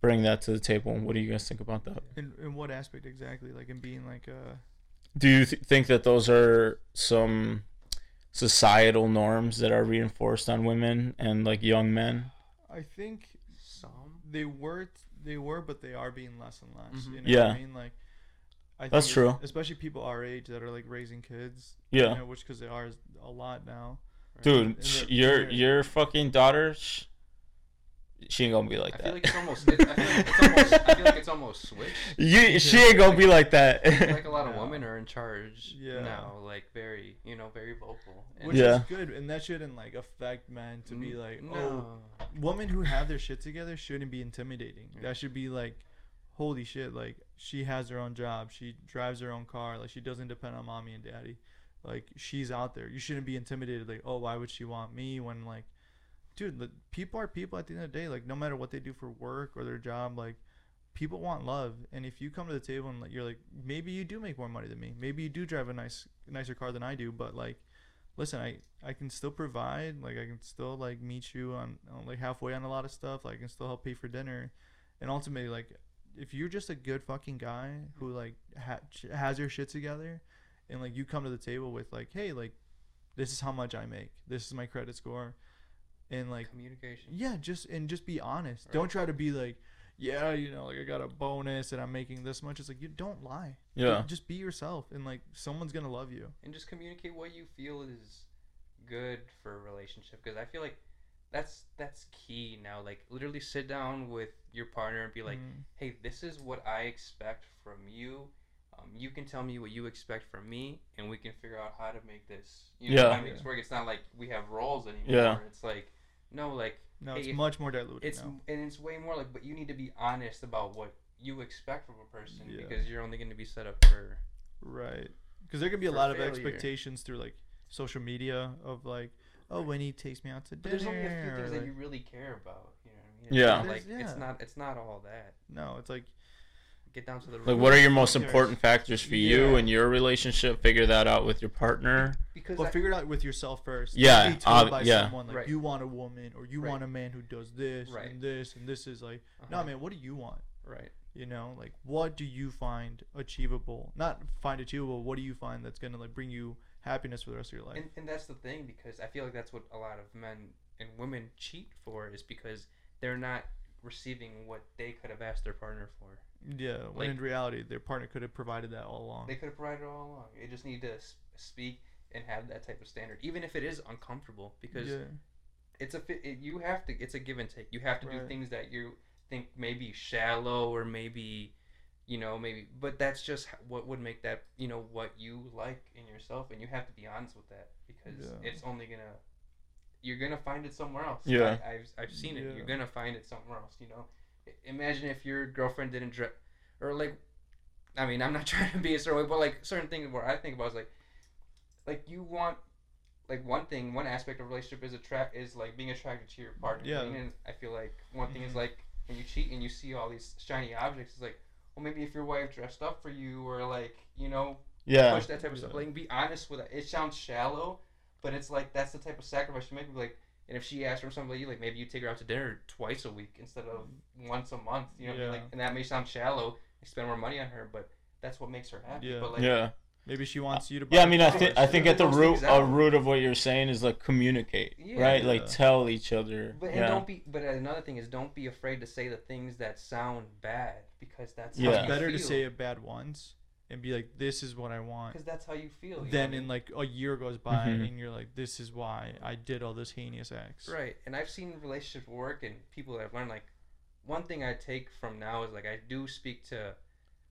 bring that to the table what do you guys think about that In in what aspect exactly? Like in being like a do you th- think that those are some societal norms that are reinforced on women and like young men I think some they were t- they were, but they are being less and less. Mhm. You know Yeah. what I mean? Like, I think That's true. Especially people our age that are like raising kids. Yeah. You know, which because they are a lot now. Dude, And sh- they're- your they're- your fucking daughters sh- she ain't gonna be like I that. feel like it's almost. It, I, feel like it's almost I feel like it's almost switched. you, she ain't gonna be like that. Like a lot of women are in charge Yeah. now, like very, you know, very vocal. And Which Yeah. is good, and that shouldn't like affect men to be N- like, oh, no. women who have their shit together shouldn't be intimidating. That should be like, holy shit, like she has her own job, she drives her own car, like she doesn't depend on mommy and daddy, like she's out there. You shouldn't be intimidated, like, oh, why would she want me when like, dude, people are people at the end of the day. Like no matter what they do for work or their job, like people want love, and if you come to the table and like, you're like, maybe you do make more money than me, maybe you do drive a nice nicer car than I do, but like listen i i can still provide like i can still like meet you on, on like halfway on a lot of stuff. Like i can still help pay for dinner. And ultimately like if you're just a good fucking guy who like ha- has your shit together and like you come to the table with like hey like this is how much i make. This is my credit score and like communication. yeah just and just be honest Right. don't try to be like yeah, you know, like I got a bonus and I'm making this much. It's like you don't lie. Yeah. Just be yourself, and like someone's gonna love you. and just communicate what you feel is good for a relationship because i feel like that's that's key now like literally sit down with your partner and be like Mm. hey this is what i expect from you um, you can tell me what you expect from me and we can figure out how to make this you know Yeah. how to make this work it's not like we have roles anymore Yeah. it's like no like no, it's if- much more diluted it's now. and it's way more like but you need to be honest about what you expect from a person Yeah. because you're only going to be set up for Right. Because there could be a For lot of expectations through like social media of like, oh, when he takes me out to but dinner. there's only a few or, things that you really care about you know what I mean? It's Yeah. not like There's- it's not it's not all that no, it's like get down to the Like, what are your most important factors for you and your relationship? Figure that out with your partner. because well, I- figure it out with yourself first. Yeah, be told ob- by yeah. someone like Right. you want a woman or you Right. want a man who does this Right. and this and this is like, no, Uh-huh. man, what do you want? right You know, like what do you find achievable? Not find achievable. What do you find that's gonna like bring you happiness for the rest of your life? and, and that's the thing because i feel like that's what a lot of men and women cheat for is because they're not receiving what they could have asked their partner for. Yeah, when like- in reality, their partner could have provided that all along. they could have provided it all along. They just need to speak and have that type of standard even if it is uncomfortable because yeah, it's a it, you have to it's a give and take. You have to do things that you think maybe shallow or maybe you know maybe but that's just what would make that you know what you like in yourself and you have to be honest with that because Yeah. it's only gonna you're gonna find it somewhere else Yeah. I, I've, I've seen it Yeah. you're gonna find it somewhere else you know imagine if your girlfriend didn't dress or like i mean i'm not trying to be a certain way but like certain things where i think about is like like you want like one thing one aspect of a relationship is attract is like being attracted to your partner Yeah. and i feel like one thing is Mhm. like when you cheat and you see all these shiny objects it's like well maybe if your wife dressed up for you or like you know Yeah. push that type of stuff like be honest with it it sounds shallow but it's like that's the type of sacrifice you make like and if she asks for something like you like maybe you take her out to dinner twice a week instead of once a month you know what I mean? Yeah. like and that may sound shallow you spend more money on her but that's what makes her happy Yeah. but like Yeah. Maybe she wants you to. Buy Yeah, I mean, I think I think at the root a root of what you're saying is like communicate, Yeah. right? Like tell each other. But and yeah. don't be. But another thing is, don't be afraid to say the things that sound bad because that's Yeah. how It's you better to say it bad once and be like, "This is what I want." because that's how you feel. you Then in like a year goes by Mhm. and you're like, "This is why I did all this heinous acts." right. And I've seen relationships work and people that I've learned like one thing I take from now is like I do speak to,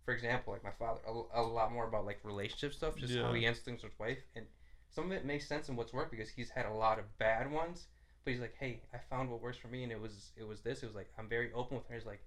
for example, like my father a, a lot more about like relationship stuff, just how he handles things with his wife, and some of it makes sense in what's worked because he's had a lot of bad ones. But he's like, hey, I found what works for me, and it was it was this. It was like I'm very open with her. He's like,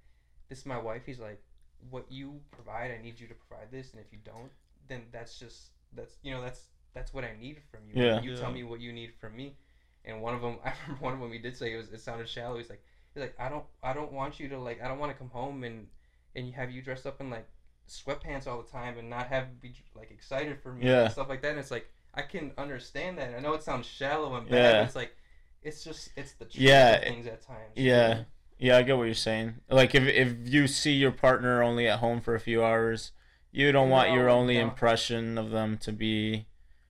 this is my wife. He's like, what you provide, I need you to provide this, and if you don't, then that's just that's you know that's that's what I need from you. Yeah. You Yeah. tell me what you need from me. And one of them, I remember one of them he did say it was it sounded shallow. He's like, he's like, I don't I don't want you to like I don't want to come home and and you have you dressed up in like sweatpants all the time and not have be like excited for me Yeah. and stuff like that. And it's like I can understand that. I know it sounds shallow and bad. Yeah. But it's like it's just it's the truth Yeah. of things at times. Yeah. Yeah, I get what you're saying. Like if if you see your partner only at home for a few hours, you don't want your only no. impression of them to be,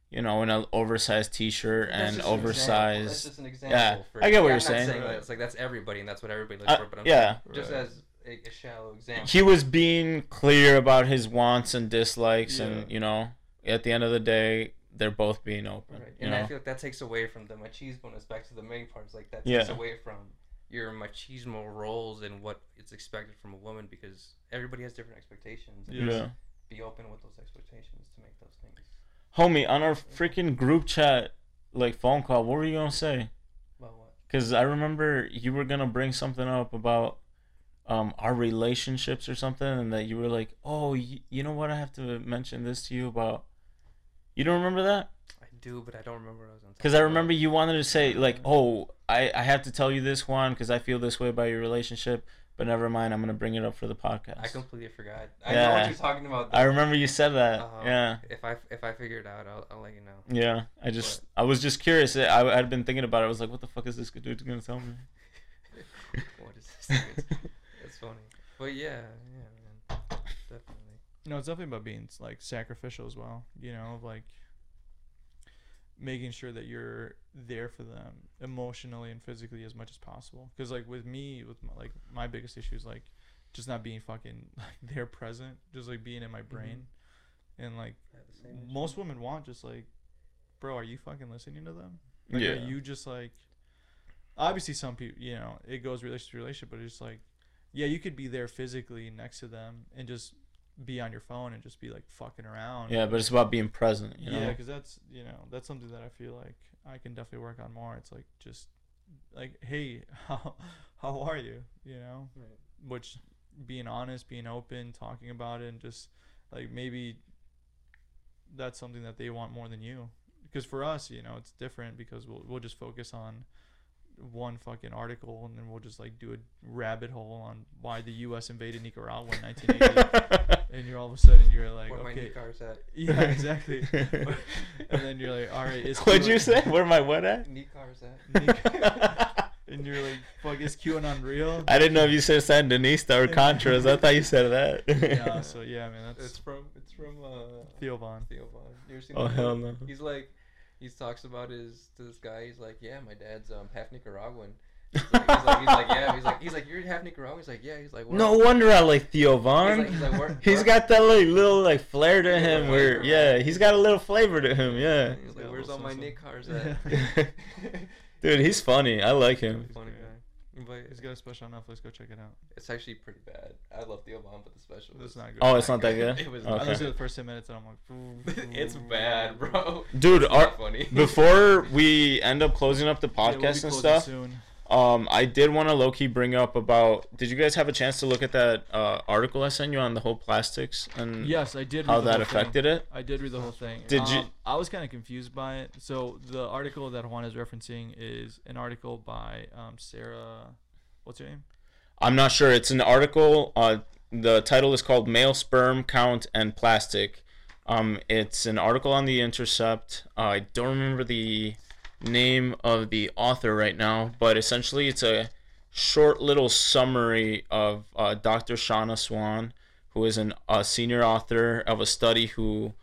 you know, in an oversized T-shirt That's and just an. That's oversized. just an example. Yeah, for, I get what yeah, you're not saying. that it's like that's everybody and that's what everybody looks Uh, for. But I'm yeah. saying, just Right. as a, a shallow example. He was being clear about his wants and dislikes, Yeah. and you know, at the end of the day, they're both being open. Right. And I feel like that takes away from the machismo is back to the main parts. Like that Yeah. takes away from your machismo roles and what it's expected from a woman because everybody has different expectations. And Yeah. Be open with those expectations to make those things. Homie, on our freaking group chat, like phone call, what were you gonna say? Well, what? Because I remember you were gonna bring something up about um our relationships or something, and that you were like, "Oh, y- you know what? I have to mention this to you about." You don't remember that? I do, but I don't remember what I was on. Because I remember you wanted to say like, "Oh, I I have to tell you this one because I feel this way about your relationship." But never mind, I'm gonna bring it up for the podcast. I completely forgot. I know Yeah. what you're talking about. I remember you said that. Uh-huh. Yeah. If I if I figure it out, I'll, I'll let you know. Yeah, I just I was just curious. I I had been thinking about it. I was like, what the fuck is this dude gonna tell me? what is this? It's, it's funny, but yeah, yeah, man, definitely. No, it's definitely about being like sacrificial as well. You know, like making sure that you're there for them emotionally and physically as much as possible. Because like with me, with my, like my biggest issue is like just not being fucking like there present, just like being in my brain, and like most women want just like, bro, are you fucking listening to them? Like, Yeah. are you just like, obviously some people, you know, it goes relationship to relationship, but it's just like, yeah, you could be there physically next to them and just be on your phone and just be like fucking around. Yeah, but it's about being present. You know? Yeah, because that's you know that's something that I feel like I can definitely work on more. It's like just like, hey, how how are you? You know, which being honest, being open, talking about it, and just like maybe that's something that they want more than you. Because for us, you know, it's different because we'll we'll just focus on one fucking article and then we'll just like do a rabbit hole on why the U.S. invaded Nicaragua in 1980, and you're all of a sudden you're like, Where my okay, new car's at? yeah, exactly. and then you're like, all right, is What'd you say? Where my what at? New car's at? And you're like, fuck, is QAnon real? I didn't know if you said Sandinista or Contras. I thought you said that. yeah, so yeah, man, It's from it's from uh Theo Von. Theo Von. You ever seen Oh that hell movie? no. He's like, he talks about his to this guy. He's like, yeah, my dad's um half Nicaraguan. He's like, he's like, he's like, yeah. He's like, he's like, you're half Nicaraguan. He's like, yeah. He's like, No wonder I like Theo He's Vaughn. like, he's like, He's where-" got that like little like flair to him where yeah, he's got a little flavor to him, yeah. He's like, where's all my. Nick cars at? Dude, he's funny. I like him. Funny guy. But He's got a special on Netflix. Go check it out. it's actually pretty bad. I love Theo Von, but the special. It's not good. Oh, it's not that good? It was. okay. I Okay. listened to the first ten minutes and I'm like, it's bad, bro. Dude, It's our, funny. before we end up closing up the Yeah, we'll be podcast and stuff, Soon. Um, I did want to low key bring up about. Did you guys have a chance to look at that uh, article I sent you on the whole plastics and Yes, I did. how read that whole thing. affected it? I did read the whole thing. Did you- Um, I was kind of confused by it. So the article that Juan is referencing is an article by um, Sarah. What's her name? I'm not sure. It's an article. Uh, the title is called "Male Sperm Count and Plastic." Um, it's an article on the Intercept. Uh, I don't remember the name of the author right now, but essentially it's a short little summary of uh, Dr. Shauna Swan, who is an, a senior author of a study who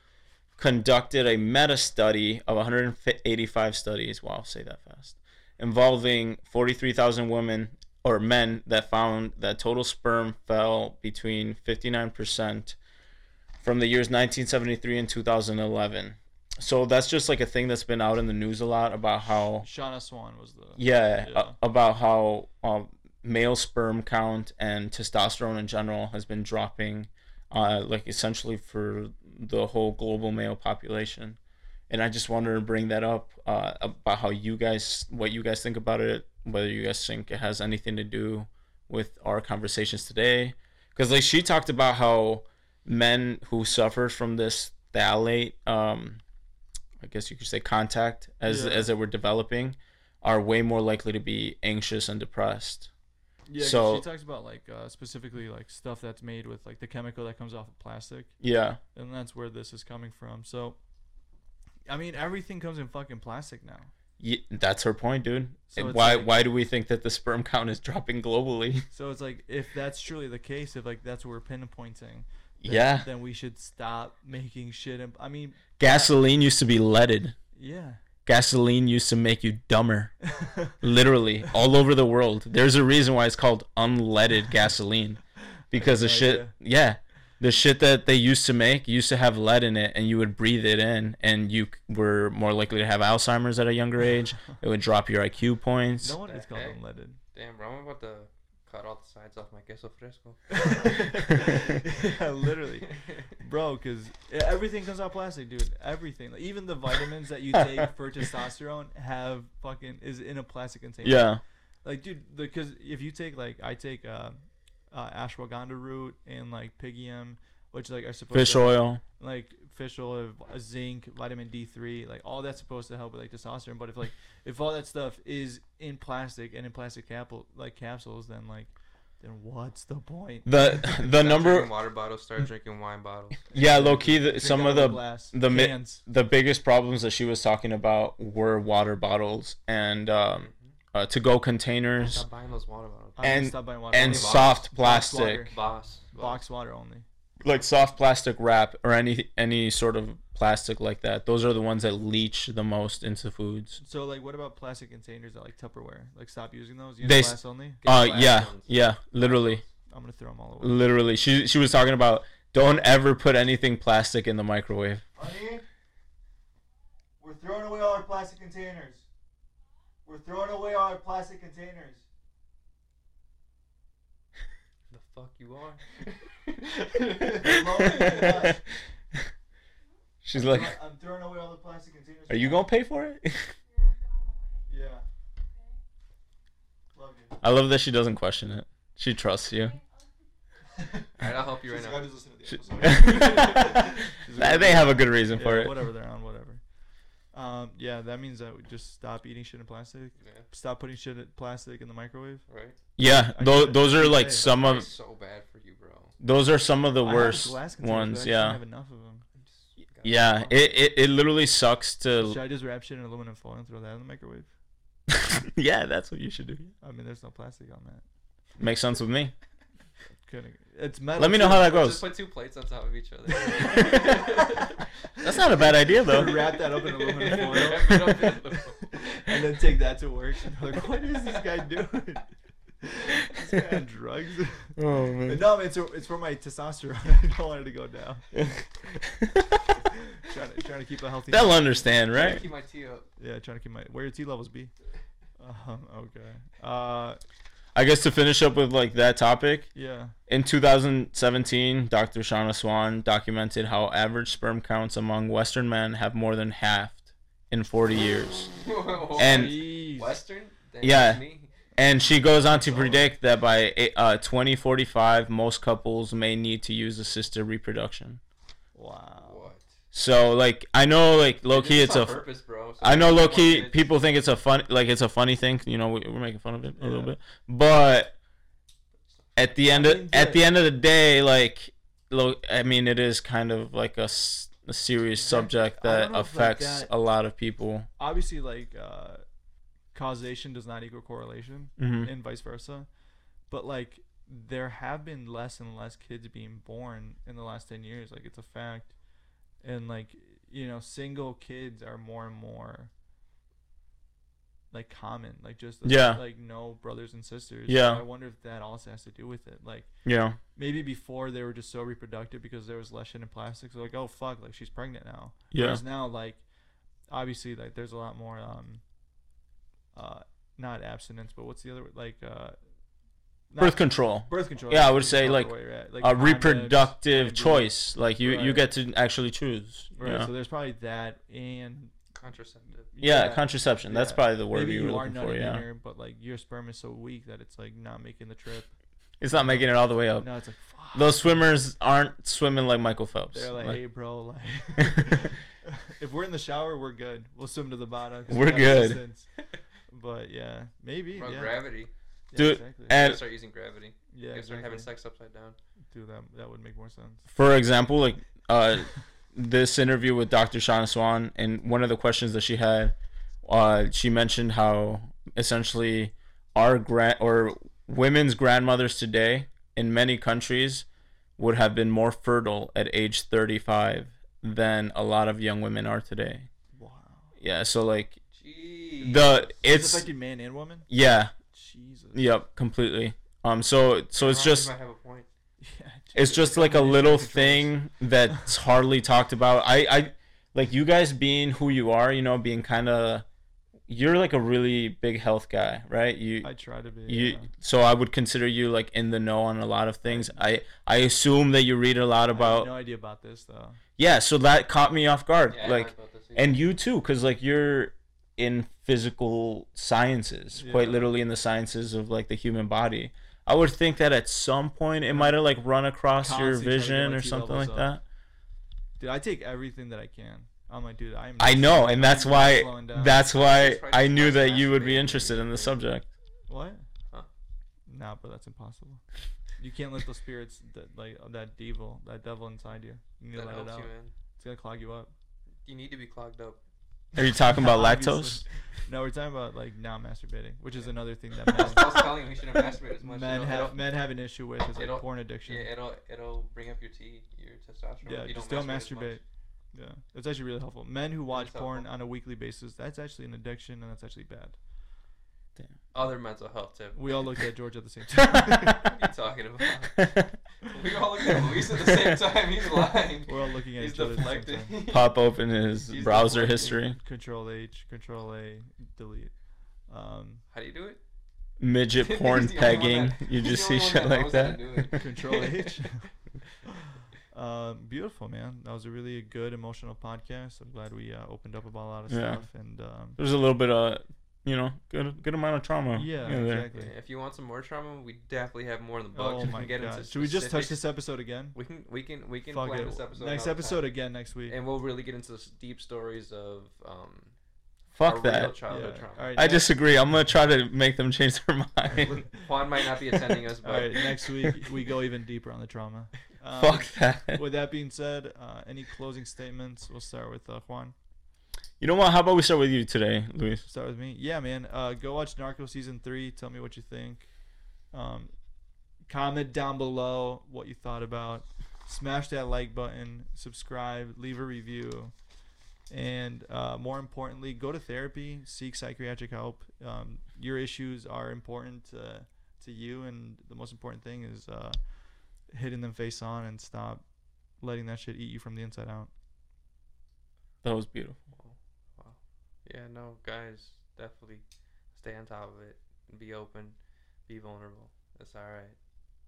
conducted a meta study of 185 studies. Wow, say that fast. Involving 43,000 women or men that found that total sperm fell between 59% from the years 1973 and 2011. So that's just like a thing that's been out in the news a lot about how Shauna Swan was the. yeah, Yeah. a- about how um, male sperm count and testosterone in general has been dropping, uh, like essentially for the whole global male population. And I just wanted to bring that up uh, about how you guys, what you guys think about it, whether you guys think it has anything to do with our conversations today. Because like she talked about how men who suffer from this phthalate, um, I guess you could say contact as Yeah. as it were developing, are way more likely to be anxious and depressed. Yeah, So- she talks about like uh, specifically like stuff that's made with like the chemical that comes off of plastic, Yeah, and that's where this is coming from. So, I mean, everything comes in fucking plastic now. Ye- that's her point, dude. So why like- why do we think that the sperm count is dropping globally? So it's like if that's truly the case, if like that's what we're pinpointing, then, Yeah, then we should stop making shit. In, I mean, gasoline used to be leaded. yeah. Gasoline used to make you dumber. Literally, all over the world. There's a reason why it's called unleaded gasoline. Because the shit, idea. yeah, the shit that they used to make used to have lead in it, and you would breathe it in, and you were more likely to have Alzheimer's at a younger age. It would drop your IQ points. no one is called unleaded. Damn, bro, I'm about to cut all the sides off my queso fresco. yeah, literally, bro. Because everything comes out plastic, dude. Everything, like, even the vitamins that you take for testosterone, have fucking is in a plastic container. Yeah, like, dude, because if you take like I take uh, uh, ashwagandha root and like pygeum, which like are supposed fish to oil. Like fish oil, zinc, vitamin D3, like all that's supposed to help with like testosterone. But if like if all that stuff is in plastic and in plastic capsule like capsules, then like then what's the point? The the number, drinking water bottles, start drinking wine bottles. yeah, low key. The, some of the glass, the mi- cans. the biggest problems that she was talking about were water bottles and um, uh, to go containers Stop buying those water bottles. I'm and- stop buying water and bottles. soft Box water. plastic, Boss. box water only. Like soft plastic wrap or any any sort of plastic like that. Those are the ones that leach the most into foods. So like, what about plastic containers that like Tupperware? Like, stop using those. Use They s- glass only. Get Uh, yeah, ones. yeah, literally. I'm gonna throw them all away. Literally, she she was talking about don't ever put anything plastic in the microwave. Honey, we're throwing away all our plastic containers. We're throwing away all our plastic containers. The fuck you are? She's like, I'm throwing away all the plastic containers. "Are you gonna pay for it?" Yeah. Love you. I love that she doesn't question it. She trusts you. Alright, I'll help you right She's now. like, "I just She- they have a good reason for it. Whatever they're on, whatever. Um, yeah, that means that we just stop eating shit in plastic. Yeah, Stop putting shit in plastic in the microwave. right. Yeah, I those those are like Hey, some of so bad for you, bro. those are some of the I have worst glass containers, but I ones. Yeah, have enough of them. Yeah. It, it it literally sucks to. Should. I just wrap shit in aluminum foil and throw that in the microwave? yeah, that's what you should do. I mean, there's no plastic on that. Makes sense with me. Couldn't. It's metal. Let me know too. how that goes. Just goes. put two plates on top of each other. That's not a bad idea though. Wrap that up in aluminum foil. Wrap it up in aluminum foil. and then take that to work. And they're like, what is this guy doing? this guy on drugs? Oh man. no, man, it's, it's for my testosterone. I don't want it to go down. trying, to, trying to keep a healthy. They'll understand, Trying to right? Keep my tea up. Yeah, trying to keep my. Where your T levels be? Um, okay. Uh, I guess to finish up with like that topic, yeah. in 2017, Dr. Shauna Swan documented how average sperm counts among Western men have more than halved in 40 years. And- Jeez. Western. Then Yeah. And she goes on to predict that by uh, 2045, most couples may need to use assisted reproduction. Wow. So, like, I know, like, low key, it's on a. purpose, bro. so I know low key people think it's a fun like it's a funny thing, you know, we, we're making fun of it a little bit. But at the end of at the- end of the day, like look, I mean it is kind of like a serious subject that if, like, affects that- a lot of people. Obviously, like uh, causation does not equal correlation, Mhm. and vice versa. But like, there have been less and less kids being born in the last ten years. Like, it's a fact, and like, you know, single kids are more and more like common. Like, just Yeah. like no brothers and sisters. Yeah. So I wonder if that also has to do with it. Like. Yeah. maybe before they were just so reproductive because there was less shit in plastic. So like, oh fuck, like she's pregnant now. Yeah. Whereas now, like, obviously, like there's a lot more um, uh, not abstinence, but what's the other like uh, not- Birth control. birth control. Yeah, I would say, like. Like A reproductive choice. Like you you get to actually choose. Right. Yeah. So there's probably that and Contraceptive. yeah, contraception. That's yeah. probably the word maybe you were you are looking for, nutting in yeah. here, but like your sperm is so weak that it's like not making the trip. It's not making it all the way up. No, it's like fuck. Those swimmers aren't swimming like Michael Phelps. They're like, Like- hey, bro, like, if we're in the shower, we're good. We'll swim to the bottom. we We're have good. But yeah, maybe. Bro, yeah. gravity. Yeah, Dude, exactly. You and- gotta start using gravity. yeah, you gotta start having sex upside down. Dude, that that would make more sense. for example, like uh, this interview with Dr. Shauna Swan, and one of the questions that she had, uh, she mentioned how essentially our grand or women's grandmothers today in many countries would have been more fertile at age 35 than a lot of young women are today. Wow. Yeah, so like Jeez. the It's it's affected man and woman. yeah, Jesus. yep, completely. Um, so so it's just might have a point. Yeah, it's just like a little thing that's hardly talked about. I, I like you guys being who you are, you know, being kind of you're like a really big health guy, right? You I try to be. you yeah. so I would consider you like in the know on a lot of things. I I assume that you read a lot I have about no idea about this though. Yeah, so that caught me off guard. Yeah, like heard about this, yeah. and you too cuz like you're in physical sciences, quite literally in the sciences of like the human body. I would think that at some point it might have like run across your Constantly trying to get vision my or something like up. that. Dude, I take everything that I can. I'm like, dude, I'm. I know, and that's I'm why that's why I knew that you would be interested in the subject. What? Huh? Nah, bro, that's impossible. You can't let those spirits, that, like that devil, that devil inside you. You need to that let helps it out. you, man. It's gonna clog you up. You need to be clogged up. Are you talking about lactose? No, we're talking about like not masturbating, which is another thing that I was men, telling you we shouldn't masturbate as much. men it'll, have it'll, men have an issue with is like it'll- porn addiction. Yeah, it'll it'll bring up your T, your testosterone. Yeah, if you just don't don't as much. masturbate. Yeah, it's actually really helpful. Men who watch is porn helpful. on a weekly basis, that's actually an addiction, and that's actually bad. Other mental health tip. We all looked at George at the same time. What are you talking about? We all looked at Luis at the same time. He's lying. We're all looking at He's each other at the same time. Pop open his He's browser deflecting. history. Control H, Control A, delete. Um, How do you do it? Midget porn the only one pegging. that- You just see shit one like knows how to that. Control H. um, beautiful, man. That was a really good emotional podcast. I'm glad we uh, opened up about a lot of Yeah. stuff. And um, There's a little bit of, you know, good good amount of trauma. yeah, in there. exactly. Yeah, if you want some more trauma, we definitely have more in the box. Oh my get god! into Should we just touch this episode again? We can we can we can Fuck plan it. this episode Next episode time. again next week. and we'll really get into s- deep stories of um Fuck our real that. yeah. childhood trauma. All right. I next- disagree. I'm gonna try to make them change their mind. Juan might not be attending us, but right. Next week we go even deeper on the trauma. Um, Fuck that. With that being said, uh, any closing statements? We'll start with uh, Juan. You know what? How about we start with you today, Luis? Start with me. Yeah, man. Uh, go watch Narco season three. Tell me what you think. Um, comment down below what you thought about. Smash that like button. Subscribe. Leave a review. And uh, more importantly, go to therapy. Seek psychiatric help. Um, your issues are important to, to you, and the most important thing is uh, hitting them face on and stop letting that shit eat you from the inside out. That was beautiful. Wow. Yeah, no, guys, definitely stay on top of it. Be open. Be vulnerable. It's all right.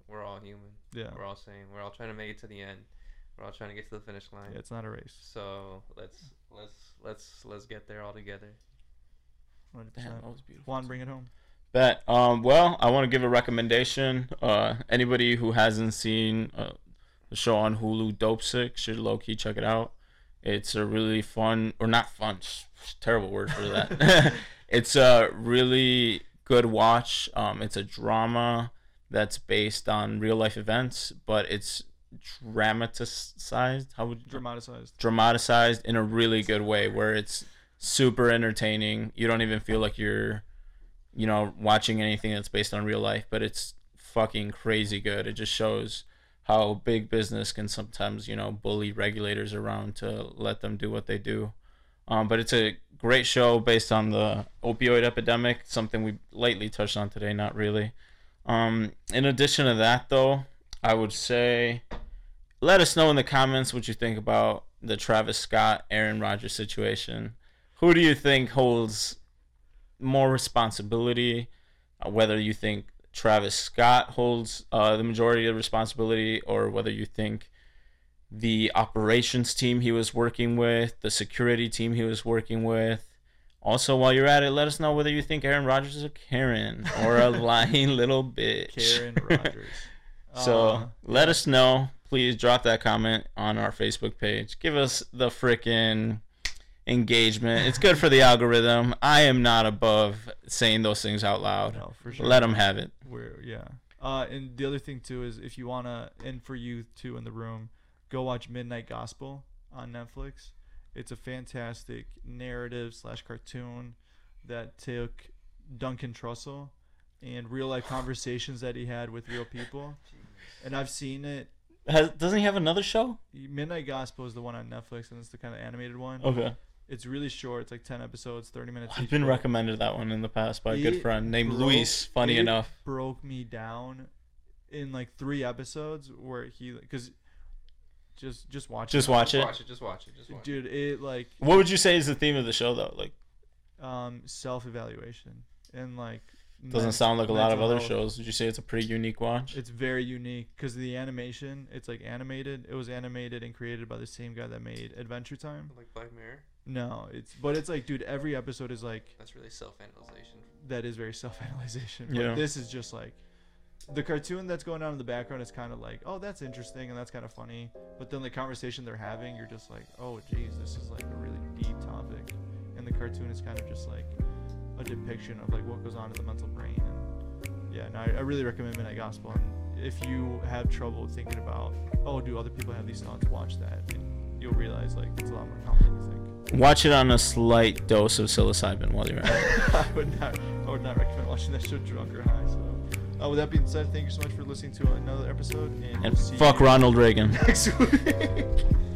We're all human. Yeah. We're all same. We're all trying to make it to the end. We're all trying to get to the finish line. Yeah, it's not a race. So let's let's let's let's get there all together. 100%. Damn, that was beautiful. Juan, bring it home. Bet. Um, well, I want to give a recommendation. Uh, anybody who hasn't seen uh, the show on Hulu, Dopesick, should low key check it out. It's a really fun, or not fun, terrible word for that. it's a really good watch. Um, it's a drama that's based on real life events, but it's dramatized. How would Dramatized. dramatized in a really good way where it's super entertaining. You don't even feel like you're, you know, watching anything that's based on real life, but it's fucking crazy good. It just shows how big business can sometimes, you know, bully regulators around to let them do what they do. Um, but it's a great show based on the opioid epidemic, something we lately touched on today, not really. Um, in addition to that, though, I would say let us know in the comments what you think about the Travis Scott Aaron Rodgers situation. Who do you think holds more responsibility? Uh, whether you think Travis Scott holds uh, the majority of responsibility, or whether you think the operations team he was working with, the security team he was working with. Also, while you're at it, let us know whether you think Aaron Rodgers is a Karen or a lying little bitch. Karen Rogers. So Uh, let us know. Please drop that comment on our Facebook page. Give us the frickin' engagement. It's good for the algorithm. I am not above saying those things out loud. no, for sure. Let them have it. We're yeah. Uh, and the other thing too is if you wanna, and for you too in the room, go watch Midnight Gospel on Netflix. It's a fantastic narrative slash cartoon that took Duncan Trussell and real life conversations that he had with real people. And I've seen it. Has, doesn't he have another show? Midnight Gospel is the one on Netflix, and it's the kind of animated one. Okay. It's really short. It's like ten episodes, thirty minutes. I've each, been but recommended that one in the past by a good friend named broke- Luis. Funny it enough. broke me down in like three episodes where he because just just watch Just it. watch it. Watch it. Just watch it. Just watch it. dude it like What would you say is the theme of the show though? Like, um self-evaluation and like doesn't men- sound like a lot of other health. shows. Would you say it's a pretty unique watch? it's very unique because the animation it's like animated it was animated and created by the same guy that made adventure time Like Black Mirror. No it's but it's like dude every episode is like That's really self-analyzation. that is very self-analyzation. Yeah. But this is just like the cartoon that's going on in the background is kind of like, oh, that's interesting and that's kind of funny. But then the conversation they're having, you're just like, oh, geez, this is like a really deep topic. And the cartoon is kind of just like a depiction of like what goes on in the mental brain. And yeah, no, I, I really recommend Midnight Gospel. And if you have trouble thinking about, oh, do other people have these thoughts? Watch that, and you'll realize like it's a lot more common than you think. Watch it on a slight dose of psilocybin while you're at it. I would not. I would not recommend watching that show drunk or high. So, uh, with that being said, thank you so much for listening to another episode, and, And we'll fuck Ronald Reagan. next week.